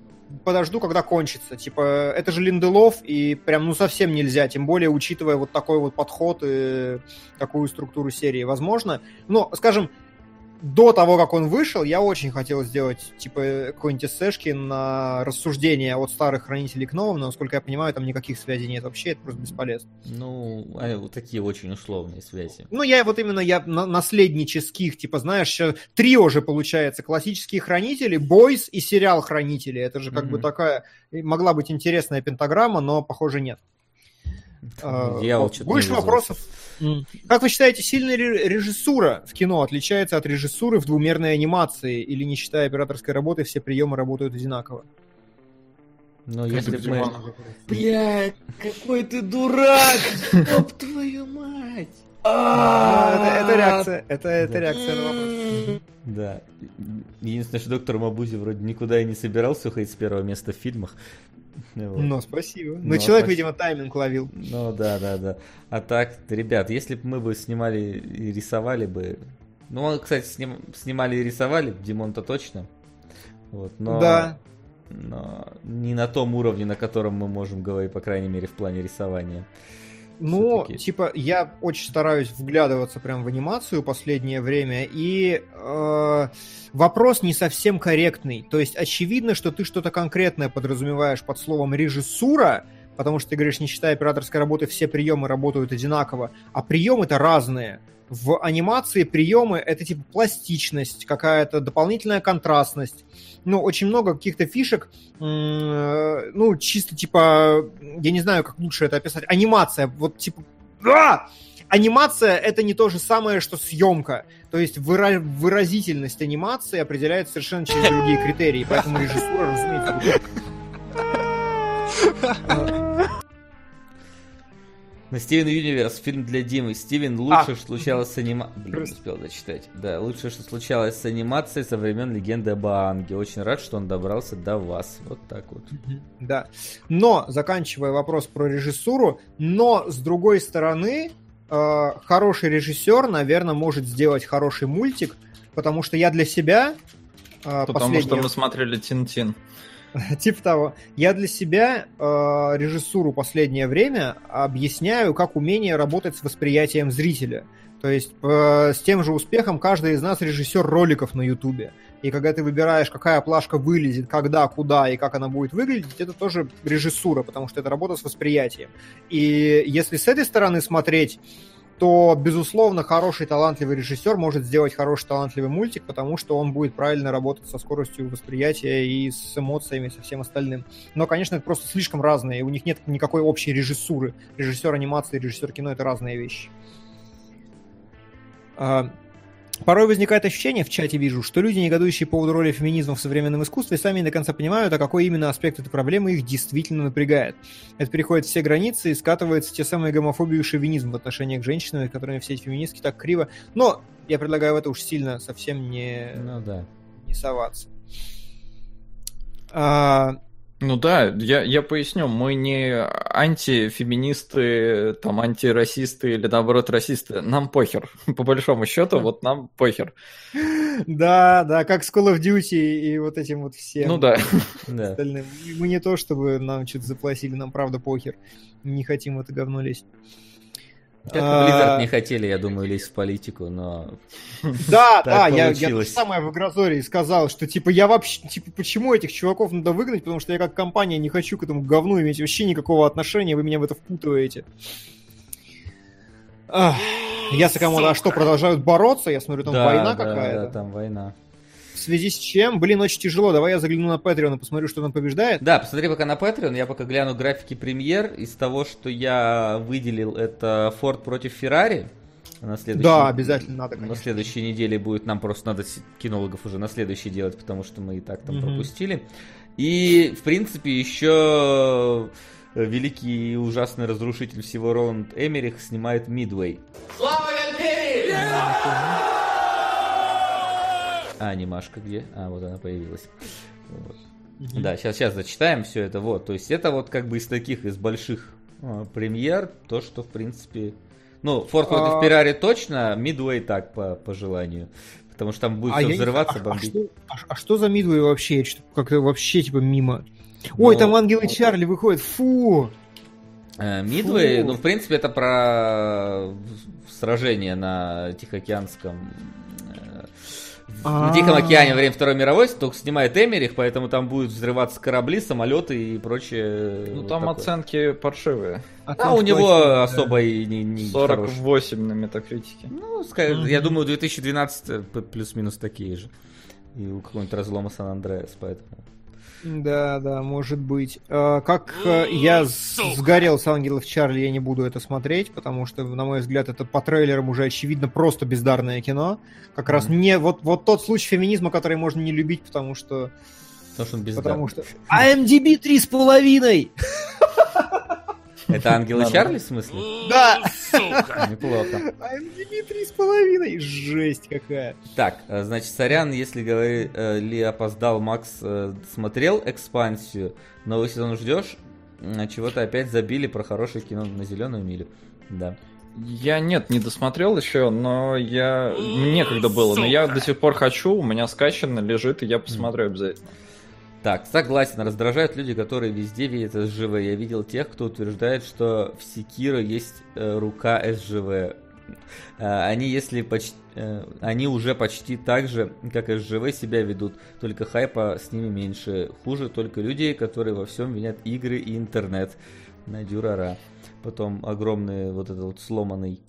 подожду, когда кончится. Типа, это же Линделов, и прям, ну, совсем нельзя, тем более, учитывая вот такой вот подход и такую структуру серии. Возможно, но, скажем, до того, как он вышел, я очень хотел сделать, типа, какой-нибудь эсэшки на рассуждение от старых хранителей к новым, но, насколько я понимаю, там никаких связей нет вообще, это просто бесполезно. Ну, вот такие очень условные связи. Ну, я вот именно, я на наследнических, типа, знаешь, трио же получается, классические хранители, Бойс и сериал Хранители, это же как mm-hmm. бы такая, могла быть интересная пентаграмма, но, похоже, нет. Я вот Больше вопросов. Как вы считаете, сильная режиссура в кино отличается от режиссуры в двумерной анимации? Или, не считая операторской работы, все приемы работают одинаково? Но если бы мы... Блядь, какой ты дурак! Стоп, твою мать! А, это реакция, это реакция на вопрос. Да. Единственное, что доктор Мабузи вроде никуда и не собирался уходить с первого места в фильмах. Вот. Ну, спасибо. Но, Но человек, спасибо. видимо, тайминг ловил. Ну, да, да, да. А так, ребят, если бы мы бы снимали и рисовали бы... Ну, кстати, сним... снимали и рисовали, Димон-то точно. Вот, но... Да. Но не на том уровне, на котором мы можем говорить, по крайней мере, в плане рисования. Ну, типа, я очень стараюсь вглядываться прям в анимацию последнее время, и э, вопрос не совсем корректный. То есть очевидно, что ты что-то конкретное подразумеваешь под словом режиссура, потому что ты говоришь, не считая операторской работы, все приемы работают одинаково, а приемы-то разные. В анимации приемы это типа пластичность, какая-то дополнительная контрастность. Ну, очень много каких-то фишек, ну, чисто типа, я не знаю, как лучше это описать, анимация, вот типа, а! анимация это не то же самое, что съемка. То есть выра- выразительность анимации определяется совершенно через другие критерии, поэтому режиссура, разумеется, на Стивен Юниверс, фильм для Димы. Стивен, лучше, а. что случалось с анимацией... Блин, не успел зачитать. Да, лучше, что случалось с анимацией со времен легенды об Аанге. Очень рад, что он добрался до вас. Вот так вот. Да. Но, заканчивая вопрос про режиссуру, но, с другой стороны, э, хороший режиссер, наверное, может сделать хороший мультик, потому что я для себя... Э, потому последнее... что мы смотрели Тин-Тин. типа того. Я для себя э, режиссуру последнее время объясняю как умение работать с восприятием зрителя. То есть э, с тем же успехом каждый из нас режиссер роликов на Ютубе. И когда ты выбираешь, какая плашка вылезет, когда, куда и как она будет выглядеть, это тоже режиссура, потому что это работа с восприятием. И если с этой стороны смотреть, то, безусловно, хороший талантливый режиссер может сделать хороший талантливый мультик, потому что он будет правильно работать со скоростью восприятия и с эмоциями, со всем остальным. Но, конечно, это просто слишком разные, у них нет никакой общей режиссуры. Режиссер анимации, режиссер кино — это разные вещи. Порой возникает ощущение, в чате вижу, что люди, негодующие по поводу роли феминизма в современном искусстве, сами не до конца понимают, а какой именно аспект этой проблемы их действительно напрягает. Это переходит все границы и скатывается те самые гомофобию и шовинизм в отношении к женщинам, которыми все эти феминистки так криво. Но я предлагаю в это уж сильно совсем не, ну, да. не соваться. А, ну да, я, я поясню, мы не антифеминисты, там, антирасисты или наоборот расисты. Нам похер. По большому счету, вот нам похер. Да, да, как с Call of Duty и вот этим вот всем. Ну да. Остальным. Мы не то, чтобы нам что-то заплатили, нам правда похер. Не хотим в это говно лезть. Как Blizzard не хотели, я думаю, лезть в политику, но... Да, да, я, я самое в Игрозоре сказал, что типа я вообще, типа, почему этих чуваков надо выгнать, потому что я как компания не хочу к этому говну иметь вообще никакого отношения, вы меня в это впутываете. Я Сакамото, а что, продолжают бороться? Я смотрю, там да, война да, какая-то. Да, там война. В связи с чем? Блин, очень тяжело. Давай я загляну на Patreon и посмотрю, что там побеждает. Да, посмотри пока на Patreon. Я пока гляну графики премьер. Из того, что я выделил, это Ford против Ferrari. На следующей... Да, обязательно надо, конечно. На следующей неделе будет, нам просто надо кинологов уже на следующий делать, потому что мы и так там mm-hmm. пропустили. И, в принципе, еще великий и ужасный разрушитель всего Роланд Эмерих снимает Мидвей. Слава Империи! А, анимашка где? А, вот она появилась. Вот. Mm-hmm. Да, сейчас, сейчас зачитаем все это. Вот, то есть это вот как бы из таких, из больших а, премьер, то, что в принципе... Ну, Форд против а... Феррари точно, Мидуэй так, по, по желанию. Потому что там будет а все взрываться, а, бомбить. А что, а, а что за Мидуэй вообще? Как-то вообще типа мимо. Ой, Но... там ангелы ну, Чарли выходят, фу! Э, Мидвей, ну, в принципе, это про сражение на Тихоокеанском в Тихом океане во время Второй мировой только снимает Эмерих, поэтому там будут взрываться корабли, самолеты и прочее. Ну вот там такое. оценки паршивые. А у него да. особо и не, не 48 хороший. на метакритике. Ну, mm-hmm. я думаю, 2012 плюс-минус такие же. И у какого-нибудь разлома Сан-Андреас, поэтому... Да, да, может быть. А, как э, я сгорел с Ангелов Чарли, я не буду это смотреть, потому что, на мой взгляд, это по трейлерам уже очевидно просто бездарное кино. Как раз не вот, вот тот случай феминизма, который можно не любить, потому что... Потому что он бездарный. Потому что... АМДБ три с половиной! Это Ангелы Чарли, в смысле? Да! Сука! Неплохо. IMDb три с половиной. Жесть какая. Так, э, значит, сорян, если говорили, э, опоздал, Макс э, смотрел экспансию, новый сезон ждешь, чего-то опять забили про хорошее кино на зеленую милю. Да. Я нет, не досмотрел еще, но я мне когда было, но я до сих пор хочу, у меня скачано, лежит, и я посмотрю обязательно. Так, согласен, раздражают люди, которые везде видят СЖВ. Я видел тех, кто утверждает, что в Секиро есть э, рука СЖВ. Э, они, если почти, э, они уже почти так же, как СЖВ, себя ведут, только хайпа с ними меньше. Хуже только люди, которые во всем винят игры и интернет. На дюрара. Потом огромный вот этот вот сломанный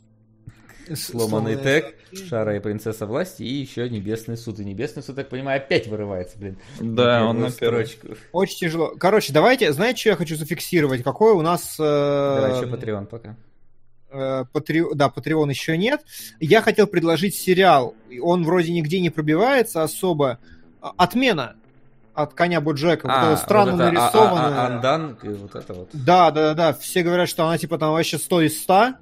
Сломанный тег, Шара и Принцесса Власти, и еще Небесный суд. И Небесный суд, так понимаю, опять вырывается, блин. Да, он на строчку. Очень тяжело. Короче, давайте, знаете, что я хочу зафиксировать? Какой у нас... Э... Давай еще Patreon пока. Э, Патре... Да, Patreon еще нет. Я хотел предложить сериал. Он вроде нигде не пробивается особо. Отмена от коня Боджека. А, вот это странно вот это, нарисованное. Андан и вот это вот. Да, да, да. Все говорят, что она типа там вообще 100 из 100 э,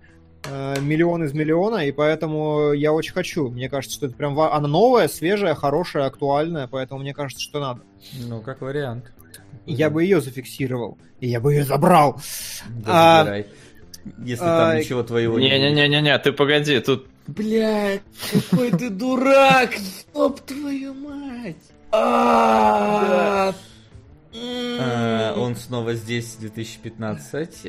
миллион из миллиона, и поэтому я очень хочу. Мне кажется, что это прям она новая, свежая, хорошая, актуальная, поэтому мне кажется, что надо. Ну, как вариант. Я бы ее зафиксировал, и я бы ее забрал. Да, а, Если а, там ничего твоего не Не-не-не-не, ты погоди, тут... Блядь, какой ты дурак, стоп твою мать. А, он снова здесь, 2015.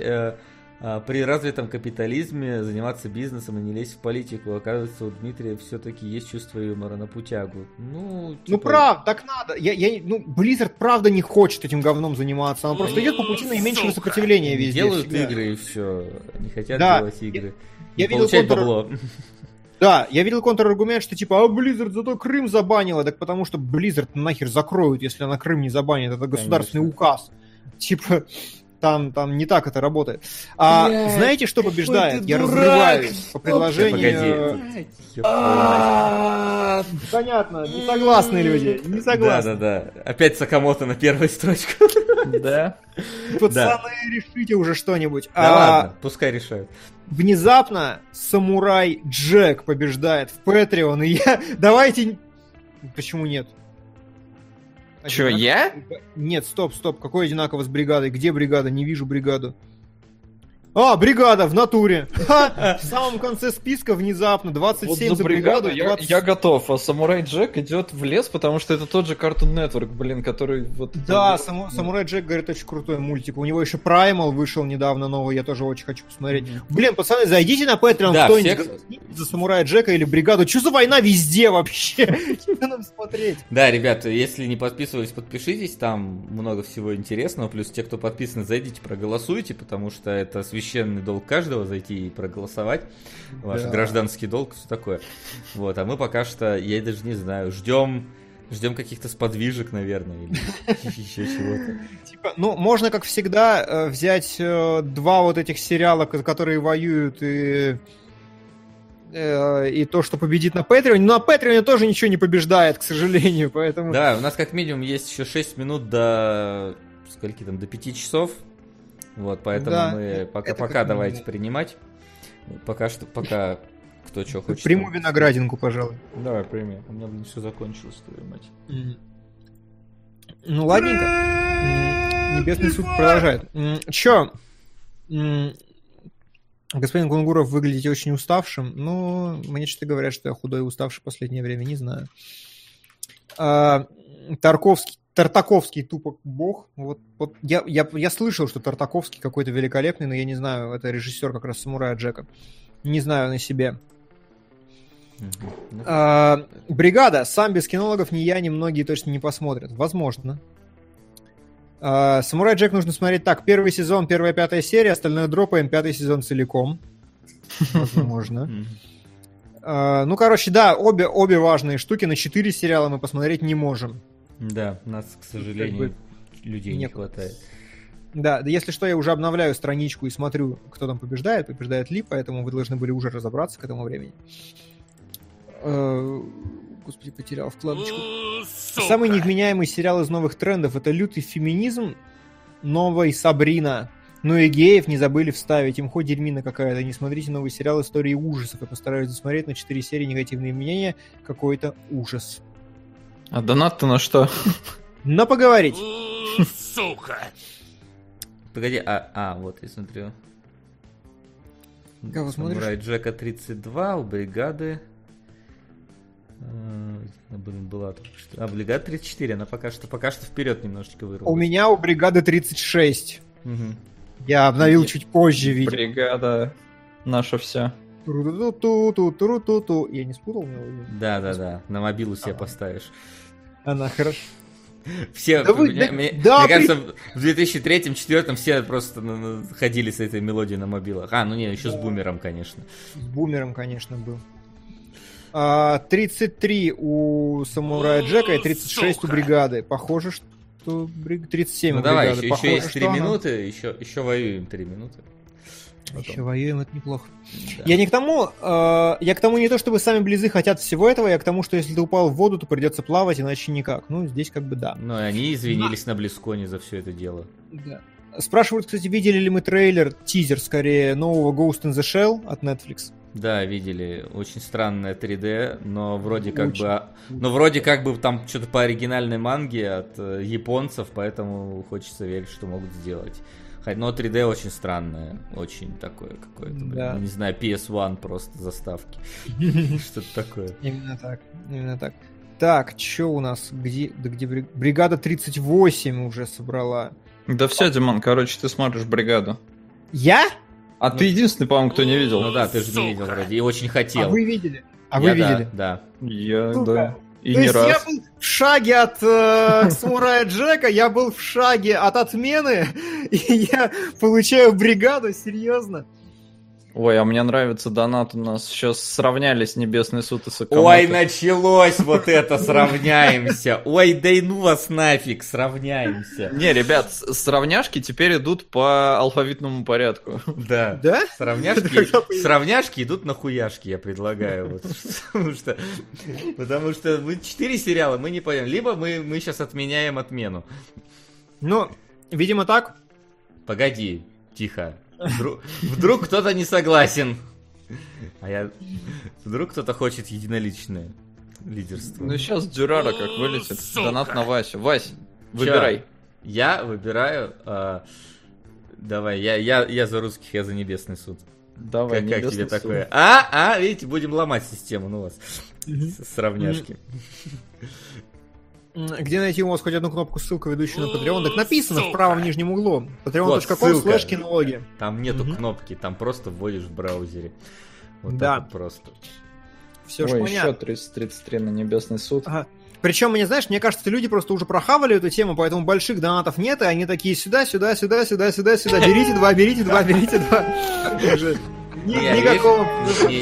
А, при развитом капитализме заниматься бизнесом и не лезть в политику. Оказывается, у Дмитрия все-таки есть чувство юмора на путягу. Ну, ну типа... ну прав, так надо. Я, я, ну, Blizzard правда не хочет этим говном заниматься. Он просто идет по пути наименьшего сопротивления везде. Делают всегда. игры и все. Не хотят да. делать игры. Я, я видел контр... бабло. Да, я видел контраргумент, что типа, а Blizzard зато Крым забанила. Так потому что Blizzard нахер закроют, если она Крым не забанит. Это государственный Конечно. указ. Типа, там, там не так это работает. А Блядь, знаете, что побеждает? Я дурак. разрываюсь по предложению... А, понятно, не согласны люди, не согласны. Да, да, да. Опять Сакамото на первой строчку. Да. Пацаны, решите уже что-нибудь. Да ладно, пускай решают. Внезапно Самурай Джек побеждает в Patreon, и я... Давайте... Почему нет? Че, я? Нет, стоп, стоп. Какой одинаково с бригадой? Где бригада? Не вижу бригаду. А, бригада в натуре. Ха, в самом конце списка внезапно 27 вот за, бригаду. 20... Я, я готов. А Самурай Джек идет в лес, потому что это тот же Cartoon Network, блин, который вот... Да, Саму... Самурай Джек, говорит, очень крутой мультик. У него еще Primal вышел недавно новый, я тоже очень хочу посмотреть. Mm-hmm. Блин, пацаны, зайдите на Patreon да, кто-нибудь всех... за Самурая Джека или бригаду. Что за война везде вообще? Что нам смотреть? Да, ребята, если не подписывались, подпишитесь, там много всего интересного. Плюс те, кто подписаны, зайдите, проголосуйте, потому что это священное священный долг каждого зайти и проголосовать. Ваш да. гражданский долг, все такое. Вот, а мы пока что, я даже не знаю, ждем Ждем каких-то сподвижек, наверное, или еще чего-то. Типа, ну, можно, как всегда, э, взять э, два вот этих сериала, которые воюют, и э, и то, что победит на Патреоне. Но на Патреоне тоже ничего не побеждает, к сожалению, поэтому... Да, у нас как минимум есть еще 6 минут до... Скольки там, до 5 часов. Вот, поэтому да, мы пока, пока давайте принимать. Пока что, пока кто что хочет. Приму виноградинку, пожалуй. Давай, прими. У меня все закончилось, твою мать. Ну, ладненько. Небесный суд продолжает. Чё? Господин Кунгуров, выглядите очень уставшим. Ну, мне что-то говорят, что я худой и уставший в последнее время, не знаю. А, Тарковский, Тартаковский тупо бог. Вот, вот я, я, я слышал, что Тартаковский какой-то великолепный, но я не знаю, это режиссер как раз Самурая Джека. Не знаю на себе. А, бригада. Сам без кинологов ни я, ни многие точно не посмотрят. Возможно. А, Самурай Джек нужно смотреть так. Первый сезон, первая пятая серия, остальное дропаем, пятый сезон целиком. Возможно. А, ну, короче, да, обе, обе важные штуки. На четыре сериала мы посмотреть не можем. Да, нас, к сожалению, людей не хватает. Да, да, если что, я уже обновляю страничку и смотрю, кто там побеждает. Побеждает Ли, поэтому вы должны были уже разобраться к этому времени. Э, господи, потерял вкладочку. Сука. Самый невменяемый сериал из новых трендов это лютый феминизм, новой Сабрина. Ну и геев не забыли вставить. Им хоть дерьмина какая-то. Не смотрите новый сериал истории ужасов. Я постараюсь досмотреть на 4 серии негативные мнения. Какой-то ужас. А донат-то на что? На поговорить. Сука. Погоди, а, а, вот я смотрю. Кого смотришь? Джека 32, у бригады блин, была только что. А, бригада 34, она пока что, пока что вперед немножечко вырвалась. У меня у бригады 36. Угу. Я обновил чуть позже видео. Бригада наша вся. Ту-ту-ту-ту-ту-ту. Я не спутал мелодию? Да, да, да. На мобилу себе поставишь. Она хорошо. Все, да вы, мне, мне, да, мне кажется, в 2003-2004 все просто ходили с этой мелодией на мобилах. А, ну не, еще с бумером, конечно. С бумером, конечно, был. 33 а, у Самурая Джека и 36 Сука. у бригады. Похоже, что 37 ну, у давай, бригады. Еще, Похоже, еще есть 3 минуты, она... еще, еще воюем 3 минуты. Потом. Еще воюем, это неплохо. Да. Я не к тому, э, я к тому не то, чтобы сами близы хотят всего этого, я к тому, что если ты упал в воду, то придется плавать, иначе никак. Ну, здесь как бы да. Ну, и они извинились да. на Близконе за все это дело. Да. Спрашивают, кстати, видели ли мы трейлер, тизер скорее, нового Ghost in the Shell от Netflix? Да, видели. Очень странное 3D, но вроде как Очень. бы, но вроде как бы там что-то по оригинальной манге от э, японцев, поэтому хочется верить, что могут сделать. Но 3D очень странное, очень такое какое-то, да. ну, не знаю, PS1 просто заставки. Что-то такое. Именно так, именно так. Так, что у нас? Где, да где бригада 38 уже собрала? Да все, Димон, короче, ты смотришь бригаду. Я? А ну, ты единственный, по-моему, кто не видел. Ну да, ты же не видел вроде, и очень хотел. А вы видели? А вы видели? Да. Я, да. И То не есть раз. я был в шаге от э, Самурая Джека, я был в шаге от отмены, и я получаю бригаду, серьезно. Ой, а мне нравится донат у нас. Сейчас сравнялись Небесный суд и Сакамото. Ой, началось вот это, сравняемся. Ой, да и ну вас нафиг, сравняемся. Не, ребят, сравняшки теперь идут по алфавитному порядку. Да. Да? Сравняшки, сравняшки идут на хуяшки, я предлагаю. Вот, потому, что, потому что мы четыре сериала, мы не поймем. Либо мы, мы сейчас отменяем отмену. Ну, видимо так. Погоди, тихо. Вдруг, вдруг кто-то не согласен. А я... Вдруг кто-то хочет единоличное лидерство. Ну сейчас Дюрара как вылетит. Сука. Донат на Васю. Вась, выбирай. Чё? Я выбираю... А... Давай, я, я, я за русских, я за небесный суд. Давай, как, как тебе суд. такое? А, а, видите, будем ломать систему, ну вас. Сравняшки. Где найти у вас хоть одну кнопку ссылка, ведущую на Patreon? Так написано в правом нижнем углу. patreon.com слэш кинологи. Там нету угу. кнопки, там просто вводишь в браузере. Вот да. вот просто. Все Ой, еще 333 на небесный суд. Ага. Причем, мне знаешь, мне кажется, люди просто уже прохавали эту тему, поэтому больших донатов нет, и они такие сюда, сюда, сюда, сюда, сюда, сюда. Берите два, берите два, берите два. Никакого...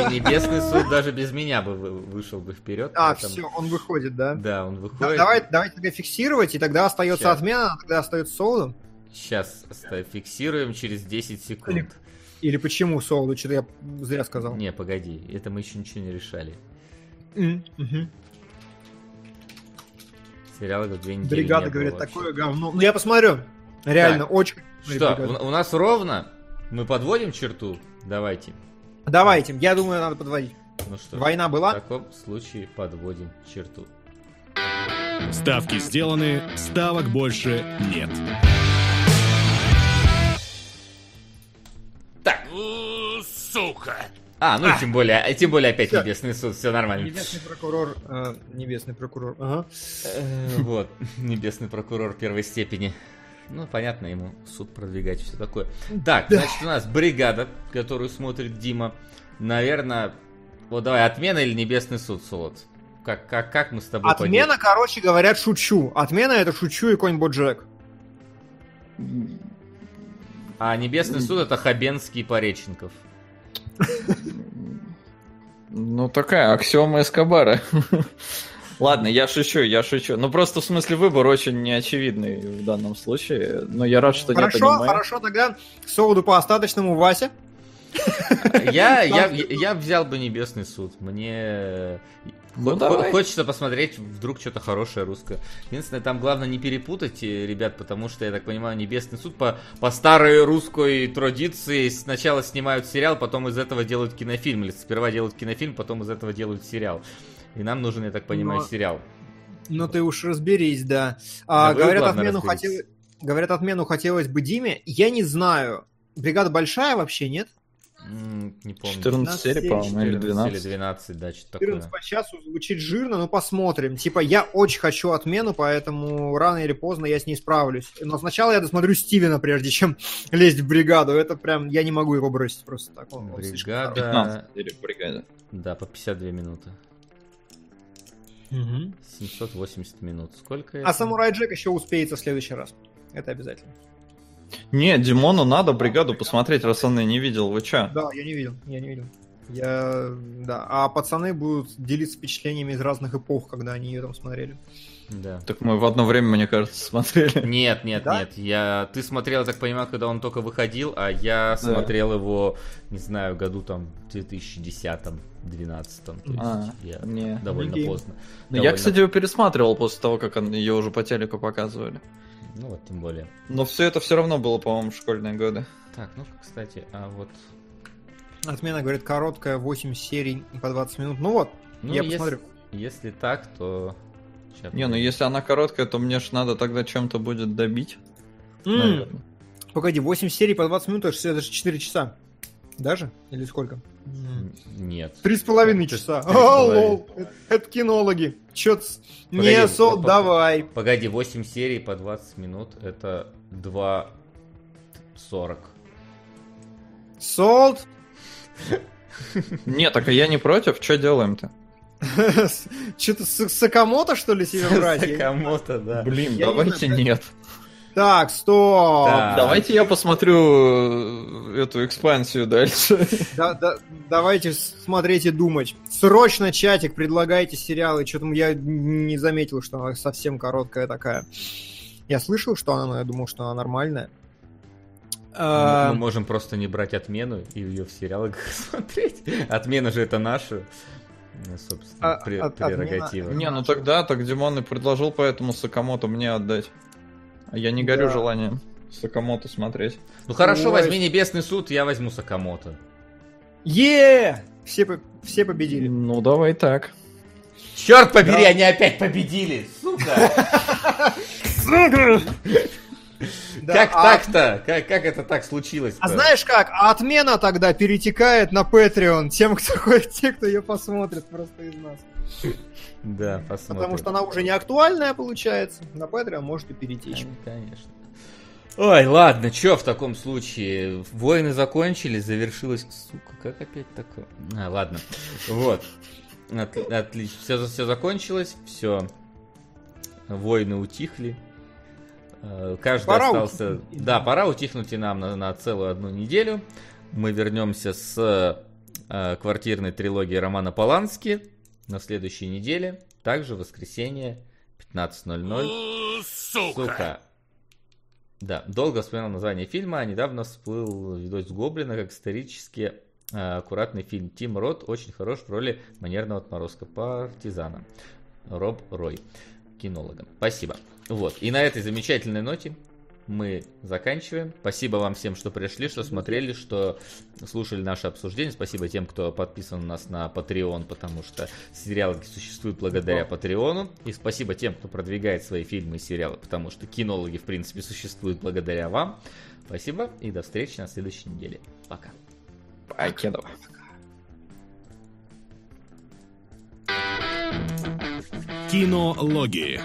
Небесный суд даже без меня бы вышел бы вперед. А, все, он выходит, да? Да, он выходит. Давай, давайте тогда фиксировать, и тогда остается отмена, а тогда остается солодом. Сейчас фиксируем через 10 секунд. Или почему Солоду? Что-то я зря сказал. Не, погоди, это мы еще ничего не решали. Mm-hmm. Сериал это две недели Бригада говорит, такое говно. Ну я посмотрю. Реально, Так. очень. Что, у, у нас ровно? Мы подводим черту? Давайте. Давайте, я думаю, надо подводить. Ну что, Война в была? таком случае подводим черту. Ставки сделаны, ставок больше нет. Так. Сука. А, ну тем более, тем более опять Всё. небесный суд, все нормально. Небесный прокурор. э, небесный прокурор. Ага. Э, Вот, небесный прокурор первой степени. Ну, понятно, ему суд продвигать, все такое. Так, значит, у нас бригада, которую смотрит Дима. Наверное, вот давай, отмена или небесный суд, Солод? Как, как, как мы с тобой Отмена, короче, говорят, шучу. Отмена это шучу и конь Боджек. поделим? А небесный суд это Хабенский и Пореченков. Ну, такая аксиома Эскобара. Ладно, я шучу, я шучу. Ну, просто, в смысле, выбор очень неочевидный в данном случае. Но я рад, что Хорошо, нет аниме. хорошо, тогда Солоду по остаточному Вася. Я, я, я взял бы небесный суд. Мне Ну, давай. хочется посмотреть вдруг что-то хорошее русское. Единственное, там главное не перепутать, э, ребят, потому что, я так понимаю, небесный суд по, по старой русской традиции сначала снимают сериал, потом из этого делают кинофильм. Или сперва делают кинофильм, потом из этого делают сериал. И нам нужен, я так понимаю, Но- сериал. Ну ты уж разберись, да. А, Да говорят, отмену хотел... говорят, отмену хотелось бы Диме. Я не знаю. Бригада большая вообще, нет? Не помню. 14 серий, по-моему, или 14 или 12. 12, да, что-то 14 такое. по часу звучит жирно, ну посмотрим. Типа, я очень хочу отмену, поэтому рано или поздно я с ней справлюсь. Но сначала я досмотрю Стивена, прежде чем лезть в бригаду. Это прям, я не могу его бросить просто так. Он- он Бригада. хороший. 15 серий в бригаде. Да, по 52 минуты. Мгм. 780 минут. Сколько это? А Самурай Джек еще успеется в следующий раз. Это обязательно. Не, Димону надо бригаду посмотреть, раз он и не видел. Вы чё? Да, я не видел, я не видел. Я, да. А пацаны будут делиться впечатлениями из разных эпох, когда они ее там смотрели. Да. Так мы в одно время, мне кажется, смотрели. Нет, нет, Да? нет. Я... Ты смотрел, я так понимаю, когда он только выходил, а я смотрел его, не знаю, году там 2010-12. То есть А, я не. довольно Гейм. поздно. Ну, Я, Довольно- кстати, его пересматривал после того, как он- ее уже по телеку показывали. Ну вот, тем более. Но все это все равно было, по-моему, в школьные годы. Так, ну, кстати, а вот... Отмена, говорит, короткая, 8 серий по 20 минут. Ну вот, Ну, я если- посмотрю. Если так, то... Щас Не, ну если она короткая, то мне ж надо тогда чем-то будет добить. Наверное. Погоди, 8 серий по 20 минут, это же это же 4 часа. Даже? Или сколько? Нет. Три с половиной часа. лол. Это- кинологи. Чё Не, Сол, по- давай. Погоди, 8 серий по 20 минут, это 2.40. Солд. Не, так а я не против, что делаем-то? Что-то Сакамото, что ли, себе брать? Кому-то, да. Блин, давайте нет. Так, стоп. Так. Давайте я посмотрю э, эту экспансию дальше. Да- да- давайте смотреть и думать. Срочно чатик, предлагайте сериалы. Что-то я не заметил, что она совсем короткая такая. Я слышал, что она, но я думал, что она нормальная. Мы, А, мы можем просто не брать отмену и ее в сериалах смотреть. Отмена же это наша, собственно, А, пре- от- прерогатива. отмена- Не, ну тогда так Димон и предложил поэтому Сакамото мне отдать. А я не горю Да. желанием Сакамото смотреть. Ну хорошо, Ой. возьми Небесный суд, я возьму Сакамото. Е! Все, все победили. Ну, давай так. Черт побери, Да. они опять победили, сука! Да, Как а- так-то? Как, как это так случилось? А знаешь как? А отмена тогда перетекает на Patreon тем, кто те, кто ее посмотрит просто из нас. Да, посмотрим. Потому что она уже не актуальная получается. На Patreon можете перетечь. Кон- Конечно. Ой, ладно, чё в таком случае? Войны закончились, завершилось... Сука, как опять такое? А, ладно. Вот. От- отлично. Все, все закончилось, все. Войны утихли. Э, Каждый Пора остался... утихнуть. Да, пора утихнуть и нам на, на целую одну неделю. Мы вернемся с э, квартирной трилогии Романа Полански на следующей неделе. Также в воскресенье 15.00. Сука. Да, долго вспоминал название фильма, а недавно всплыл видос Гоблина как исторически э, аккуратный фильм. Тим Рот очень хорош в роли манерного отморозка партизана. Роб Рой, кинолога. Спасибо. Вот, и на этой замечательной ноте мы заканчиваем. Спасибо вам всем, что пришли, что смотрели, что слушали наше обсуждение. Спасибо тем, кто подписан у нас на Patreon, потому что сериалы существуют благодаря Патреону. И спасибо тем, кто продвигает свои фильмы и сериалы, потому что кинологи, в принципе, существуют благодаря вам. Спасибо и до встречи на следующей неделе. Пока. Покедова. Кинологии.